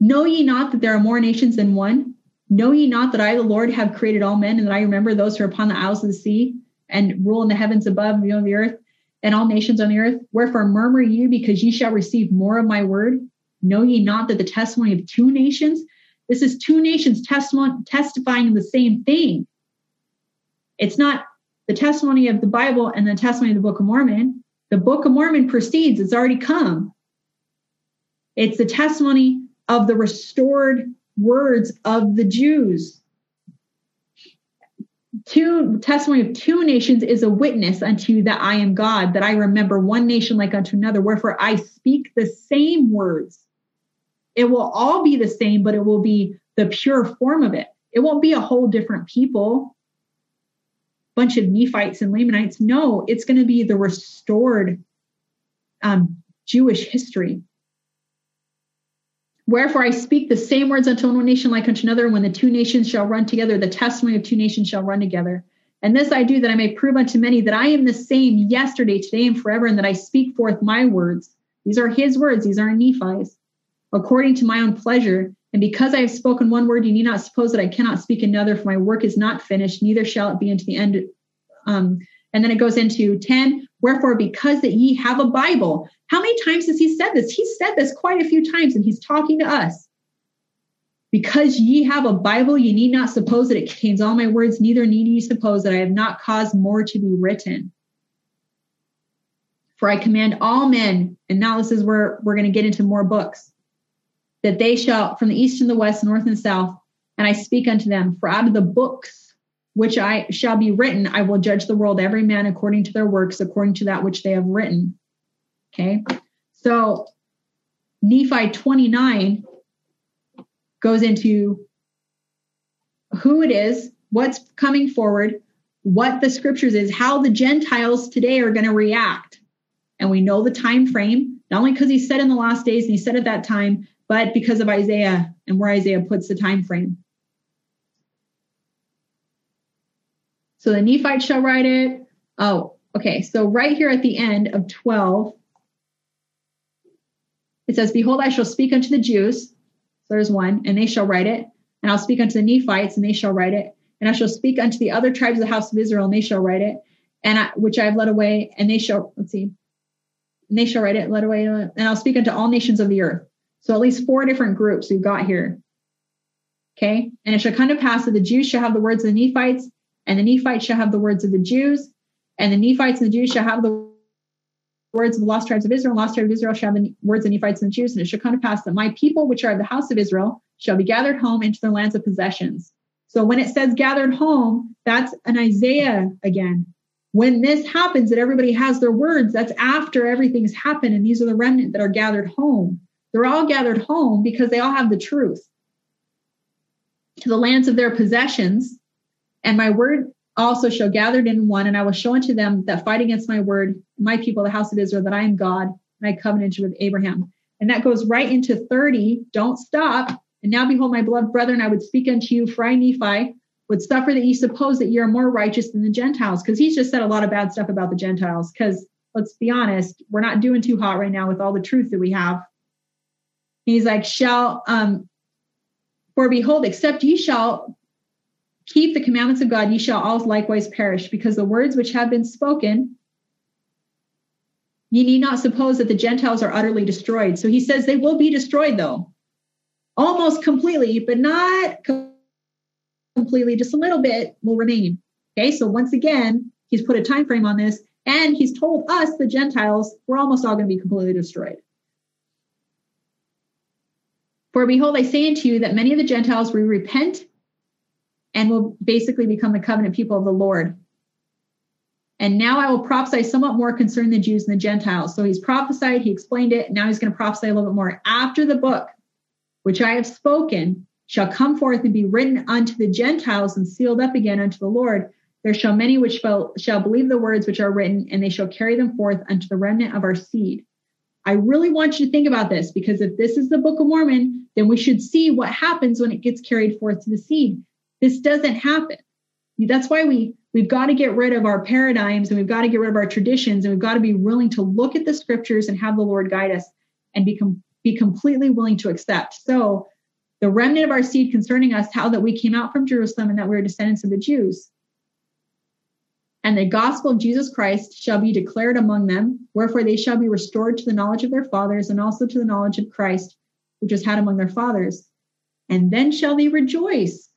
S1: Know ye not that there are more nations than one? Know ye not that I, the Lord, have created all men, and that I remember those who are upon the isles of the sea, and rule in the heavens above, and on the earth, and all nations on the earth? Wherefore murmur ye, because ye shall receive more of my word? Know ye not that the testimony of two nations? This is two nations testifying in the same thing. It's not the testimony of the Bible and the testimony of the Book of Mormon. The Book of Mormon precedes, it's already come. It's the testimony of the restored words of the Jews. Two testimony of two nations is a witness unto you that I am God, that I remember one nation like unto another. Wherefore I speak the same words. It will all be the same, but it will be the pure form of it. It won't be a whole different people, bunch of Nephites and Lamanites. No, it's going to be the restored um, Jewish history. Wherefore I speak the same words unto one nation like unto another, and when the two nations shall run together, the testimony of two nations shall run together. And this I do that I may prove unto many that I am the same yesterday, today, and forever, and that I speak forth my words. These are his words, these are Nephi's, according to my own pleasure. And because I have spoken one word, you need not suppose that I cannot speak another, for my work is not finished, neither shall it be unto the end. Um, and then it goes into 10 Wherefore, because that ye have a Bible. How many times has he said this? He said this quite a few times, and he's talking to us. Because ye have a Bible, ye need not suppose that it contains all my words, neither need ye suppose that I have not caused more to be written. For I command all men, and now this is where we're going to get into more books, that they shall, from the east and the west, north and south, and I speak unto them, for out of the books which I shall be written, I will judge the world, every man according to their works, according to that which they have written. Okay. So Nephi 29 goes into who it is, what's coming forward, what the scriptures is, how the Gentiles today are going to react. And we know the time frame, not only because he said in the last days and he said at that time, but because of Isaiah and where Isaiah puts the time frame. So the Nephite shall write it. Oh, okay. So right here at the end of 12, it says, Behold, I shall speak unto the Jews. So there's one, and they shall write it. And I'll speak unto the Nephites, and they shall write it. And I shall speak unto the other tribes of the house of Israel, and they shall write it. And I, which I have led away, and they shall, let's see, and they shall write it, let away, and I'll speak unto all nations of the earth. So at least four different groups we've got here. Okay. And it shall come to pass that the Jews shall have the words of the Nephites, and the Nephites shall have the words of the Jews, and the Nephites and the Jews shall have the words of the lost tribes of Israel, and lost tribes of Israel shall have the words of the Nephites and the Jews. And it shall come to pass that my people, which are of the house of Israel, shall be gathered home into their lands of possessions. So when it says gathered home, that's an Isaiah again. When this happens, that everybody has their words, that's after everything's happened. And these are the remnant that are gathered home. They're all gathered home because they all have the truth to the lands of their possessions. And my word also shall gathered in one, and I will show unto them that fight against my word, my people, the house of Israel, that I am God, and I covenanted with Abraham. And that goes right into 30. Don't stop. And now behold, my beloved brethren, I would speak unto you, for I, Nephi, would suffer that ye suppose that ye are more righteous than the Gentiles. Because he's just said a lot of bad stuff about the Gentiles. Because let's be honest, we're not doing too hot right now with all the truth that we have. He's like, shall um for behold, except ye shall keep the commandments of God, ye shall all likewise perish, because the words which have been spoken, ye need not suppose that the Gentiles are utterly destroyed. So he says they will be destroyed, though, almost completely, but not completely, just a little bit will remain. Okay, so once again, he's put a time frame on this, and he's told us, the Gentiles, we're almost all going to be completely destroyed. For behold, I say unto you that many of the Gentiles will repent and will basically become the covenant people of the Lord. And now I will prophesy somewhat more concerning the Jews and the Gentiles. So he's prophesied, he explained it. Now he's going to prophesy a little bit more. After the book, which I have spoken, shall come forth and be written unto the Gentiles and sealed up again unto the Lord, there shall many which shall, believe the words which are written, and they shall carry them forth unto the remnant of our seed. I really want you to think about this because if this is the Book of Mormon, then we should see what happens when it gets carried forth to the seed. This doesn't happen. That's why we we've got to get rid of our paradigms and we've got to get rid of our traditions and we've got to be willing to look at the scriptures and have the Lord guide us and become be completely willing to accept. So the remnant of our seed concerning us, how that we came out from Jerusalem and that we are descendants of the Jews. And the gospel of Jesus Christ shall be declared among them, wherefore they shall be restored to the knowledge of their fathers and also to the knowledge of Christ, which was had among their fathers. And then shall they rejoice,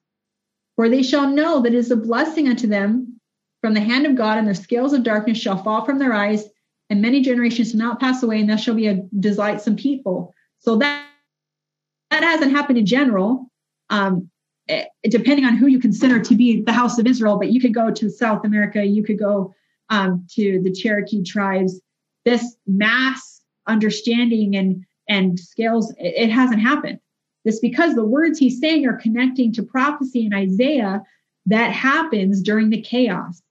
S1: for they shall know that it is a blessing unto them from the hand of God, and their scales of darkness shall fall from their eyes, and many generations shall not pass away, and thus shall be a delightsome people. So that that hasn't happened in general. Um, Eh, depending on who you consider to be the house of Israel, but you could go to South America, you could go um, to the Cherokee tribes. This mass understanding and and scales, it, hasn't happened. This because the words he's saying are connecting to prophecy in Isaiah that happens during the chaos,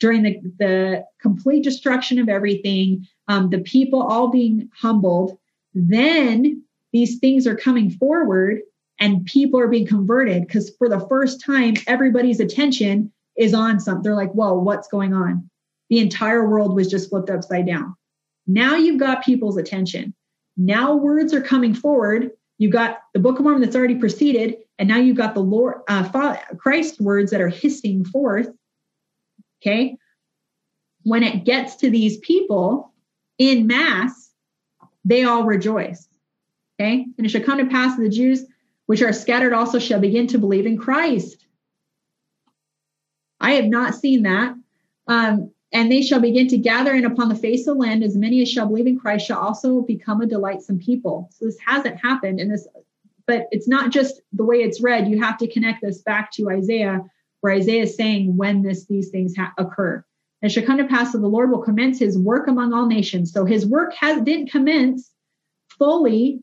S1: during the, the complete destruction of everything, um, the people all being humbled. Then these things are coming forward and people are being converted because for the first time, everybody's attention is on something. They're like, whoa, what's going on? The entire world was just flipped upside down. Now you've got people's attention. Now words are coming forward. You've got the Book of Mormon that's already preceded, and now you've got the Lord, uh, Christ words that are hissing forth. Okay. When it gets to these people in mass, they all rejoice. Okay. And it shall come to pass that the Jews which are scattered also shall begin to believe in Christ. I have not seen that. Um, and they shall begin to gather in upon the face of the land, as many as shall believe in Christ shall also become a delightsome people. So this hasn't happened And this, but it's not just the way it's read. You have to connect this back to Isaiah, where Isaiah is saying when this these things ha- occur. And it shall come to pass that the Lord will commence his work among all nations. So his work has didn't commence fully.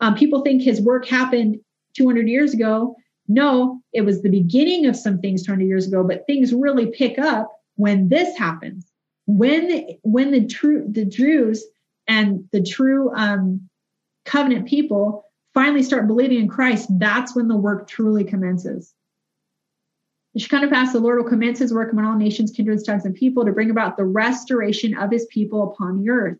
S1: Um, people think his work happened 200 years ago. No, it was the beginning of some things 200 years ago, but things really pick up when this happens. When when the true the Jews and the true um, covenant people finally start believing in Christ, that's when the work truly commences. It should come to pass the Lord will commence his work among all nations, kindreds, tongues, and people to bring about the restoration of his people upon the earth.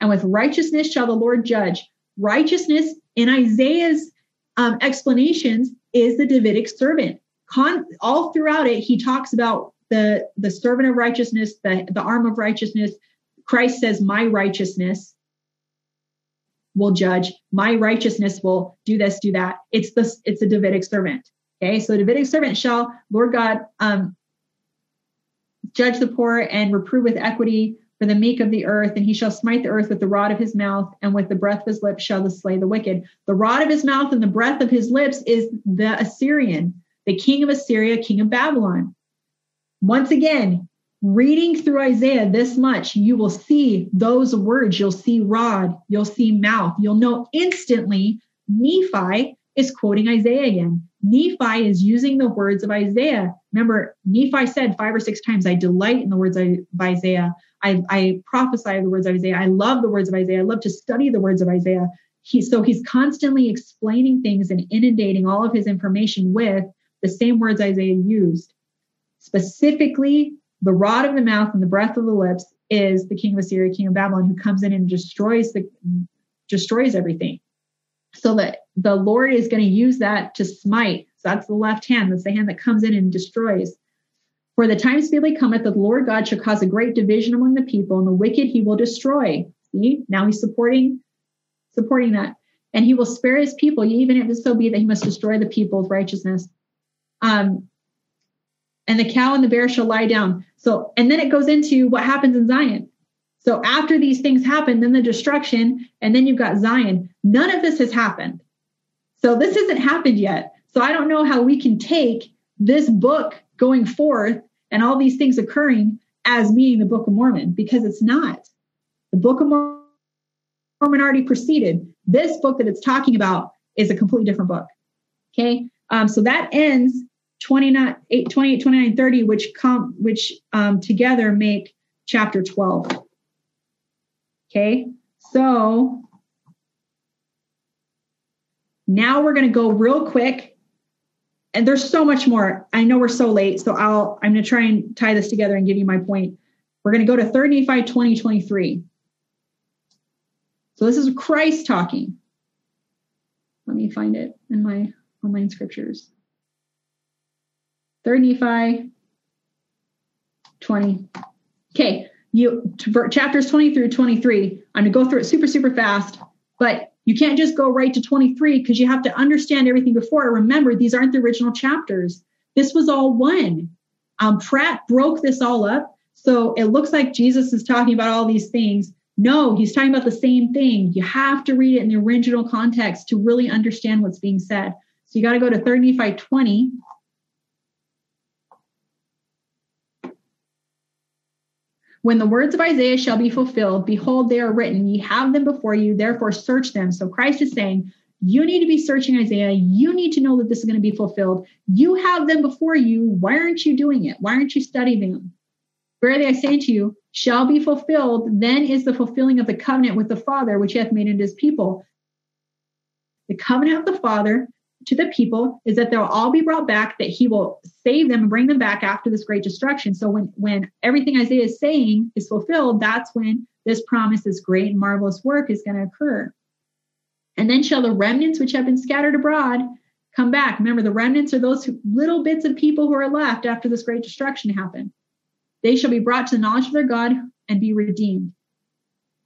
S1: And with righteousness shall the Lord judge. Righteousness in Isaiah's um, explanations is the Davidic servant. Con- all throughout it, he talks about the the servant of righteousness, the the arm of righteousness, Christ says, My righteousness will judge. My righteousness will do this, do that. It's the it's a Davidic servant. Okay, so Davidic servant shall Lord God um, judge the poor and reprove with equity for the meek of the earth, and he shall smite the earth with the rod of his mouth, and with the breath of his lips shall the slay the wicked. The rod of his mouth and the breath of his lips is the Assyrian, the king of Assyria, king of Babylon. Once again, reading through Isaiah this much, you will see those words. You'll see rod, you'll see mouth. You'll know instantly Nephi is quoting Isaiah again. Nephi is using the words of Isaiah. Remember, Nephi said five or six times, I delight in the words of Isaiah. I, I prophesy the words of Isaiah. I love the words of Isaiah. I love to study the words of Isaiah. He, so he's constantly explaining things and inundating all of his information with the same words Isaiah used. Specifically, the rod of the mouth and the breath of the lips is the king of Assyria, king of Babylon, who comes in and destroys the destroys everything. So that the Lord is going to use that to smite. So that's the left hand. That's the hand that comes in and destroys. For the time speedily cometh that the Lord God shall cause a great division among the people, and the wicked he will destroy. See, now he's supporting supporting that. And he will spare his people, even if it so be that he must destroy the people of righteousness. Um, and the cow and the bear shall lie down. So, and then it goes into what happens in Zion. So after these things happen, then the destruction, and then you've got Zion. None of this has happened. So this hasn't happened yet. So I don't know how we can take this book going forth and all these things occurring as meaning the Book of Mormon because it's not. The Book of Mormon already preceded. This book that it's talking about is a completely different book. Okay. Um, so that ends 29, 28, 29, 30, which come, which um, together make chapter 12. Okay. So now we're going to go real quick. And there's so much more. I know we're so late, so I'll I'm going to try and tie this together and give you my point. We're going to go to 3 Nephi 20, 23. So this is Christ talking. Let me find it in my online scriptures. 3 Nephi 20. Okay, you chapters 20 through 23. I'm going to go through it super, super fast, but you can't just go right to 23 because you have to understand everything before. Remember, these aren't the original chapters. This was all one. Um, Pratt broke this all up. So it looks like Jesus is talking about all these things. No, he's talking about the same thing. You have to read it in the original context to really understand what's being said. So you got to go to 3 Nephi 20. When the words of Isaiah shall be fulfilled, behold, they are written, ye have them before you, therefore search them. So Christ is saying, you need to be searching Isaiah. You need to know that this is going to be fulfilled. You have them before you. Why aren't you doing it? Why aren't you studying them? Verily I say to you, shall be fulfilled, then is the fulfilling of the covenant with the Father, which he hath made unto his people. The covenant of the Father to the people is that they'll all be brought back, that he will save them and bring them back after this great destruction. So when, when everything Isaiah is saying is fulfilled, that's when this promise, this great and marvelous work is going to occur. And then shall the remnants which have been scattered abroad come back. Remember, the remnants are those little bits of people who are left after this great destruction happened. They shall be brought to the knowledge of their God and be redeemed.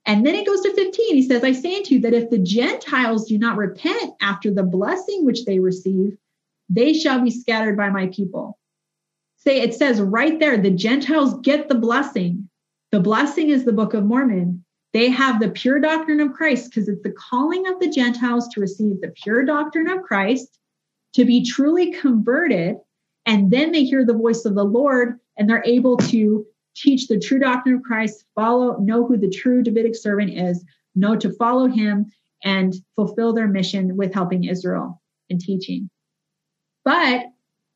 S1: And then it goes to 15. He says, I say unto you that if the Gentiles do not repent after the blessing which they receive, they shall be scattered by my people. Say it says right there, the Gentiles get the blessing. The blessing is the Book of Mormon. They have the pure doctrine of Christ because it's the calling of the Gentiles to receive the pure doctrine of Christ, to be truly converted. And then they hear the voice of the Lord and they're able to teach the true doctrine of Christ, follow, know who the true Davidic servant is, know to follow him, and fulfill their mission with helping Israel and teaching. But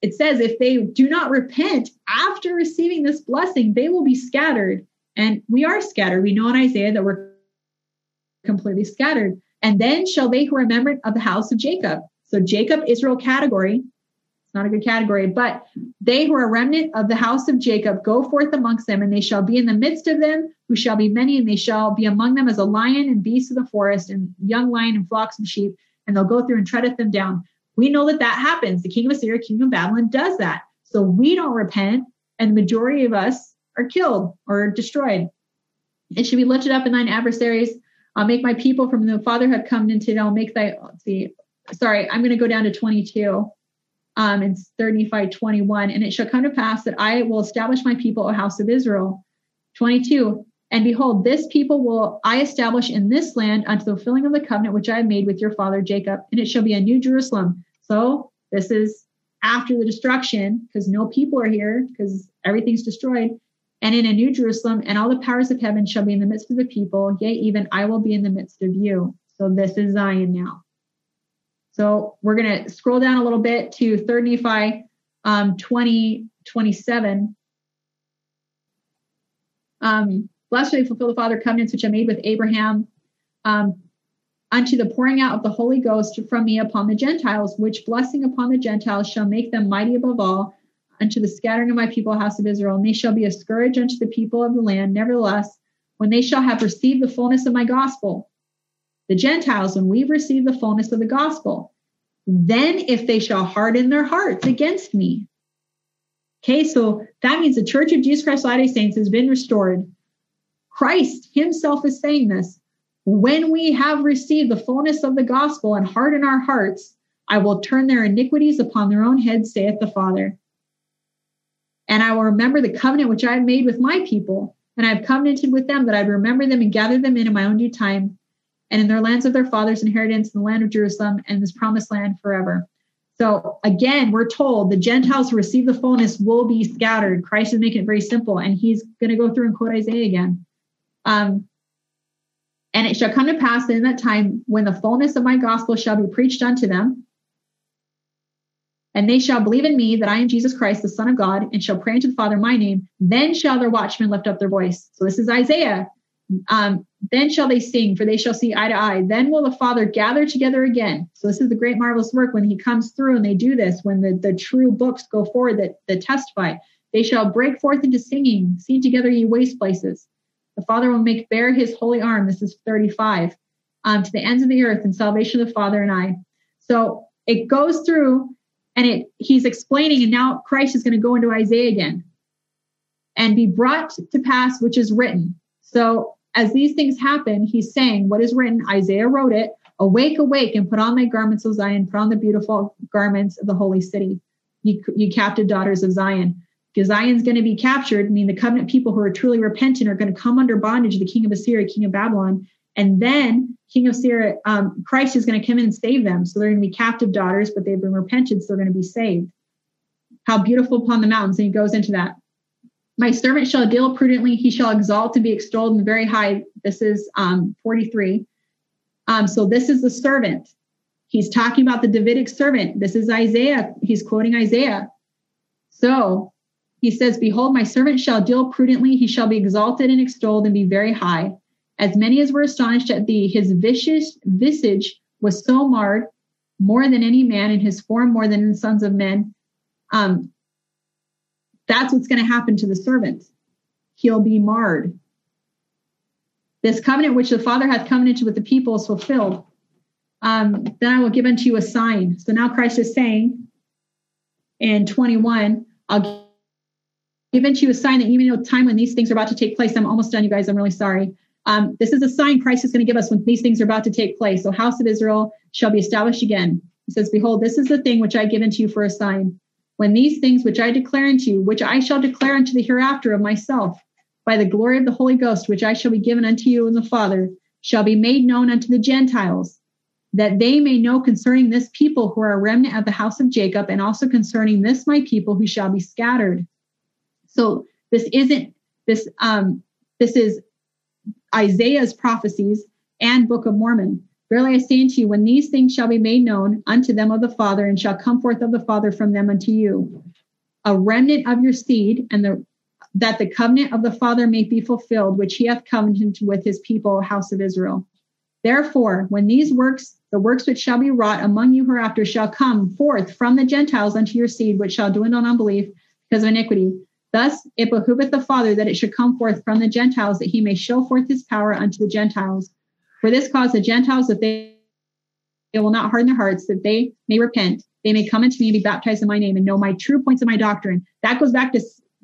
S1: it says if they do not repent after receiving this blessing, they will be scattered. And we are scattered. We know in Isaiah that we're completely scattered. And then shall they who are remember of the house of Jacob. So Jacob, Israel category, it's not a good category, but they who are remnant of the house of Jacob go forth amongst them, and they shall be in the midst of them, who shall be many, and they shall be among them as a lion and beast of the forest, and young lion and flocks and sheep, and they'll go through and treadeth them down. We know that that happens. The king of Assyria, king of Babylon does that. So we don't repent, and the majority of us are killed or destroyed. It should be lifted up in thine adversaries. I'll make my people from the fatherhood come into, it. I'll make thy, see, sorry, I'm going to go down to 22. Um, it's 35, 21. And it shall come to pass that I will establish my people, a house of Israel. 22. And behold, this people will I establish in this land unto the fulfilling of the covenant which I have made with your father Jacob, and it shall be a new Jerusalem. So this is after the destruction, because no people are here, because everything's destroyed. And in a new Jerusalem, and all the powers of heaven shall be in the midst of the people, yea, even I will be in the midst of you. So this is Zion now. So we're going to scroll down a little bit to 3rd Nephi um, 20, 27. Um, Blessed shall fulfill the Father covenants which I made with Abraham um, unto the pouring out of the Holy Ghost from me upon the Gentiles, which blessing upon the Gentiles shall make them mighty above all, unto the scattering of my people, house of Israel. And they shall be a scourge unto the people of the land. Nevertheless, when they shall have received the fullness of my gospel, the Gentiles, when we've received the fullness of the gospel, then if they shall harden their hearts against me. Okay, so that means the Church of Jesus Christ Latter-day Saints has been restored Christ himself is saying this. When we have received the fullness of the gospel and harden our hearts, I will turn their iniquities upon their own heads, saith the Father. And I will remember the covenant which I have made with my people, and I have covenanted with them that I'd remember them and gather them in in my own due time, and in their lands of their fathers' inheritance, in the land of Jerusalem, and this promised land forever. So again, we're told the Gentiles who receive the fullness will be scattered. Christ is making it very simple, and he's going to go through and quote Isaiah again. Um, and it shall come to pass in that time when the fullness of my gospel shall be preached unto them, and they shall believe in me that I am Jesus Christ, the Son of God, and shall pray unto the Father my name, then shall their watchmen lift up their voice. So this is Isaiah. Um, then shall they sing, for they shall see eye to eye. Then will the Father gather together again. So this is the great marvelous work when he comes through and they do this, when the, the true books go forward that, that testify. They shall break forth into singing, sing together ye waste places. The Father will make bare his holy arm. This is 35 um, to the ends of the earth in salvation of the Father and I. So it goes through and it he's explaining, and now Christ is going to go into Isaiah again and be brought to pass, which is written. So as these things happen, he's saying what is written. Isaiah wrote it. Awake, awake, and put on thy garments of Zion, put on the beautiful garments of the holy city, ye captive daughters of Zion because Zion's going to be captured. I mean, the covenant people who are truly repentant are going to come under bondage of the king of Assyria, king of Babylon. And then king of Assyria, um, Christ is going to come in and save them. So they're going to be captive daughters, but they've been repented, so they're going to be saved. How beautiful upon the mountains. And he goes into that. My servant shall deal prudently. He shall exalt and be extolled and very high. This is um, 43. Um, so this is the servant. He's talking about the Davidic servant. This is Isaiah. He's quoting Isaiah. So he says, Behold, my servant shall deal prudently, he shall be exalted and extolled and be very high. As many as were astonished at thee, his vicious visage was so marred, more than any man, and his form more than the sons of men. Um, that's what's going to happen to the servant. He'll be marred. This covenant which the Father hath covenanted with the people is fulfilled. Um, then I will give unto you a sign. So now Christ is saying in 21, I'll give unto you a sign that you may know time when these things are about to take place. I'm almost done, you guys. I'm really sorry. Um, this is a sign Christ is going to give us when these things are about to take place. So, house of Israel shall be established again. He says, Behold, this is the thing which I give unto you for a sign. When these things which I declare unto you, which I shall declare unto the hereafter of myself, by the glory of the Holy Ghost, which I shall be given unto you and the Father, shall be made known unto the Gentiles, that they may know concerning this people who are a remnant of the house of Jacob, and also concerning this my people who shall be scattered. So this isn't this um this is Isaiah's prophecies and Book of Mormon. Verily I say unto you, when these things shall be made known unto them of the Father, and shall come forth of the Father from them unto you, a remnant of your seed, and the that the covenant of the Father may be fulfilled, which he hath covenanted with his people, house of Israel. Therefore, when these works, the works which shall be wrought among you hereafter, shall come forth from the Gentiles unto your seed, which shall dwindle in unbelief because of iniquity, Thus it behooveth the Father that it should come forth from the Gentiles, that he may show forth his power unto the Gentiles. For this cause the Gentiles, that they, they will not harden their hearts, that they may repent, they may come unto me and be baptized in my name and know my true points of my doctrine. That goes back to,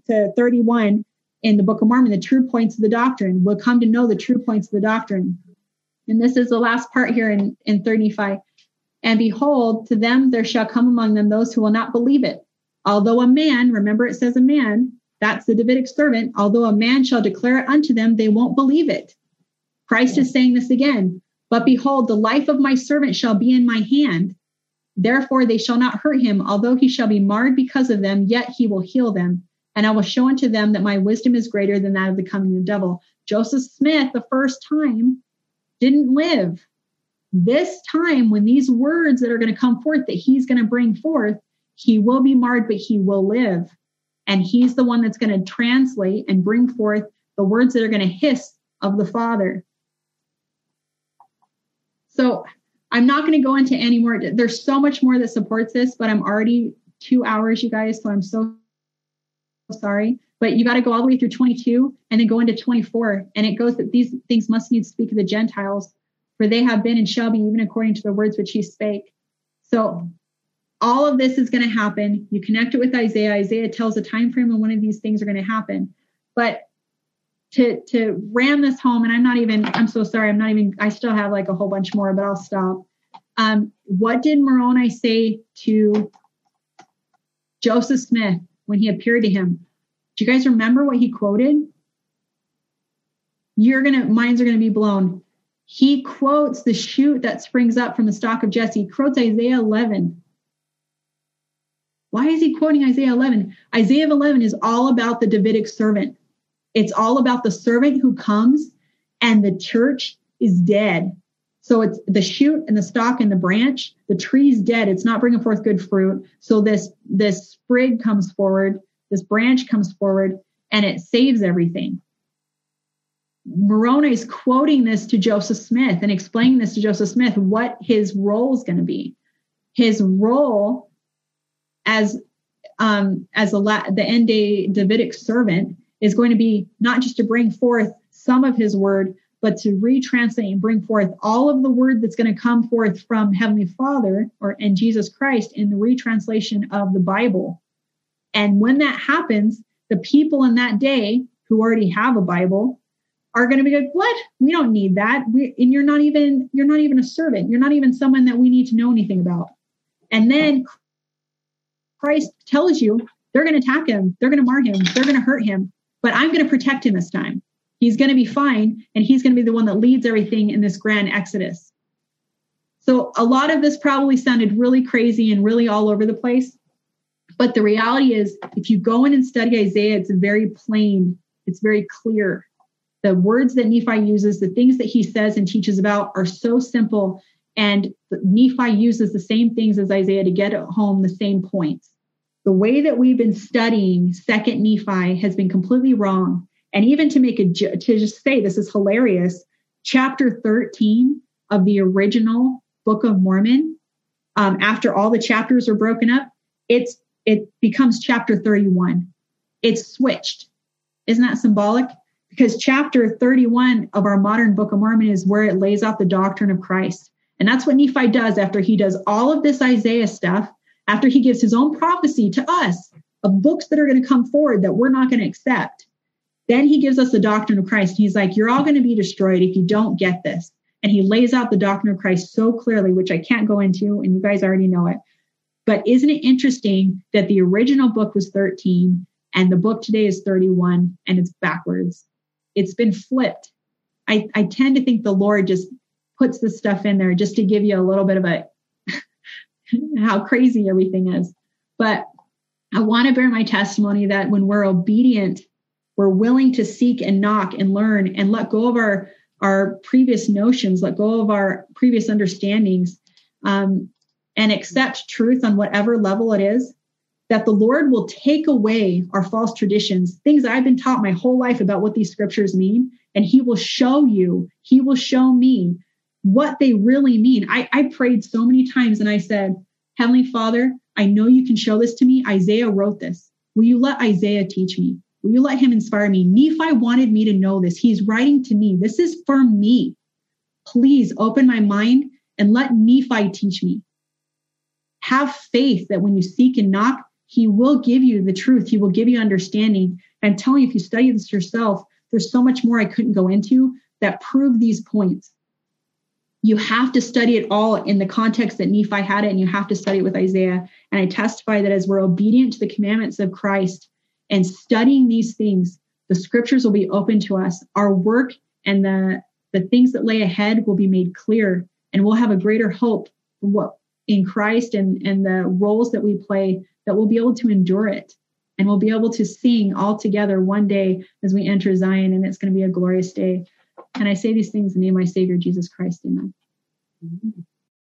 S1: to 31 in the Book of Mormon, the true points of the doctrine. We'll come to know the true points of the doctrine. And this is the last part here in, in 35. And behold, to them there shall come among them those who will not believe it. Although a man, remember it says a man, that's the Davidic servant, although a man shall declare it unto them, they won't believe it. Christ is saying this again. But behold, the life of my servant shall be in my hand. Therefore they shall not hurt him, although he shall be marred because of them, yet he will heal them. And I will show unto them that my wisdom is greater than that of the coming of the devil. Joseph Smith, the first time, didn't live. This time, when these words that are going to come forth that he's going to bring forth, he will be marred, but he will live. And he's the one that's going to translate and bring forth the words that are going to hiss of the Father. So I'm not going to go into any more. There's so much more that supports this, but I'm already two hours, you guys. So I'm so sorry. But you got to go all the way through 22 and then go into 24. And it goes that these things must needs speak of the Gentiles, for they have been and shall be even according to the words which he spake. So all of this is going to happen. You connect it with Isaiah. Isaiah tells a time frame when one of these things are going to happen. But to to ram this home, and I'm not even, I'm so sorry, I'm not even, I still have like a whole bunch more, but I'll stop. Um, what did Moroni say to Joseph Smith when he appeared to him? Do you guys remember what he quoted? You're gonna, minds are gonna be blown. He quotes the shoot that springs up from the stock of Jesse. Quotes Isaiah 11. Why is he quoting Isaiah 11? Isaiah 11 is all about the Davidic servant. It's all about the servant who comes and the church is dead. So it's the shoot and the stalk and the branch. The tree's dead. It's not bringing forth good fruit. So this this sprig comes forward, this branch comes forward, and it saves everything. Moroni is quoting this to Joseph Smith and explaining this to Joseph Smith what his role is going to be. His role as um, as a la- the end day Davidic servant is going to be not just to bring forth some of his word, but to retranslate and bring forth all of the word that's going to come forth from Heavenly Father or and Jesus Christ in the retranslation of the Bible. And when that happens, the people in that day who already have a Bible are going to be like, "What? We don't need that. We, and you're not even you're not even a servant. You're not even someone that we need to know anything about." And then Christ tells you they're going to attack him, they're going to mar him, they're going to hurt him but I'm going to protect him this time. He's going to be fine, and he's going to be the one that leads everything in this grand exodus. So, a lot of this probably sounded really crazy and really all over the place. But the reality is, if you go in and study Isaiah, it's very plain, it's very clear. The words that Nephi uses, the things that he says and teaches about are so simple. And Nephi uses the same things as Isaiah to get at home the same points the way that we've been studying second nephi has been completely wrong. And even to make a to just say this is hilarious chapter 13 of the original book of mormon um, after all the chapters are broken up it's it becomes chapter 31 it's switched. Isn't that symbolic? Because chapter 31 of our modern book of mormon is where it lays out the doctrine of christ. And that's what nephi does after he does all of this isaiah stuff after he gives his own prophecy to us of books that are going to come forward that we're not going to accept, then he gives us the doctrine of Christ. He's like, You're all going to be destroyed if you don't get this. And he lays out the doctrine of Christ so clearly, which I can't go into, and you guys already know it. But isn't it interesting that the original book was 13 and the book today is 31 and it's backwards? It's been flipped. I, I tend to think the Lord just puts this stuff in there just to give you a little bit of a how crazy everything is. But I want to bear my testimony that when we're obedient, we're willing to seek and knock and learn and let go of our our previous notions, let go of our previous understandings, um, and accept truth on whatever level it is. That the Lord will take away our false traditions, things I've been taught my whole life about what these scriptures mean, and He will show you, He will show me what they really mean. I, I prayed so many times and I said, Heavenly Father, I know you can show this to me. Isaiah wrote this. Will you let Isaiah teach me? Will you let him inspire me? Nephi wanted me to know this. He's writing to me. This is for me. Please open my mind and let Nephi teach me. Have faith that when you seek and knock, he will give you the truth. He will give you understanding. I'm telling you, if you study this yourself, there's so much more I couldn't go into that prove these points. You have to study it all in the context that Nephi had it, and you have to study it with Isaiah. And I testify that as we're obedient to the commandments of Christ and studying these things, the scriptures will be open to us. Our work and the, the things that lay ahead will be made clear, and we'll have a greater hope in Christ and, and the roles that we play that we'll be able to endure it and we'll be able to sing all together one day as we enter Zion, and it's going to be a glorious day. And I say these things in the name of my Savior, Jesus Christ. Amen.